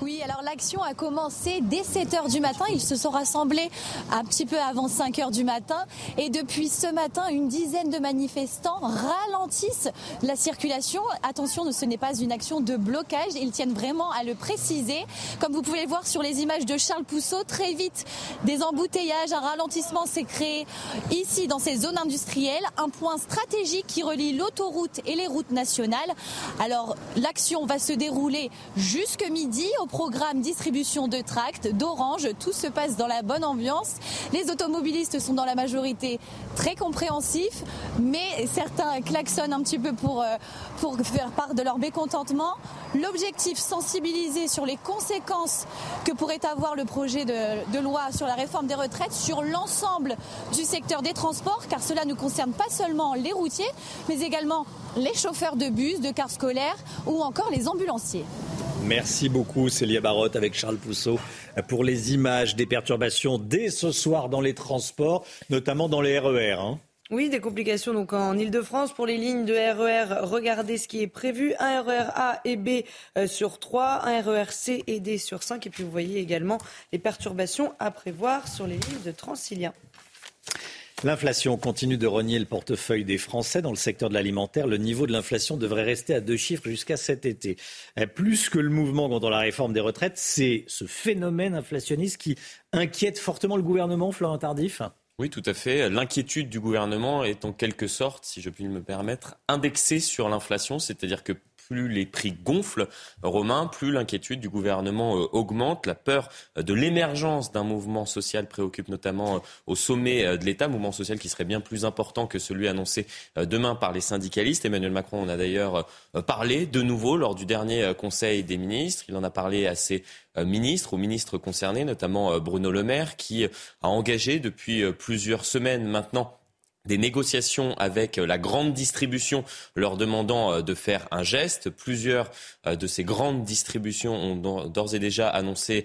Oui, alors l'action a commencé dès 7 h du matin. Ils se sont rassemblés un petit peu avant 5 h du matin. Et depuis ce matin, une dizaine de manifestants ralentissent la circulation. Attention, ce n'est pas une action de blocage. Ils tiennent vraiment à le préciser. Comme vous pouvez le voir sur les images de Charles Pousseau, très vite, des embouteillages, un ralentissement s'est créé ici dans ces zones industrielles. Un point stratégique qui relie l'autoroute et les routes nationales. Alors, l'action va se dérouler jusque midi programme distribution de tracts, d'orange. Tout se passe dans la bonne ambiance. Les automobilistes sont dans la majorité très compréhensifs, mais certains klaxonnent un petit peu pour, euh, faire part de leur mécontentement. L'objectif, sensibiliser sur les conséquences que pourrait avoir le projet de, de loi sur la réforme des retraites sur l'ensemble du secteur des transports, car cela ne concerne pas seulement les routiers, mais également les chauffeurs de bus, de cars scolaires ou encore les ambulanciers. Merci beaucoup Célia Barotte avec Charles Pousseau pour les images des perturbations dès ce soir dans les transports, notamment dans les RER. Hein. Oui, des complications donc en Ile-de-France pour les lignes de RER. Regardez ce qui est prévu. Un RER A et B euh, sur 3, un RER C et D sur 5. Et puis vous voyez également les perturbations à prévoir sur les lignes de Transilien. L'inflation continue de renier le portefeuille des Français dans le secteur de l'alimentaire. Le niveau de l'inflation devrait rester à deux chiffres jusqu'à cet été. Euh, plus que le mouvement contre la réforme des retraites, c'est ce phénomène inflationniste qui inquiète fortement le gouvernement, Florent Tardif. Oui, tout à fait. L'inquiétude du gouvernement est en quelque sorte, si je puis me permettre, indexée sur l'inflation, c'est-à-dire que plus les prix gonflent, Romain, plus l'inquiétude du gouvernement euh, augmente. La peur euh, de l'émergence d'un mouvement social préoccupe notamment euh, au sommet de l'État, mouvement social qui serait bien plus important que celui annoncé demain par les syndicalistes. Emmanuel Macron en a d'ailleurs parlé de nouveau lors du dernier Conseil des ministres. Il en a parlé à ses ministres, aux ministres concernés, notamment Bruno Le Maire, qui a engagé depuis plusieurs semaines maintenant des négociations avec euh, la grande distribution leur demandant euh, de faire un geste. Plusieurs euh, de ces grandes distributions ont d'ores et déjà annoncé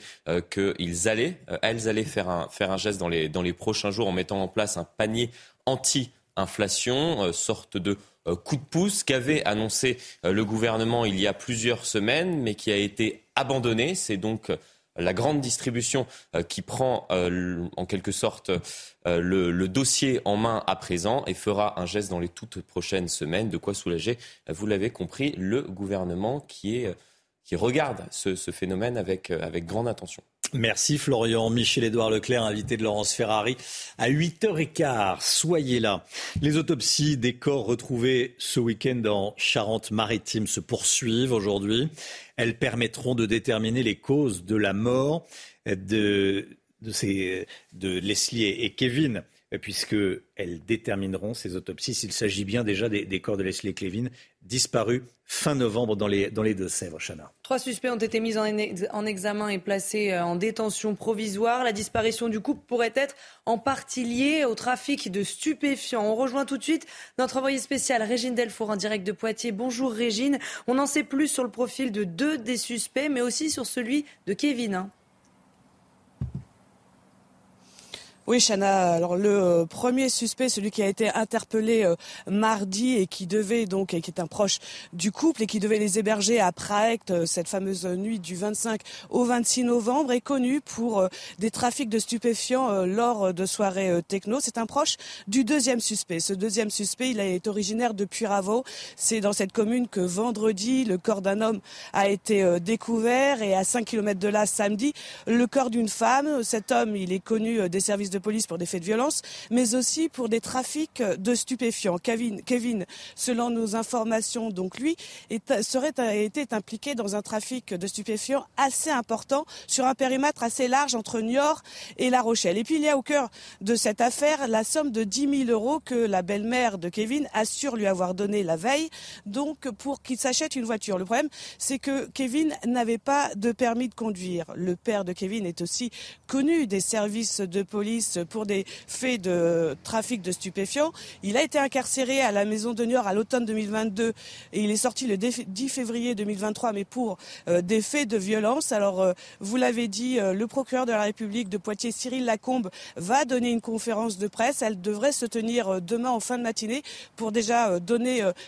qu'elles allaient, elles allaient faire un, faire un geste dans les, dans les prochains jours en mettant en place un panier anti-inflation, sorte de coup de pouce qu'avait annoncé le gouvernement il y a plusieurs semaines, mais qui a été abandonné. C'est donc la grande distribution euh, qui prend euh, en quelque sorte euh, le, dossier en main à présent et fera un geste dans les toutes prochaines semaines. De quoi soulager, vous l'avez compris, le gouvernement qui est qui regardent ce, phénomène avec, avec grande attention. Merci Florian. Michel-Édouard Leclerc, invité de Laurence Ferrari, à 8h15. Soyez là. Les autopsies des corps retrouvés ce week-end en Charente-Maritime se poursuivent aujourd'hui. Elles permettront de déterminer les causes de la mort de, de, ces, de Leslie et Kevin puisqu'elles détermineront ces autopsies s'il s'agit bien déjà des, corps de Leslie Kevin disparus fin novembre dans les, Deux-Sèvres. Chana. Trois suspects ont été mis en, en, examen et placés euh, en détention provisoire. La disparition du couple pourrait être en partie liée au trafic de stupéfiants. On rejoint tout de suite notre envoyé spécial Régine Delfour en direct de Poitiers. Bonjour Régine. On en sait plus sur le profil de deux des suspects, mais aussi sur celui de Kevin. Hein. Oui, Chana. Alors le euh, premier suspect, celui qui a été interpellé euh, mardi et qui devait donc, et qui est un proche du couple et qui devait les héberger à Praect euh, cette fameuse nuit du 25 au 26 novembre, est connu pour des trafics de stupéfiants lors de soirées techno. C'est un proche du deuxième suspect. Ce deuxième suspect, il est originaire de Puyraveau. C'est dans cette commune que vendredi, le corps d'un homme a été découvert et à 5 km de là, samedi, le corps d'une femme. Cet homme, il est connu des services de police pour des faits de violence, mais aussi pour des trafics de stupéfiants. Kevin, Kevin selon nos informations, donc lui, est, impliqué dans un trafic de stupéfiants assez important sur un périmètre assez large entre Niort et La Rochelle. Et puis il y a au cœur de cette affaire la somme de 10 000 euros que la belle-mère de Kevin assure lui avoir donné la veille, donc pour qu'il s'achète une voiture. Le problème, c'est que Kevin n'avait pas de permis de conduire. Le père de Kevin est aussi connu des services de police pour des faits de trafic de stupéfiants. Il a été incarcéré à la maison de Niort à l'automne 2022 et il est sorti le 10 février 2023, mais pour euh, des faits de violence. Alors, euh, vous l'avez dit, euh, le procureur de la République de Poitiers, Cyril Lacombe, va donner une conférence de presse. Elle devrait se tenir demain en fin de matinée pour déjà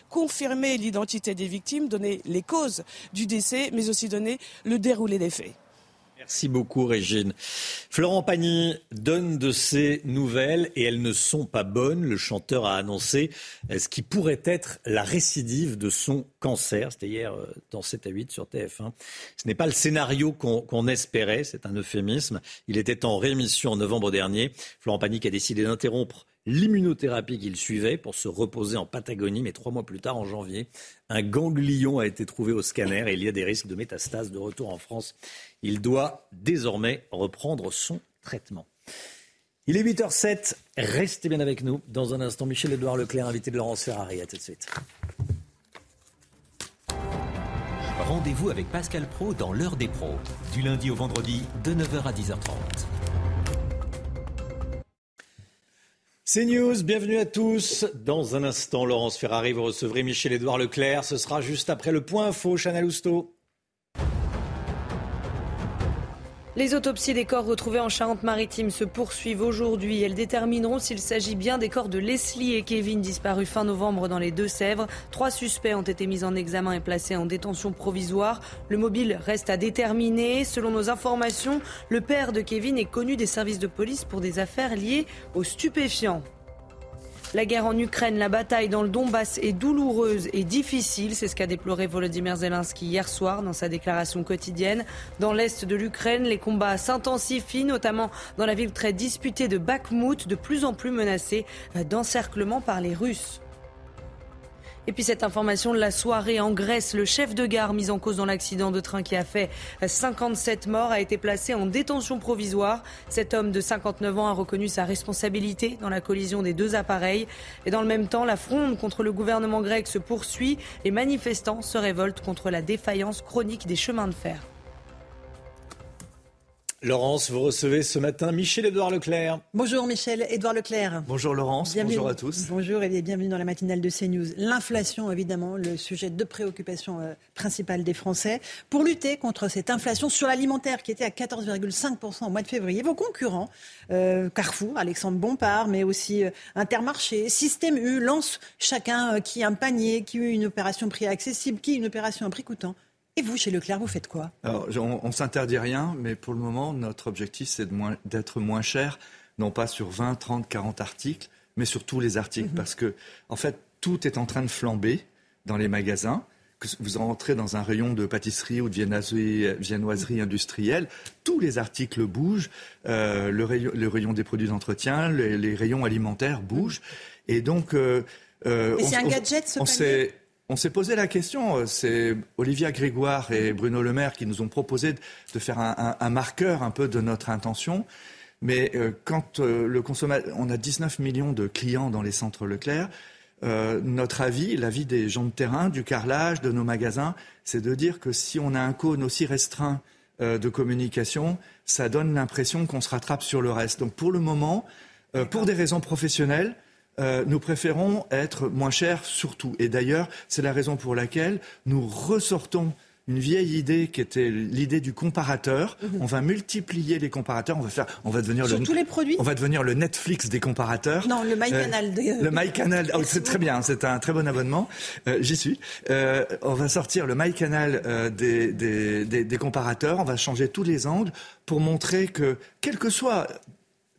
confirmer l'identité des victimes, donner les causes du décès, mais aussi donner le déroulé des faits. Merci beaucoup, Régine. Florent Pagny donne de ses nouvelles et elles ne sont pas bonnes. Le chanteur a annoncé ce qui pourrait être la récidive de son cancer. C'était hier euh, dans 7 à 8 sur TF1. Ce n'est pas le scénario qu'on espérait, c'est un euphémisme. Il était en rémission en novembre dernier. Florent Pagny a décidé d'interrompre l'immunothérapie qu'il suivait pour se reposer en Patagonie. Mais trois mois plus tard, en janvier, un ganglion a été trouvé au scanner et il y a des risques de métastase de retour en France. Il doit désormais reprendre son traitement. Il est 8h07. Restez bien avec nous. Dans un instant, Michel-Édouard Leclerc, invité de Laurence Ferrari. À tout de suite. Rendez-vous avec Pascal Pro dans l'heure des pros, du lundi au vendredi de 9h à 10h30. C'est News, bienvenue à tous. Dans un instant, Laurence Ferrari, vous recevrez Michel-Édouard Leclerc. Ce sera juste après le point info, Chanel Housteau. Les autopsies des corps retrouvés en Charente-Maritime se poursuivent aujourd'hui. Elles détermineront s'il s'agit bien des corps de Leslie et Kevin disparus fin novembre dans les Deux-Sèvres. Trois suspects ont été mis en examen et placés en détention provisoire. Le mobile reste à déterminer. Selon nos informations, le père de Kevin est connu des services de police pour des affaires liées aux stupéfiants. La guerre en Ukraine, la bataille dans le Donbass est douloureuse et difficile. C'est ce qu'a déploré Volodymyr Zelensky hier soir dans sa déclaration quotidienne. Dans l'est de l'Ukraine, les combats s'intensifient, notamment dans la ville très disputée de Bakhmut, de plus en plus menacée d'encerclement par les Russes. Et puis cette information de la soirée en Grèce, le chef de gare mis en cause dans l'accident de train qui a fait 57 morts a été placé en détention provisoire. Cet homme de 59 ans a reconnu sa responsabilité dans la collision des deux appareils. Et dans le même temps, la fronde contre le gouvernement grec se poursuit. Les manifestants se révoltent contre la défaillance chronique des chemins de fer. Laurence, vous recevez ce matin Michel-Édouard Leclerc. Bonjour Michel-Édouard Leclerc. Bonjour Laurence, bonjour à tous. Bonjour et bienvenue dans la matinale de CNews. L'inflation, évidemment, le sujet de préoccupation euh, principale des Français. Pour lutter contre cette inflation sur l'alimentaire qui était à 14,5% au mois de février, vos concurrents, euh, Carrefour, Alexandre Bompard, mais aussi euh, Intermarché, Système U, lancent chacun qui un panier, qui a une opération prix accessible, qui une opération à prix coûtant. Et vous, chez Leclerc, vous faites quoi Alors, On ne s'interdit rien, mais pour le moment, notre objectif, c'est d'être moins, cher, non pas sur 20, 30, 40 articles, mais sur tous les articles. Mhm. Parce que, en fait, tout est en train de flamber dans les magasins. que vous rentrez dans un rayon de pâtisserie ou de viennoiserie, viennoiserie industrielle, tous les articles bougent, euh, le, rayon, le, rayon, des produits d'entretien, les, les, rayons alimentaires bougent. Et donc... Euh, euh, c'est un gadget, ce on on s'est posé la question, c'est Olivia Grégoire et Bruno Le Maire qui nous ont proposé de faire un, marqueur un peu de notre intention. Mais euh, quand euh, le consommateur, on a 19 millions de clients dans les centres Leclerc, euh, notre avis, l'avis des gens de terrain, du carrelage, de nos magasins, c'est de dire que si on a un cône aussi restreint euh, de communication, ça donne l'impression qu'on se rattrape sur le reste. Donc pour le moment, euh, pour des raisons professionnelles, nous préférons être moins chers surtout. Et d'ailleurs, c'est la raison pour laquelle nous ressortons une vieille idée qui était l'idée du comparateur. Mhm. On va multiplier les comparateurs. On va faire, on va devenir Sur le, tous les produits. On va devenir le Netflix des comparateurs. Non, le MyCanal. Euh, le MyCanal. Oh, c'est très bien. C'est un très bon abonnement. Euh, J'y suis. Euh, on va sortir le MyCanal euh, des, des, des, des comparateurs. On va changer tous les angles pour montrer que, quel que soit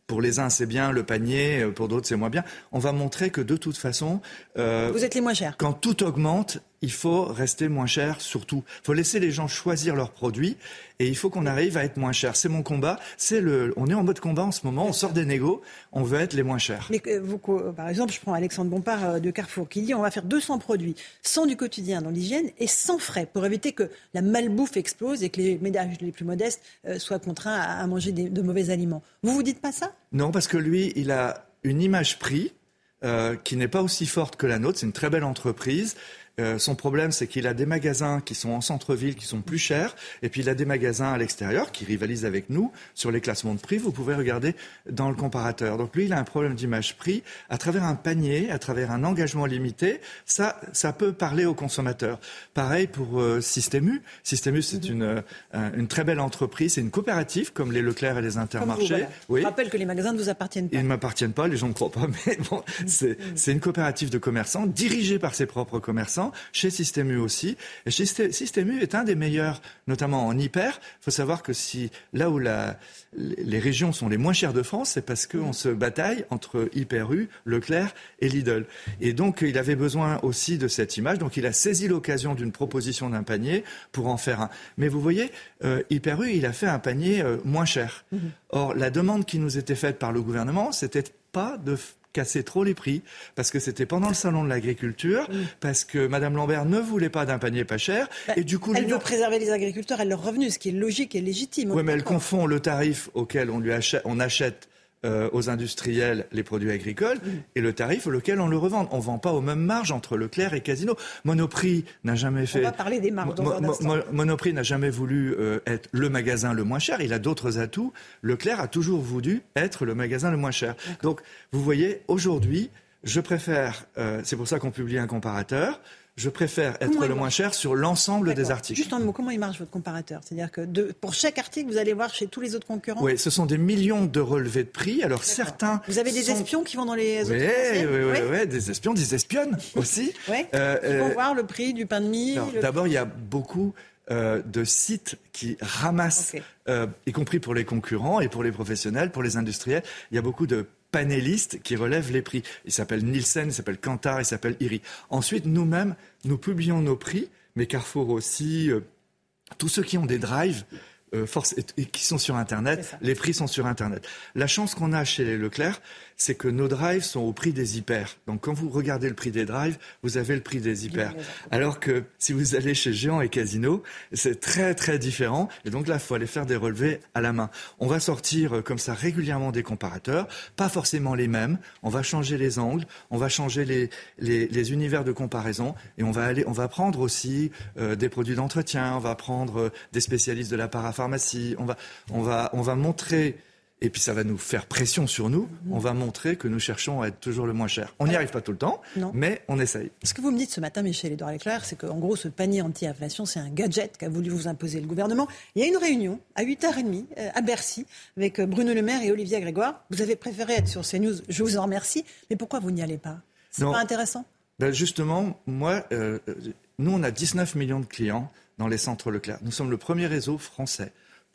pour les uns, c'est bien le panier, pour d'autres, c'est moins bien. On va montrer que de toute façon, euh, vous êtes les moins chers. Quand tout augmente, il faut rester moins cher surtout. Il faut laisser les gens choisir leurs produits et il faut qu'on arrive à être moins cher. C'est mon combat. C'est le, on est en mode combat en ce moment. On sort des négos. On veut être les moins chers. Mais vous, par exemple, je prends Alexandre Bompard euh, de Carrefour qui dit on va faire 200 produits sans du quotidien dans l'hygiène et sans frais pour éviter que la malbouffe explose et que les ménages les plus modestes euh, soient contraints à manger de mauvais aliments. Vous vous dites pas ça? Non, parce que lui, il a une image prix. Euh, qui n'est pas aussi forte que la nôtre. C'est une très belle entreprise. Euh, son problème, c'est qu'il a des magasins qui sont en centre-ville, qui sont plus chers, et puis il a des magasins à l'extérieur qui rivalisent avec nous sur les classements de prix. Vous pouvez regarder dans le comparateur. Donc lui, il a un problème d'image prix à travers un panier, à travers un engagement limité. Ça, ça peut parler aux consommateurs. Pareil pour euh, Système U. Système U, c'est une, euh, une très belle entreprise, c'est une coopérative comme les Leclerc et les Intermarchés. Vous, voilà. oui. Je rappelle que les magasins ne vous appartiennent pas. Ils ne m'appartiennent pas, les gens ne croient pas, mais bon, c'est une coopérative de commerçants dirigée par ses propres commerçants chez Système U aussi. Et chez Système U est un des meilleurs, notamment en hyper. Il faut savoir que si là où la, les régions sont les moins chères de France, c'est parce qu'on se bataille entre Hyper U, Leclerc et Lidl. Et donc il avait besoin aussi de cette image. Donc il a saisi l'occasion d'une proposition d'un panier pour en faire un. Mais vous voyez, euh, Hyper U, il a fait un panier euh, moins cher. Mm -hmm. Or la demande qui nous était faite par le gouvernement, c'était pas de casser trop les prix, parce que c'était pendant le salon de l'agriculture, oui. parce que Madame Lambert ne voulait pas d'un panier pas cher, bah, et du coup... Elle veut préserver les agriculteurs et leurs revenus, ce qui est logique et légitime. Oui, mais elle confond le tarif auquel on, lui achète, on achète euh, aux industriels les produits agricoles et le tarif auquel on le revend. On ne vend pas aux mêmes marges entre Leclerc et Casino. Monoprix n'a jamais fait. On va parler des marges. Mo Mo Mo Monoprix n'a jamais voulu euh, être le magasin le moins cher. Il a d'autres atouts. Leclerc a toujours voulu être le magasin le moins cher. Donc, vous voyez, aujourd'hui, je préfère. Euh, C'est pour ça qu'on publie un comparateur je préfère être comment le moins cher sur l'ensemble des articles. Juste un mot, comment il marche votre comparateur C'est-à-dire que de, pour chaque article, vous allez voir chez tous les autres concurrents Oui, ce sont des millions de relevés de prix. Alors certains. Vous avez des sont... espions qui vont dans les oui, autres oui, oui, oui, oui, des espions, des espionnes aussi. oui. Euh, Ils vont euh... voir le prix du pain de mie. Le... D'abord, il y a beaucoup. Euh, de sites qui ramassent, okay. euh, y compris pour les concurrents et pour les professionnels, pour les industriels. Il y a beaucoup de panélistes qui relèvent les prix. Il s'appelle Nielsen, il s'appelle Kantar, il s'appelle IRI. Ensuite, nous-mêmes, nous publions nos prix, mais Carrefour aussi, euh, tous ceux qui ont des drives. Euh, force, et, et, qui sont sur Internet, les prix sont sur Internet. La chance qu'on a chez les Leclerc, c'est que nos drives sont au prix des hyper. Donc quand vous regardez le prix des drives, vous avez le prix des hyper. Alors que si vous allez chez Géant et Casino, c'est très très différent. Et donc là, il faut aller faire des relevés à la main. On va sortir euh, comme ça régulièrement des comparateurs, pas forcément les mêmes. On va changer les angles, on va changer les, les, les univers de comparaison et on va aller, on va prendre aussi euh, des produits d'entretien, on va prendre euh, des spécialistes de la parapharmacie, on va, on va, on va montrer et puis ça va nous faire pression sur nous. Mmh. On va montrer que nous cherchons à être toujours le moins cher. On n'y arrive pas tout le temps, non. mais on essaye. Ce que vous me dites ce matin, Michel Edouard Leclerc, c'est qu'en gros, ce panier anti-inflation, c'est un gadget qu'a voulu vous imposer le gouvernement. Il y a une réunion à 8h30 euh, à Bercy avec euh, Bruno Le Maire et Olivier Grégoire. Vous avez préféré être sur CNews, je vous en remercie. Mais pourquoi vous n'y allez pas? C'est pas intéressant? Ben Justement, moi, euh, nous, on a 19 millions de clients dans les centres Leclerc. Nous sommes le premier réseau français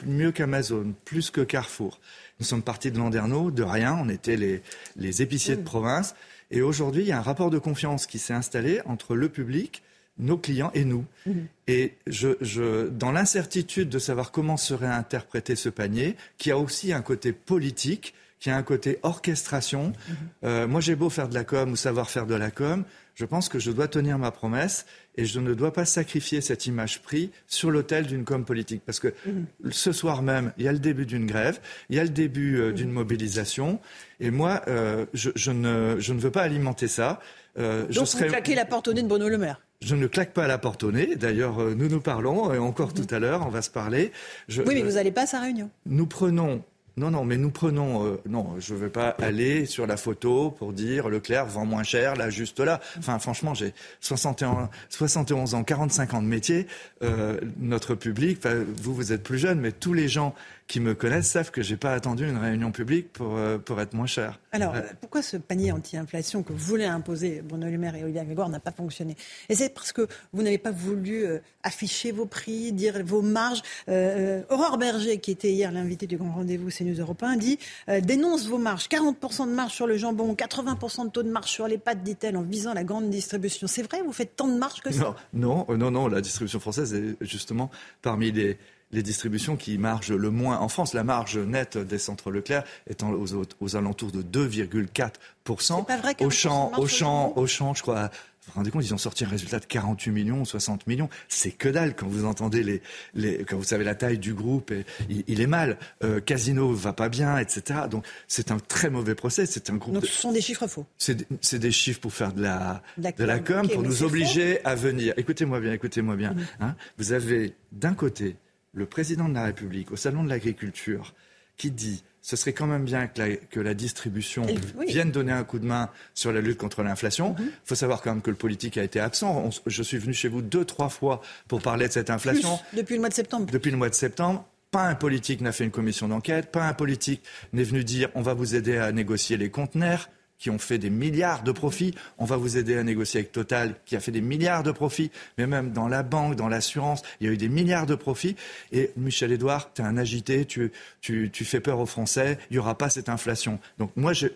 mieux qu'Amazon, plus que Carrefour. Nous sommes partis de Landerneau, de rien, on était les, les épiciers de province. Et aujourd'hui, il y a un rapport de confiance qui s'est installé entre le public nos clients et nous. Mhm. Et je, je, dans l'incertitude de savoir comment serait interprété ce panier, qui a aussi un côté politique, qui a un côté orchestration, Mhm. euh, moi j'ai beau faire de la com ou savoir faire de la com, je pense que je dois tenir ma promesse et je ne dois pas sacrifier cette image prise sur l'autel d'une com politique. Parce que Mhm. ce soir même, il y a le début d'une grève, il y a le début euh, d'une mobilisation. Et moi, euh, je, je ne, je ne veux pas alimenter ça. Euh, je Donc serai... vous claquez la porte au nez de Bruno Le Maire. Je ne claque pas à la porte au nez. D'ailleurs, euh, nous nous parlons, et encore tout à l'heure, on va se parler. Je- Oui, mais vous n'allez pas à sa réunion. nous prenons. Non, non, mais nous prenons. euh, non, je ne veux pas aller sur la photo pour dire Leclerc vend moins cher, là, juste là. Enfin, franchement, j'ai 61, 71 ans, 45 ans de métier. Euh, notre public, vous, vous êtes plus jeune, mais tous les gens qui me connaissent savent que j'ai pas attendu une réunion publique pour, euh, pour être moins cher. Alors, pourquoi ce panier anti-inflation que vous voulez imposer, Bruno Le Maire et Olivier Grégoire, n'a pas fonctionné? Et c'est parce que vous n'avez pas voulu euh, afficher vos prix, dire vos marges. Euh, Aurore Berger, qui était hier l'invité du grand rendez-vous CNews Européen, dit dénonce vos marges. 40% de marge sur le jambon, 80% de taux de marge sur les pâtes, dit-elle, en visant la grande distribution. C'est vrai, vous faites tant de marge que ça? Non, non, non, non, la distribution française est justement parmi les, les distributions qui margent le moins en France. La marge nette des centres Leclerc étant aux, aux- aux alentours de 2,4%. pas vrai, 40% Au champ, au champ, au champ, je crois. Vous vous rendez compte, ils ont sorti un résultat de 48 millions ou 60 millions. C'est que dalle quand vous entendez les, les quand vous savez la taille du groupe. Et, il, il est mal. Euh, Casino va pas bien, etc. Donc c'est un très mauvais procès. C'est un groupe. Donc de- ce sont des chiffres faux. c'est des- chiffres pour faire de la, de la com, pour nous obliger à venir. Écoutez-moi bien, écoutez-moi bien. Mhm. hein. Vous avez d'un côté le président de la République au Salon de l'Agriculture qui dit ce serait quand même bien que la, que la distribution oui. vienne donner un coup de main sur la lutte contre l'inflation. Il Mhm. faut savoir quand même que le politique a été absent. On je suis venu chez vous deux, trois fois pour parler de cette inflation. Plus, depuis le mois de septembre. Depuis le mois de septembre, pas un politique n'a fait une commission d'enquête, pas un politique n'est venu dire on va vous aider à négocier les conteneurs qui ont fait des milliards de profits, on va vous aider à négocier avec Total qui a fait des milliards de profits, mais même dans la banque, dans l'assurance, il y a eu des milliards de profits. Et Michel Edouard, tu es un agité, tu, tu, tu fais peur aux Français, il n'y aura pas cette inflation. Donc moi, je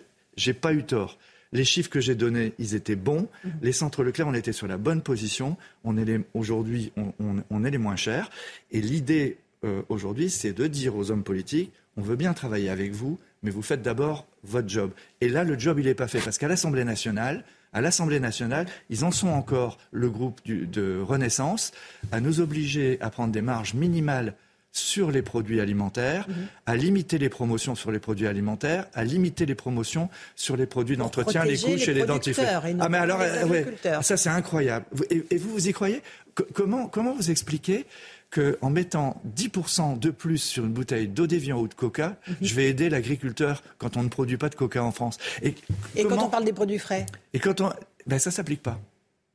n'ai pas eu tort. Les chiffres que j'ai donnés, ils étaient bons. Les centres Leclerc, on était sur la bonne position. On est aujourd'hui, on, on- on est les moins chers. Et l'idée euh, aujourd'hui, c'est de dire aux hommes politiques on veut bien travailler avec vous, mais vous faites d'abord votre job. Et là, le job, il n'est pas fait parce qu'à l'Assemblée nationale, à l'Assemblée nationale, ils en sont encore le groupe du- de Renaissance à nous obliger à prendre des marges minimales sur les produits alimentaires, à limiter les promotions sur les produits alimentaires, à limiter les promotions sur les produits d'entretien, les couches les et les dentifrices. Ah mais alors, euh, ouais, ça c'est incroyable. Et, et vous, vous y croyez? Co- comment, comment vous expliquez qu'en mettant 10% de plus sur une bouteille d'eau déviant ou de coca, Mhm. je vais aider l'agriculteur quand on ne produit pas de coca en France Et, Et quand on parle des produits frais et quand on... Ben ça s'applique pas.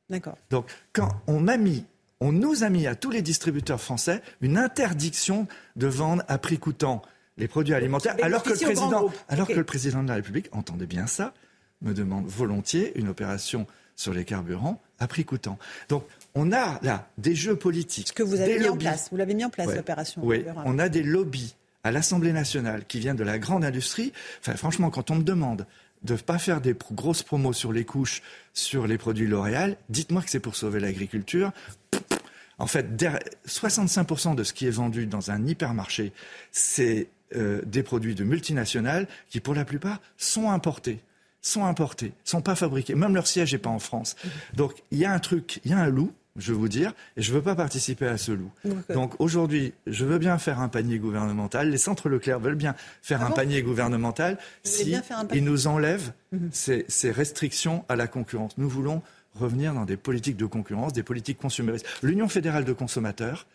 D'accord. Donc, quand on a mis, on nous a mis à tous les distributeurs français une interdiction de vendre à prix coûtant les produits alimentaires, alors que le président, alors que le président de la République, entendez bien ça, me demande volontiers une opération sur les carburants à prix coûtant. Donc, on a là des jeux politiques. Ce que vous avez mis en place. Vous l'avez mis en place, Ouais. l'opération. Oui, on a des lobbies à l'Assemblée nationale qui viennent de la grande industrie. Enfin, franchement, quand on me demande de ne pas faire des grosses promos sur les couches, sur les produits L'Oréal, dites-moi que c'est pour sauver l'agriculture. En fait, der- 65% de ce qui est vendu dans un hypermarché, c'est euh, des produits de multinationales qui, pour la plupart, sont importés sont importés, sont pas fabriqués. Même leur siège n'est pas en France. Donc il y a un truc, il y a un loup, je vais vous dire, et je veux pas participer à ce loup. Donc, euh, Donc aujourd'hui, je veux bien faire un panier gouvernemental. Les centres Leclerc veulent bien faire Ah un bon panier gouvernemental si ils nous enlèvent Mhm. ces, ces restrictions à la concurrence. Nous voulons revenir dans des politiques de concurrence, des politiques consuméristes. L'Union fédérale de consommateurs,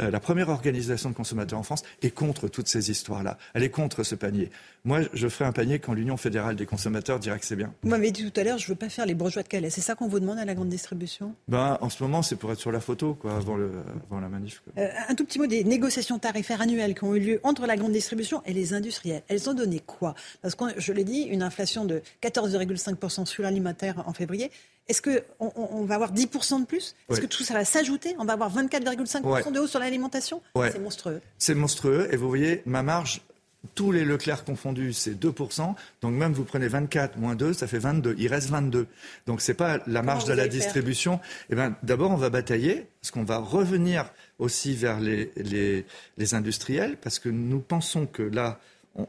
euh, la première organisation de consommateurs en France, est contre toutes ces histoires-là. Elle est contre ce panier. Moi, je ferai un panier quand l'Union fédérale des consommateurs dira que c'est bien. Vous m'avez dit tout à l'heure, je ne veux pas faire les bourgeois de Calais. C'est ça qu'on vous demande à la grande distribution? Ben, en ce moment, c'est pour être sur la photo, quoi, avant, le, avant la manif. quoi. Euh, Un tout petit mot des négociations tarifaires annuelles qui ont eu lieu entre la grande distribution et les industriels. Elles ont donné quoi? Parce que, je l'ai dit, une inflation de 14,5% sur l'alimentaire en février. Est-ce qu'on on, va avoir 10% de plus? Est-ce Oui. que tout ça va s'ajouter? On va avoir 24,5% Ouais. de hausse sur l'alimentation? Ouais. C'est monstrueux. C'est monstrueux. Et vous voyez, ma marge tous les Leclerc confondus, c'est 2%. Donc même vous prenez 24 moins 2, ça fait 22. Il reste 22. Donc c'est pas la marge de la distribution. Eh ben, d'abord, on va batailler, parce qu'on va revenir aussi vers les, les, les industriels, parce que nous pensons que là,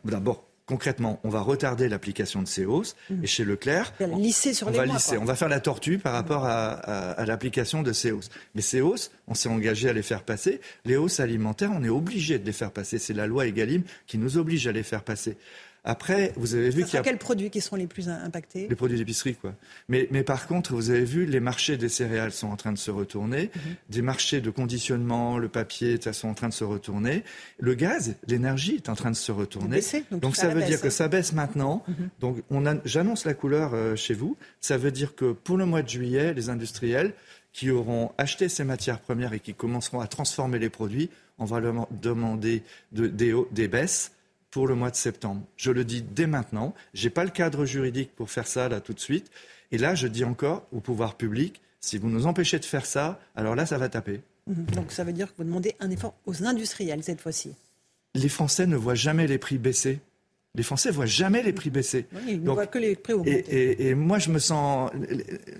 d'abord, concrètement, on va retarder l'application de ces hausses. Mmh. Et chez Leclerc, on, sur on les va mois, lisser, on va faire la tortue par rapport à, à, l'application de ces hausses. Mais ces hausses, on s'est engagé à les faire passer. Les hausses alimentaires, on est obligé de les faire passer. C'est la loi Egalim qui nous oblige à les faire passer. Après, vous avez vu qu'il y a... Quels produits qui seront les plus impactés Les produits d'épicerie, quoi. Mais, mais par contre, vous avez vu, les marchés des céréales sont en train de se retourner. Mhm. Des marchés de conditionnement, le papier, ça sont en train de se retourner. Le gaz, l'énergie est en train de se retourner. Baisser, donc, donc ça veut dire que ça baisse maintenant. Mhm. Donc on a, j'annonce la couleur euh, chez vous. Ça veut dire que pour le mois de juillet, les industriels qui auront acheté ces matières premières et qui commenceront à transformer les produits, on va leur demander de, des, des baisses pour le mois de septembre. Je le dis dès maintenant. Je n'ai pas le cadre juridique pour faire ça là tout de suite. Et là, je dis encore au pouvoir public, si vous nous empêchez de faire ça, alors là, ça va taper. Mhm. Donc ça veut dire que vous demandez un effort aux industriels cette fois-ci. Les Français ne voient jamais les prix baisser. Les Français ne voient jamais les prix baisser. ils ne voient que les prix augmenter. Et, et, moi, je me sens,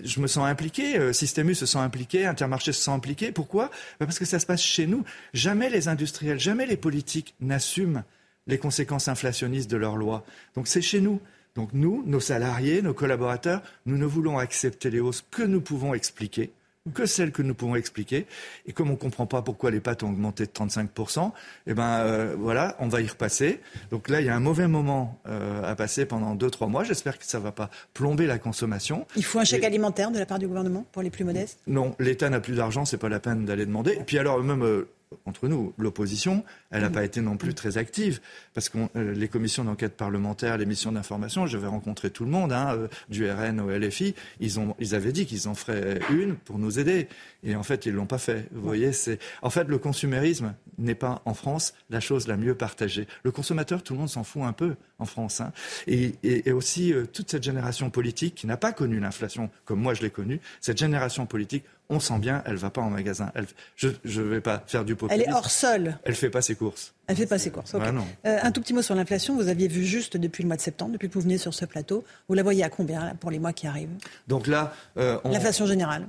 je me sens impliqué. Euh, Systémus se sent impliqué. Intermarché se sent impliqué. Pourquoi? Bah, Parce que ça se passe chez nous. Jamais les industriels, jamais les politiques n'assument les conséquences inflationnistes de leurs lois. Donc c'est chez nous. Donc nous, nos salariés, nos collaborateurs, nous ne voulons accepter les hausses que nous pouvons expliquer, que celles que nous pouvons expliquer. Et comme on ne comprend pas pourquoi les pâtes ont augmenté de 35%, eh ben euh, voilà, on va y repasser. Donc là, il y a un mauvais moment euh, à passer pendant 2-3 mois. J'espère que ça ne va pas plomber la consommation. Il faut un chèque alimentaire de la part du gouvernement pour les plus modestes? Non, l'État n'a plus d'argent, c'est pas la peine d'aller demander. Et puis alors même... Euh, entre nous, l'opposition, elle n'a pas été non plus très active, parce que euh, les commissions d'enquête parlementaire, les missions d'information, je vais rencontrer tout le monde, hein, euh, du RN au LFI, ils, ont, ils avaient dit qu'ils en feraient une pour nous aider, et en fait, ils ne l'ont pas fait. Vous voyez, c'est en fait le consumérisme n'est pas en France la chose la mieux partagée. Le consommateur, tout le monde s'en fout un peu en France, hein. et, et, aussi euh, toute cette génération politique qui n'a pas connu l'inflation comme moi je l'ai connue, cette génération politique on sent bien, elle va pas en magasin. je ne vais pas faire du populisme. Elle est hors sol. Elle fait pas ses courses. Elle fait pas ses courses. Euh, un tout petit mot sur l'inflation. Vous aviez vu juste depuis le mois de septembre, depuis que vous venez sur ce plateau. Vous la voyez à combien pour les mois qui arrivent? Donc là, euh, l'inflation générale.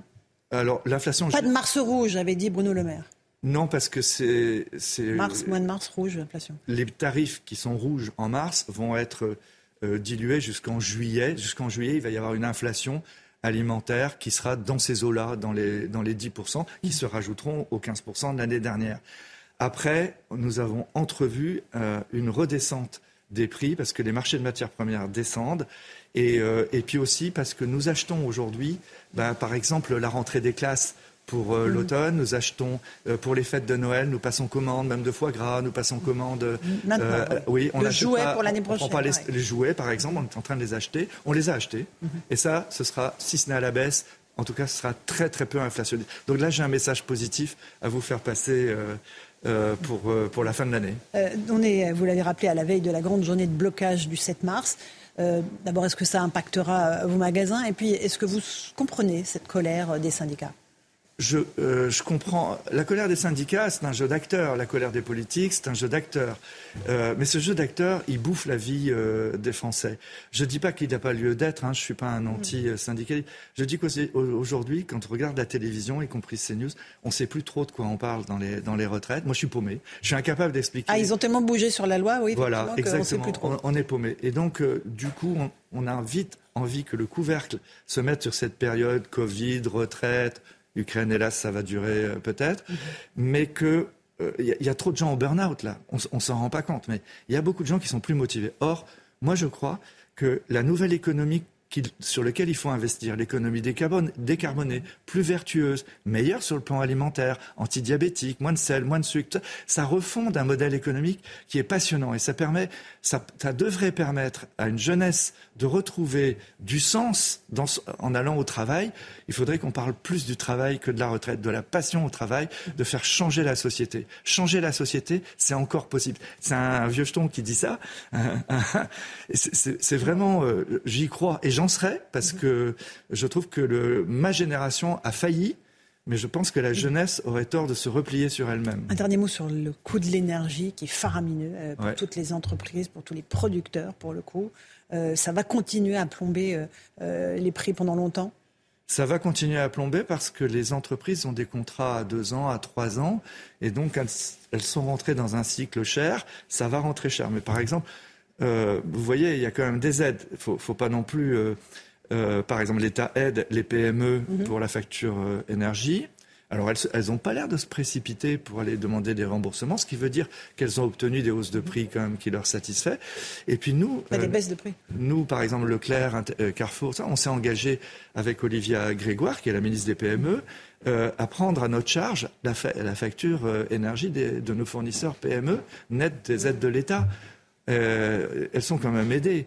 Alors l'inflation. Pas de mars rouge, avait dit Bruno Le Maire. Non, parce que c'est. Mars, mois de mars rouge, l'inflation. Les tarifs qui sont rouges en mars vont être euh, dilués jusqu'en juillet. Jusqu'en juillet, il va y avoir une inflation alimentaire qui sera dans ces eaux-là, dans les, dans les 10%, qui se rajouteront aux 15% de l'année dernière. Après, nous avons entrevu euh, une redescente des prix parce que les marchés de matières premières descendent et, euh, et puis aussi parce que nous achetons aujourd'hui, ben, par exemple, la rentrée des classes pour euh, l'automne. Nous achetons euh, pour les fêtes de Noël. Nous passons commande, même de foie gras. Nous passons commande. Euh, oui, on le jouet pour l'année prochaine. On prend pas les, jouets, par exemple. On est en train de les acheter. On les a achetés. Mm-hmm. Et ça, ce sera, si ce n'est à la baisse, en tout cas, ce sera très très peu inflationniste. Donc là, j'ai un message positif à vous faire passer. pour, pour la fin de l'année. on est, vous l'avez rappelé, à la veille de la grande journée de blocage du 7 mars. D'abord, est-ce que ça impactera vos magasins? Et puis, est-ce que vous comprenez cette colère des syndicats? Euh, je, comprends. La colère des syndicats, c'est un jeu d'acteurs. La colère des politiques, c'est un jeu d'acteurs. Euh, mais ce jeu d'acteurs, il bouffe la vie euh, des Français. Je ne dis pas qu'il n'a pas lieu d'être. Hein, je ne suis pas un anti-syndicaliste. Je dis qu'aujourd'hui, quand on regarde la télévision, y compris CNews, on ne sait plus trop de quoi on parle dans les, dans les retraites. Moi, je suis paumé. Je suis incapable d'expliquer. Ah, ils ont tellement bougé sur la loi, oui. Voilà, exactement. On, plus trop. On, est paumé. Et donc, du coup, on, on a vite envie que le couvercle se mette sur cette période Covid, retraite Ukraine, hélas, ça va durer euh, peut-être, mais que il euh, y, a trop de gens au burn-out là. On, on s'en rend pas compte, mais il y a beaucoup de gens qui sont plus motivés. Or, moi, je crois que la nouvelle économie sur lequel il faut investir. L'économie décarbonée, plus vertueuse, meilleure sur le plan alimentaire, antidiabétique, moins de sel, moins de sucre. Ça refonde un modèle économique qui est passionnant et ça permet, ça, devrait permettre à une jeunesse de retrouver du sens en allant au travail. Il faudrait qu'on parle plus du travail que de la retraite, de la passion au travail, de faire changer la société. Changer la société, c'est encore possible. C'est un vieux jeton qui dit ça. c'est vraiment, euh, j'y crois et j'en serais parce que je trouve que le, ma génération a failli mais je pense que la jeunesse aurait tort de se replier sur elle-même. Un dernier mot sur le coût de l'énergie qui est faramineux euh, pour toutes les entreprises, pour tous les producteurs, pour le coup. Euh, ça va continuer à plomber euh, les prix pendant longtemps? Ça va continuer à plomber parce que les entreprises ont des contrats à deux ans, à trois ans, et donc elles, sont rentrées dans un cycle cher. Ça va rentrer cher. Mais par exemple, vous voyez, il y a quand même des aides. Il faut, faut pas non plus euh, par exemple, l'État aide les PME mhm. pour la facture euh, énergie. Alors elles n'ont pas l'air de se précipiter pour aller demander des remboursements, ce qui veut dire qu'elles ont obtenu des hausses de prix quand même qui leur satisfait. Et puis nous, des euh, baisses de prix. Nous, par exemple, Leclerc, Carrefour, ça, on s'est engagé avec Olivia Grégoire, qui est la ministre des PME, à prendre à notre charge la, facture énergie de nos fournisseurs PME, net des aides de l'État. Elles sont quand même aidées.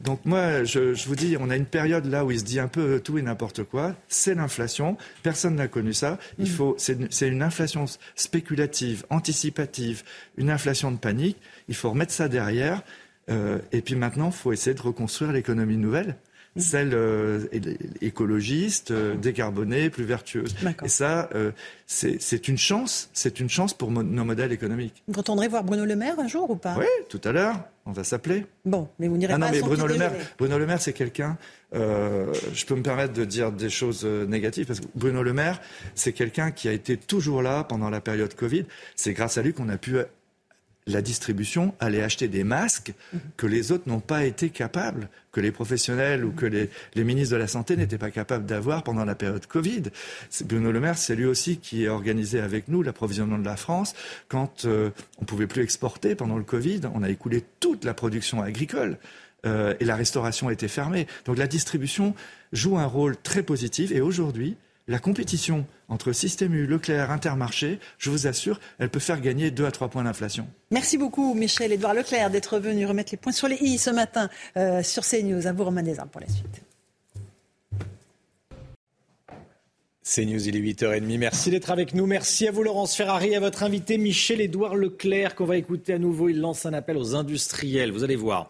Donc moi, je, vous dis, on a une période là où il se dit un peu tout et n'importe quoi. C'est l'inflation. Personne n'a connu ça. Il mm. faut, c'est une inflation spéculative, anticipative, une inflation de panique. Il faut remettre ça derrière. Euh, et puis maintenant, il faut essayer de reconstruire l'économie nouvelle celle euh, écologiste, euh, décarbonée, plus vertueuse. Et ça, euh, c'est une chance, c'est une chance pour nos modèles économiques. Vous entendrez voir Bruno Le Maire un jour ou pas? Oui, tout à l'heure. On va s'appeler. Bon, mais vous n'irez ah pas non, mais Bruno Le Maire, Bruno Le Maire, c'est quelqu'un. je peux me permettre de dire des choses négatives parce que Bruno Le Maire, c'est quelqu'un qui a été toujours là pendant la période Covid. C'est grâce à lui qu'on a pu la distribution allait acheter des masques que les autres n'ont pas été capables, que les professionnels ou que les, ministres de la Santé n'étaient pas capables d'avoir pendant la période Covid. Bruno Le Maire, c'est lui aussi qui a organisé avec nous l'approvisionnement de la France. Quand euh, on ne pouvait plus exporter pendant le Covid, on a écoulé toute la production agricole. Euh, et la restauration a été fermée. Donc la distribution joue un rôle très positif. Et aujourd'hui, la compétition entre Système U, Leclerc, Intermarché, je vous assure, elle peut faire gagner 2 à 3 points d'inflation. Merci beaucoup, Michel-Édouard Leclerc, d'être venu remettre les points sur les i ce matin euh, sur CNews. À vous, Romain Desarmes, pour la suite. C'est News, il est 8h30. Merci d'être avec nous. Merci à vous, Laurence Ferrari, à votre invité Michel-Édouard Leclerc, qu'on va écouter à nouveau. Il lance un appel aux industriels. Vous allez voir.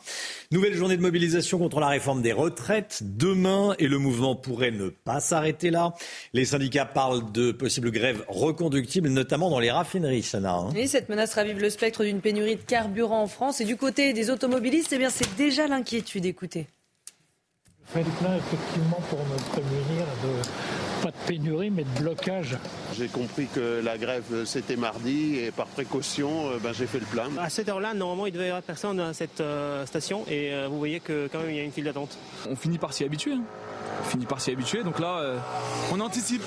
Nouvelle journée de mobilisation contre la réforme des retraites demain et le mouvement pourrait ne pas s'arrêter là. Les syndicats parlent de possibles grèves reconductibles, notamment dans les raffineries, Sana. Hein. Oui, cette menace ravive le spectre d'une pénurie de carburant en France. Et du côté des automobilistes, eh bien, c'est déjà l'inquiétude. Écoutez. Je fais le plein, effectivement, pour me prémunir de pas de pénurie, mais de blocage. J'ai compris que la grève, euh, c'était mardi, et par précaution, euh, ben, j'ai fait le plein. À cette heure-là, normalement, il devait y avoir personne à cette euh, station, et vous voyez que quand même, il y a une file d'attente. On finit par s'y habituer. Hein. On finit par s'y habituer, donc là, on anticipe.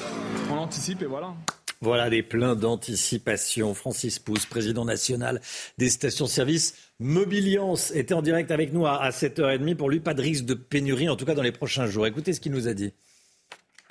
On anticipe, et voilà. Voilà des pleins d'anticipation. Francis Pousse, président national des stations-service. Mobiliance était en direct avec nous à 7h30. Pour lui, pas de risque de pénurie, en tout cas dans les prochains jours. Écoutez ce qu'il nous a dit.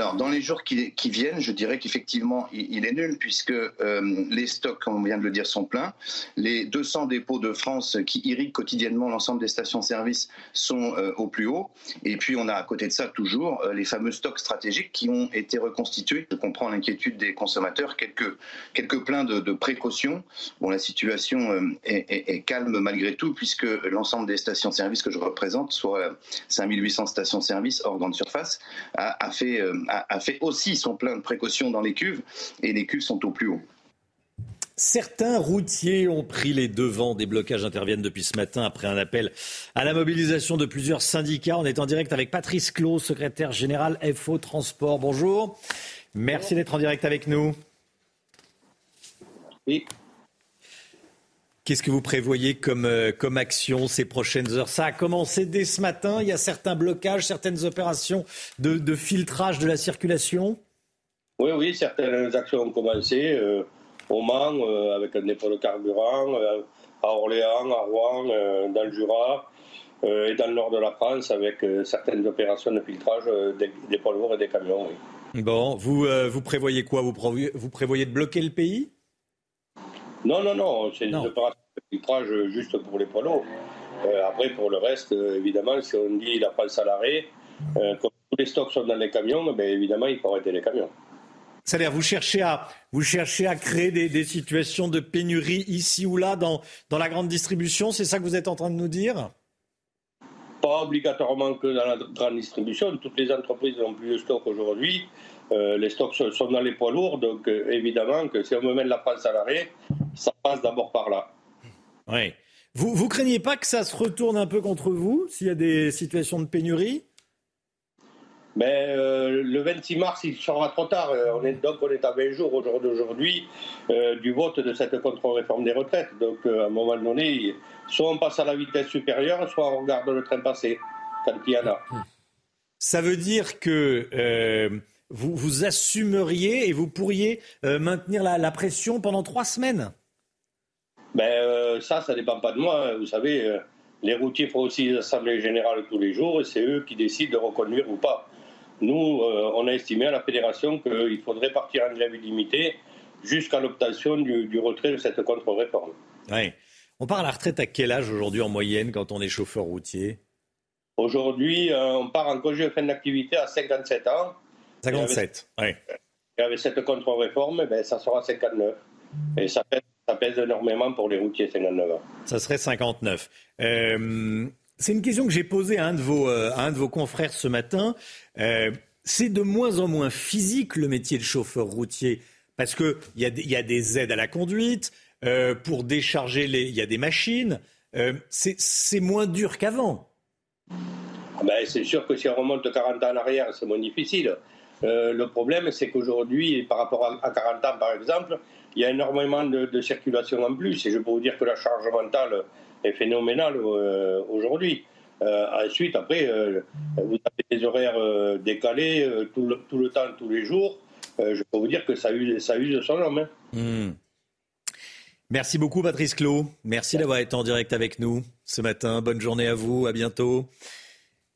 Alors, dans les jours qui, viennent, je dirais qu'effectivement, il, est nul, puisque euh, les stocks, comme on vient de le dire, sont pleins. Les 200 dépôts de France qui irriguent quotidiennement l'ensemble des stations-service sont euh, au plus haut. Et puis, on a à côté de ça toujours euh, les fameux stocks stratégiques qui ont été reconstitués. Je comprends l'inquiétude des consommateurs, quelques, quelques pleins de, de précautions. Bon, la situation est, est, calme malgré tout, puisque l'ensemble des stations-service que je représente, soit 5800 stations-service hors grande surface, a, a fait a, fait aussi son plein de précautions dans les cuves et les cuves sont au plus haut. Certains routiers ont pris les devants. Des blocages interviennent depuis ce matin après un appel à la mobilisation de plusieurs syndicats. On est en direct avec Patrice Clos, secrétaire général FO Transport. Bonjour. Merci d'être en direct avec nous. Oui. Qu'est-ce que vous prévoyez comme, euh, comme action ces prochaines heures? Ça a commencé dès ce matin. Il y a certains blocages, certaines opérations de, filtrage de la circulation Oui, oui, certaines actions ont commencé. Euh, au Mans, euh, avec un dépôt de carburant, à Orléans, à Rouen, dans le Jura, et dans le nord de la France, avec certaines opérations de filtrage des, des poids lourds et des camions. Oui. Bon, vous, vous prévoyez quoi? Vous vous prévoyez de bloquer le pays? Non, non, non, c'est une opération de filtrage juste pour les poids lourds. Euh, après, pour le reste, euh, évidemment, si on dit la France à l'arrêt, euh, comme tous les stocks sont dans les camions, ben, évidemment, il faut arrêter les camions. C'est-à-dire, vous cherchez à, vous cherchez à créer des, situations de pénurie ici ou là dans, dans la grande distribution, c'est ça que vous êtes en train de nous dire? Pas obligatoirement que dans la grande distribution. Toutes les entreprises n'ont plus de stock aujourd'hui. Euh, les stocks sont dans les poids lourds, donc euh, évidemment que si on me met la France à l'arrêt, ça passe d'abord par là. Oui. Vous, vous craignez pas que ça se retourne un peu contre vous s'il y a des situations de pénurie? Mais euh, le 26 mars, il sera trop tard. On est, donc on est à 20 jours aujourd'hui du vote de cette contre-réforme des retraites. Donc à un moment donné, soit on passe à la vitesse supérieure, soit on regarde le train passer quand il y en a. Ça veut dire que vous, vous assumeriez et vous pourriez euh, maintenir la, pression pendant trois semaines? Ben, euh, Ça, ça ne dépend pas de moi. Vous savez, euh, les routiers font aussi des assemblées générales tous les jours et c'est eux qui décident de reconduire ou pas. Nous, on a estimé à la fédération qu'il faudrait partir en grève illimitée jusqu'à l'obtention du, retrait de cette contre-réforme. Oui. On part à la retraite à quel âge aujourd'hui en moyenne quand on est chauffeur routier? Aujourd'hui, on part en congé de fin d'activité à 57 ans 57, oui. Et avec cette contre-réforme, ben, ça sera 59. Et ça pèse, énormément pour les routiers 59 ans. Ça serait 59. Euh, c'est une question que j'ai posée à un de vos, euh, un de vos confrères ce matin. Euh, c'est de moins en moins physique le métier de chauffeur routier parce qu'il y, a y a des aides à la conduite, pour décharger les, il y a des machines. c'est moins dur qu'avant. Ben, c'est sûr que si on remonte 40 ans en arrière, c'est moins difficile. Euh, le problème, c'est qu'aujourd'hui, par rapport à, 40 ans par exemple, il y a énormément de, circulation en plus. Et je peux vous dire que la charge mentale est phénoménale euh, aujourd'hui. Euh, ensuite, après, vous avez des horaires décalés tout le, temps, tous les jours. je peux vous dire que ça use, ça use son homme. Hein. Hmm. Merci beaucoup, Patrice Clot. Merci d'avoir été en direct avec nous ce matin. Bonne journée à vous. À bientôt.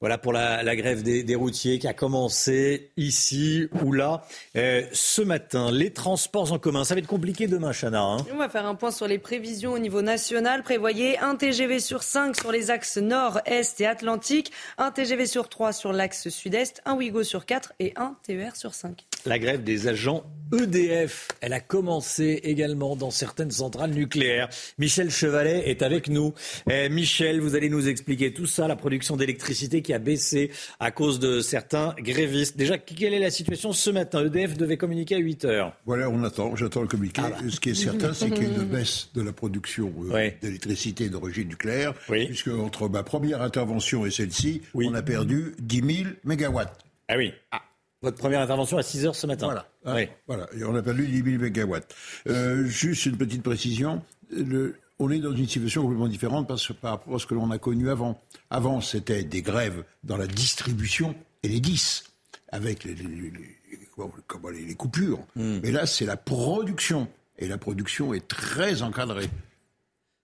Voilà pour la, grève des, routiers qui a commencé ici ou là euh, ce matin. Les transports en commun, ça va être compliqué demain, Chana. Hein. On va faire un point sur les prévisions au niveau national. Prévoyez un TGV sur 5 sur les axes nord, est et atlantique, un TGV sur 3 sur l'axe sud-est, un Ouigo sur 4 et un TER sur 5. La grève des agents EDF, elle a commencé également dans certaines centrales nucléaires. Michel Chevalet est avec nous. Eh, Michel, vous allez nous expliquer tout ça, la production d'électricité qui a baissé à cause de certains grévistes. Déjà, quelle est la situation ce matin? EDF devait communiquer à 8 heures. Voilà, on attend, j'attends le communiqué. Ah bah. Ce qui est certain, c'est qu'il y a une baisse de la production euh, d'électricité d'origine nucléaire, puisque entre ma première intervention et celle-ci, on a perdu 10 000 mégawatts. Ah oui. Ah. Votre première intervention à 6 heures ce matin. Voilà. oui. voilà. Et on a perdu 10 000 mégawatts. Euh, juste une petite précision. Le, on est dans une situation complètement différente parce, par rapport à ce que l'on a connu avant. Avant, c'était des grèves dans la distribution et les 10, avec les, les, coupures. Hmm. Mais là, c'est la production. Et la production est très encadrée.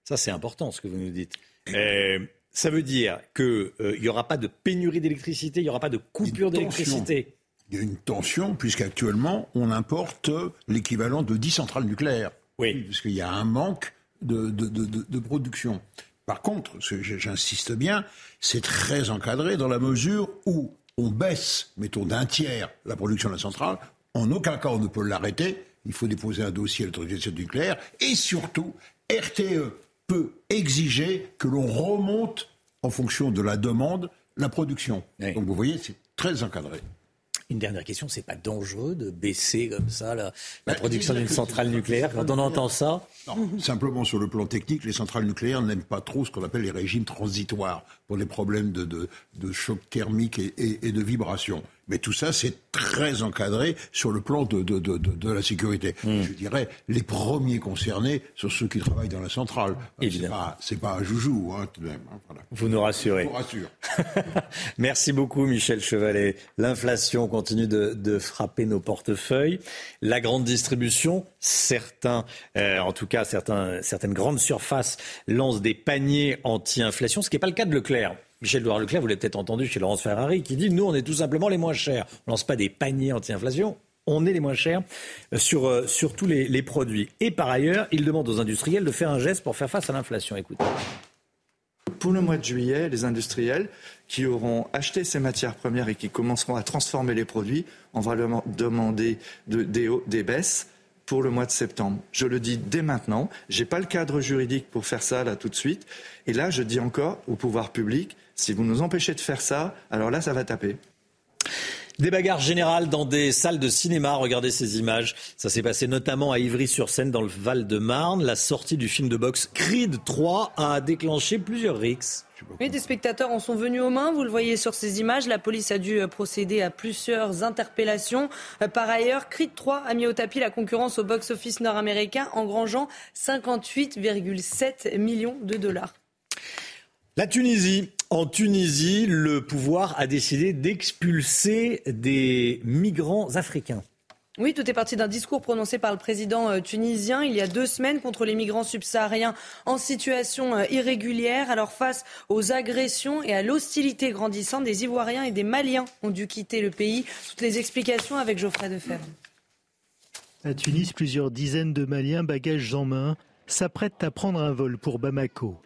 Ça, c'est important ce que vous nous dites. Euh, ça veut dire qu'il euh, n'y aura pas de pénurie d'électricité, il n'y aura pas de coupure d'électricité. Il y a une tension, puisqu'actuellement, on importe l'équivalent de 10 centrales nucléaires. Oui. Puisqu'il y a un manque de, de, production. Par contre, j'insiste bien, c'est très encadré dans la mesure où on baisse, mettons, d'un tiers la production de la centrale. En aucun cas on ne peut l'arrêter. Il faut déposer un dossier à l'autorisation nucléaire. Et surtout, RTE peut exiger que l'on remonte, en fonction de la demande, la production. Donc vous voyez, c'est très encadré. Une dernière question, c'est pas dangereux de baisser comme ça la, bah, production d'une centrale nucléaire quand on entend ça Non, simplement sur le plan technique, les centrales nucléaires n'aiment pas trop ce qu'on appelle les régimes transitoires pour les problèmes de, de, choc thermique et, et, et de vibration. Mais tout ça, c'est très encadré sur le plan de, de, de, de la sécurité. Hmm. Je dirais, les premiers concernés sont ceux qui travaillent dans la centrale. Évidemment. C'est pas, pas un joujou, hein, tout de même. Hein, voilà. Vous nous rassurez. Je vous rassure. Merci beaucoup, Michel Chevalet. L'inflation continue de, frapper nos portefeuilles. La grande distribution, certains, euh, en tout cas, certains, certaines grandes surfaces lancent des paniers anti-inflation, ce qui n'est pas le cas de Leclerc. Michel Douard Leclerc, vous l'avez peut-être entendu chez Laurence Ferrari, qui dit nous, on est tout simplement les moins chers. On ne lance pas des paniers anti-inflation. On est les moins chers euh, sur, euh, sur tous les, les produits. Et par ailleurs, il demande aux industriels de faire un geste pour faire face à l'inflation. Écoutez. Pour le mois de juillet, les industriels qui auront acheté ces matières premières et qui commenceront à transformer les produits, on va leur demander de, des, des baisses pour le mois de septembre. Je le dis dès maintenant. Je n'ai pas le cadre juridique pour faire ça là tout de suite. Et là, je dis encore au pouvoir public, Si vous nous empêchez de faire ça, alors là, ça va taper. Des bagarres générales dans des salles de cinéma. Regardez ces images. Ça s'est passé notamment à Ivry-sur-Seine dans le Val-de-Marne. La sortie du film de boxe Creed 3 a déclenché plusieurs rixes. Oui, des spectateurs en sont venus aux mains. Vous le voyez sur ces images. La police a dû euh, procéder à plusieurs interpellations. Euh, par ailleurs, Creed 3 a mis au tapis la concurrence au box-office nord-américain, engrangeant 58,7 millions de dollars. La Tunisie. En Tunisie, le pouvoir a décidé d'expulser des migrants africains. Oui, tout est parti d'un discours prononcé par le président euh, tunisien il y a deux semaines contre les migrants subsahariens en situation euh, irrégulière. Alors face aux agressions et à l'hostilité grandissante, des Ivoiriens et des Maliens ont dû quitter le pays. Toutes les explications avec Geoffrey Defebvre. À Tunis, plusieurs dizaines de Maliens, bagages en main, s'apprêtent à prendre un vol pour Bamako.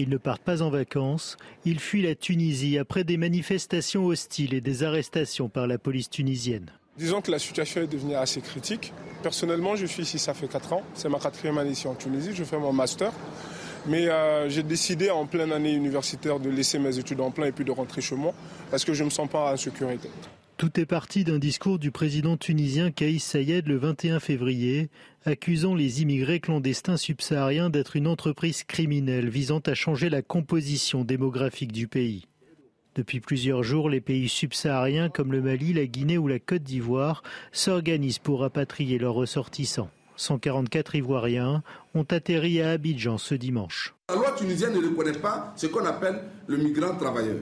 Ils ne partent pas en vacances, ils fuient la Tunisie après des manifestations hostiles et des arrestations par la police tunisienne. Disons que la situation est devenue assez critique. Personnellement, je suis ici, ça fait 4 ans. C'est ma quatrième année ici en Tunisie. Je fais mon master. Mais euh, j'ai décidé en pleine année universitaire de laisser mes études en plein et puis de rentrer chez moi parce que je ne me sens pas en sécurité. Tout est parti d'un discours du président tunisien Kaïs Sayed le 21 février, accusant les immigrés clandestins subsahariens d'être une entreprise criminelle visant à changer la composition démographique du pays. Depuis plusieurs jours, les pays subsahariens comme le Mali, la Guinée ou la Côte d'Ivoire s'organisent pour rapatrier leurs ressortissants. 144 Ivoiriens ont atterri à Abidjan ce dimanche. La loi tunisienne ne reconnaît pas ce qu'on appelle le migrant travailleur.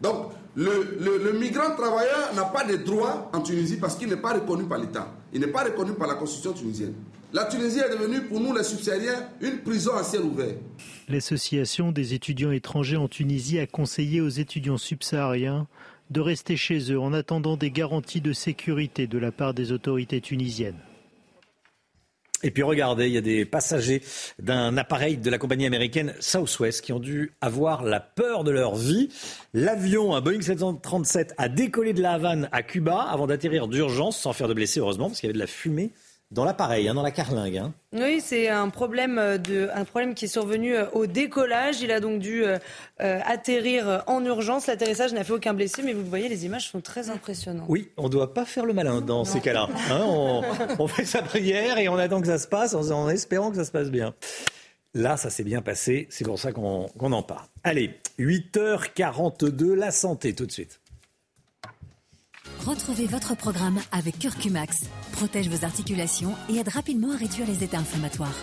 Donc, le, migrant travailleur n'a pas de droits en Tunisie parce qu'il n'est pas reconnu par l'État. Il n'est pas reconnu par la constitution tunisienne. La Tunisie est devenue pour nous les subsahariens une prison à ciel ouvert. L'association des étudiants étrangers en Tunisie a conseillé aux étudiants subsahariens de rester chez eux en attendant des garanties de sécurité de la part des autorités tunisiennes. Et puis regardez, il y a des passagers d'un appareil de la compagnie américaine Southwest qui ont dû avoir la peur de leur vie. L'avion, un Boeing 737, a décollé de la Havane à Cuba avant d'atterrir d'urgence sans faire de blessés, heureusement, parce qu'il y avait de la fumée dans l'appareil, hein, dans la carlingue. Hein. Oui, c'est un problème, de, un problème qui est survenu euh, au décollage. Il a donc dû euh, euh, atterrir en urgence. L'atterrissage n'a fait aucun blessé, mais vous le voyez, les images sont très impressionnantes. Oui, on ne doit pas faire le malin dans ces cas-là. Hein. on, fait sa prière et on attend que ça se passe en, espérant que ça se passe bien. Là, ça s'est bien passé, c'est pour ça qu'on en parle. Allez, 8h42, la santé tout de suite. Retrouvez votre programme avec Curcumax. Protège vos articulations et aide rapidement à réduire les états inflammatoires.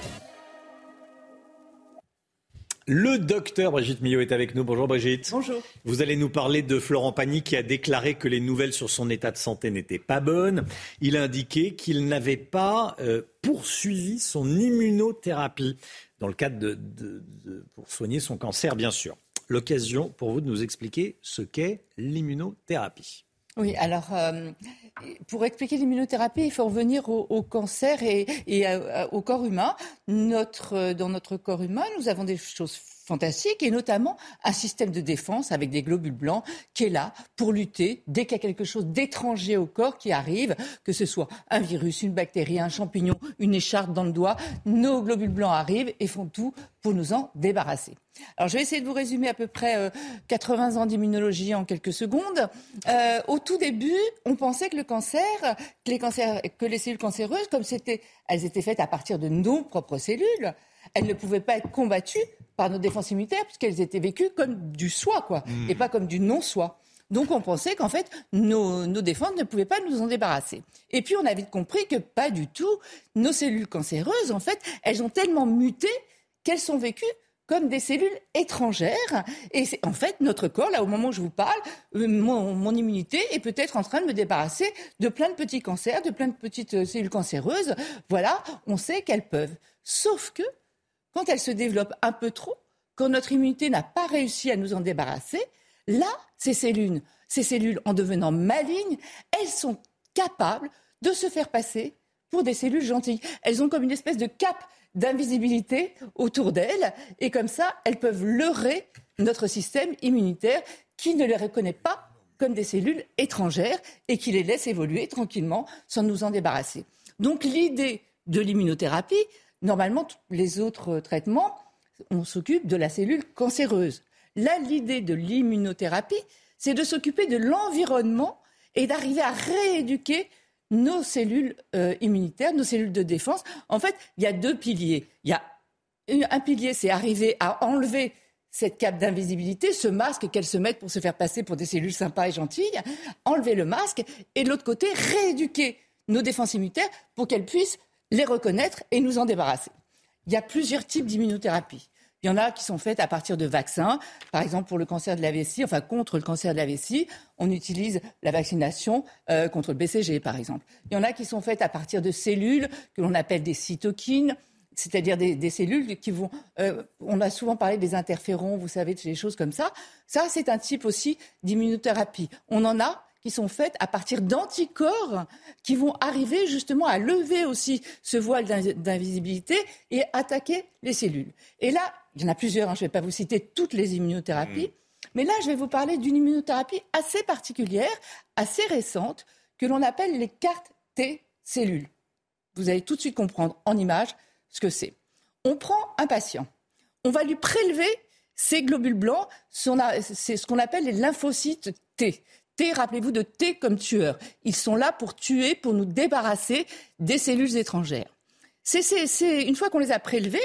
Le docteur Brigitte Millot est avec nous. Bonjour Brigitte. Bonjour. Vous allez nous parler de Florent Pagny qui a déclaré que les nouvelles sur son état de santé n'étaient pas bonnes. Il a indiqué qu'il n'avait pas euh, poursuivi son immunothérapie dans le cadre de, pour soigner son cancer, bien sûr. L'occasion pour vous de nous expliquer ce qu'est l'immunothérapie. Oui, alors euh, pour expliquer l'immunothérapie, il faut revenir au, cancer et, au corps humain. Notre, dans notre corps humain, nous avons des choses fantastique, et notamment un système de défense avec des globules blancs qui est là pour lutter dès qu'il y a quelque chose d'étranger au corps qui arrive, que ce soit un virus, une bactérie, un champignon, une écharpe dans le doigt, nos globules blancs arrivent et font tout pour nous en débarrasser. Alors je vais essayer de vous résumer à peu près 80 euh, ans d'immunologie en quelques secondes. Euh, au tout début, on pensait que le cancer, que les, cellules cancéreuses, comme elles étaient faites à partir de nos propres cellules, elles ne pouvaient pas être combattues par nos défenses immunitaires puisqu'elles étaient vécues comme du soi, quoi, hmm. et pas comme du non-soi. Donc on pensait qu'en fait, nos, défenses ne pouvaient pas nous en débarrasser. Et puis on a vite compris que pas du tout. Nos cellules cancéreuses, en fait, elles ont tellement muté qu'elles sont vécues comme des cellules étrangères. Et c'est en fait notre corps, là au moment où je vous parle, euh, mon, mon immunité est peut-être en train de me débarrasser de plein de petits cancers, de plein de petites euh, cellules cancéreuses. Voilà, on sait qu'elles peuvent. Sauf que quand elle se développe un peu trop, quand notre immunité n'a pas réussi à nous en débarrasser, là, ces cellules, en devenant malignes, elles sont capables de se faire passer pour des cellules gentilles. Elles ont comme une espèce de cape d'invisibilité autour d'elles, et comme ça, elles peuvent leurrer notre système immunitaire qui ne les reconnaît pas comme des cellules étrangères et qui les laisse évoluer tranquillement sans nous en débarrasser. Donc l'idée de l'immunothérapie, Normalement, les autres traitements, on s'occupe de la cellule cancéreuse. Là, l'idée de l'immunothérapie, c'est de s'occuper de l'environnement et d'arriver à rééduquer nos cellules euh, immunitaires, nos cellules de défense. En fait, il y a deux piliers. Il y a un pilier, c'est arriver à enlever cette cape d'invisibilité, ce masque qu'elles se mettent pour se faire passer pour des cellules sympas et gentilles, enlever le masque, et de l'autre côté, rééduquer nos défenses immunitaires pour qu'elles puissent les reconnaître et nous en débarrasser. Il y a plusieurs types d'immunothérapie. Il y en a qui sont faites à partir de vaccins. Par exemple, pour le cancer de la vessie, enfin contre le cancer de la vessie, on utilise la vaccination euh, contre le BCG, par exemple. Il y en a qui sont faites à partir de cellules que l'on appelle des cytokines, c'est-à-dire des, cellules qui vont. Euh, on a souvent parlé des interférons, vous savez, des choses comme ça. Ça, c'est un type aussi d'immunothérapie. On en a qui sont faites à partir d'anticorps qui vont arriver justement à lever aussi ce voile d'invisibilité et attaquer les cellules. Et là, il y en a plusieurs, hein, je ne vais pas vous citer toutes les immunothérapies, mmh. mais là, je vais vous parler d'une immunothérapie assez particulière, assez récente, que l'on appelle les cartes T cellules. Vous allez tout de suite comprendre en image ce que c'est. On prend un patient, on va lui prélever ces globules blancs, c'est ce qu'on appelle les lymphocytes T. Rappelez-vous de T comme tueur. Ils sont là pour tuer, pour nous débarrasser des cellules étrangères. C'est, une fois qu'on les a prélevés,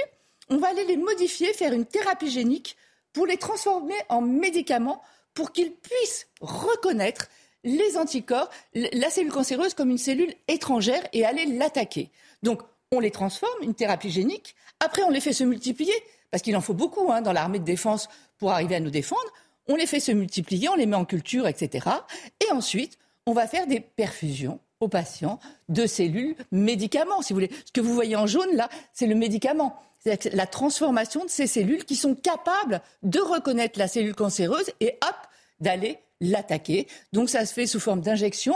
on va aller les modifier, faire une thérapie génique pour les transformer en médicaments pour qu'ils puissent reconnaître les anticorps, la cellule cancéreuse comme une cellule étrangère et aller l'attaquer. Donc, on les transforme, une thérapie génique. Après, on les fait se multiplier, parce qu'il en faut beaucoup hein, dans l'armée de défense pour arriver à nous défendre on les fait se multiplier, on les met en culture, etc. Et ensuite, on va faire des perfusions aux patients de cellules médicaments, si vous voulez. Ce que vous voyez en jaune, là, c'est le médicament. C'est la transformation de ces cellules qui sont capables de reconnaître la cellule cancéreuse et hop, d'aller l'attaquer. Donc ça se fait sous forme d'injection,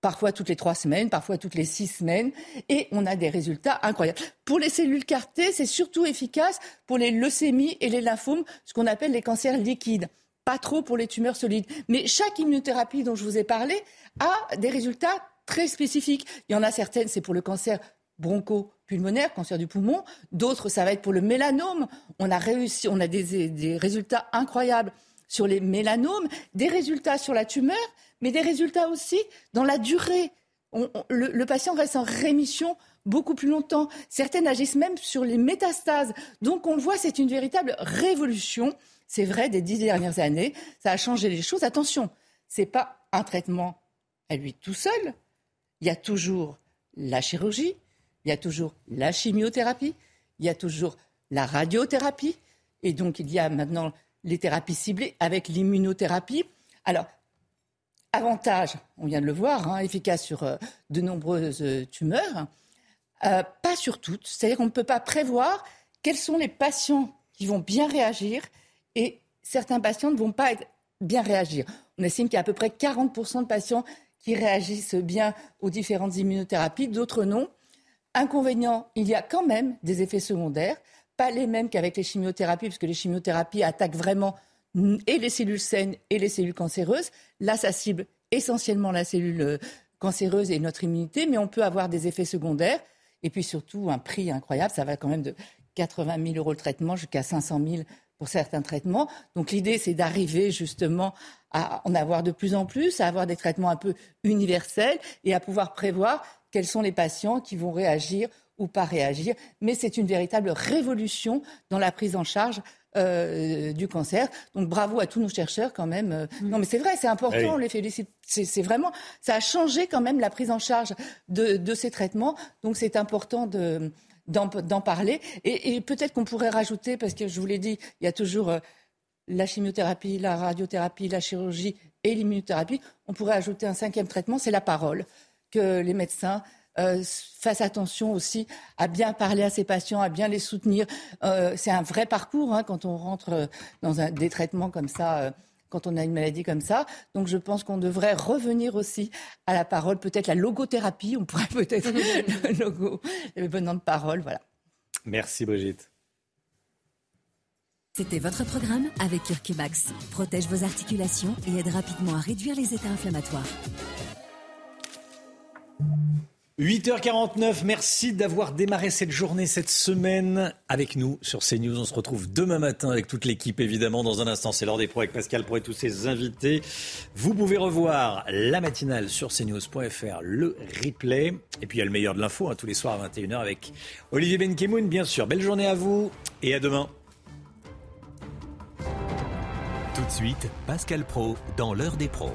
parfois toutes les trois semaines, parfois toutes les six semaines, et on a des résultats incroyables. Pour les cellules cartées, c'est surtout efficace pour les leucémies et les lymphomes, ce qu'on appelle les cancers liquides pas trop pour les tumeurs solides. Mais chaque immunothérapie dont je vous ai parlé a des résultats très spécifiques. Il y en a certaines, c'est pour le cancer broncho-pulmonaire, cancer du poumon. D'autres, ça va être pour le mélanome. On a réussi, on a des, résultats incroyables sur les mélanomes, des résultats sur la tumeur, mais des résultats aussi dans la durée. le, patient reste en rémission beaucoup plus longtemps. Certaines agissent même sur les métastases. Donc on le voit, c'est une véritable révolution c'est vrai, des dix dernières années, ça a changé les choses. Attention, ce n'est pas un traitement à lui tout seul. Il y a toujours la chirurgie, il y a toujours la chimiothérapie, il y a toujours la radiothérapie, et donc il y a maintenant les thérapies ciblées avec l'immunothérapie. Alors, avantage, on vient de le voir, hein, efficace sur euh, de nombreuses euh, tumeurs, euh, pas sur toutes. C'est-à-dire qu'on ne peut pas prévoir quels sont les patients qui vont bien réagir et certains patients ne vont pas bien réagir. On estime qu'il y a à peu près 40% de patients qui réagissent bien aux différentes immunothérapies, d'autres non. Inconvénient, il y a quand même des effets secondaires, pas les mêmes qu'avec les chimiothérapies, puisque les chimiothérapies attaquent vraiment et les cellules saines et les cellules cancéreuses. Là, ça cible essentiellement la cellule euh, cancéreuse et notre immunité, mais on peut avoir des effets secondaires. Et puis surtout, un prix incroyable, ça va quand même de 80 000 euros le traitement jusqu'à 500 000 pour certains traitements. Donc l'idée, c'est d'arriver justement à en avoir de plus en plus, à avoir des traitements un peu universels et à pouvoir prévoir quels sont les patients qui vont réagir ou pas réagir. Mais c'est une véritable révolution dans la prise en charge euh, du cancer. Donc bravo à tous nos chercheurs quand même. Euh, mm. Non mais c'est vrai, c'est important, on les félicite. C'est vraiment, ça a changé quand même la prise en charge de, de ces traitements. Donc c'est important de, d'en parler. Et, peut-être qu'on pourrait rajouter, parce que je vous l'ai dit, il y a toujours euh, la chimiothérapie, la radiothérapie, la chirurgie et l'immunothérapie. On pourrait ajouter un cinquième traitement, c'est la parole, que les médecins euh, fassent attention aussi à bien parler à ces patients, à bien les soutenir. Euh, c'est un vrai parcours hein, quand on rentre dans des traitements comme ça quand on a une maladie comme ça. Donc je pense qu'on devrait revenir aussi à la parole, peut-être la logothérapie, on pourrait peut-être le logo, venant de parole, voilà. Merci Brigitte. C'était votre programme avec Curcumax. Protège vos articulations et aide rapidement à réduire les états inflammatoires. 8h49, merci d'avoir démarré cette journée, cette semaine avec nous sur CNews. On se retrouve demain matin avec toute l'équipe, évidemment. Dans un instant, c'est l'heure des pros avec Pascal pour et tous ses invités. Vous pouvez revoir la matinale sur cnews.fr, le replay. Et puis, il y a le meilleur de l'info, hein, tous les soirs à 21h avec Olivier Benkemoun, bien sûr. Belle journée à vous et à demain. Tout de suite, Pascal Pro dans l'heure des pros.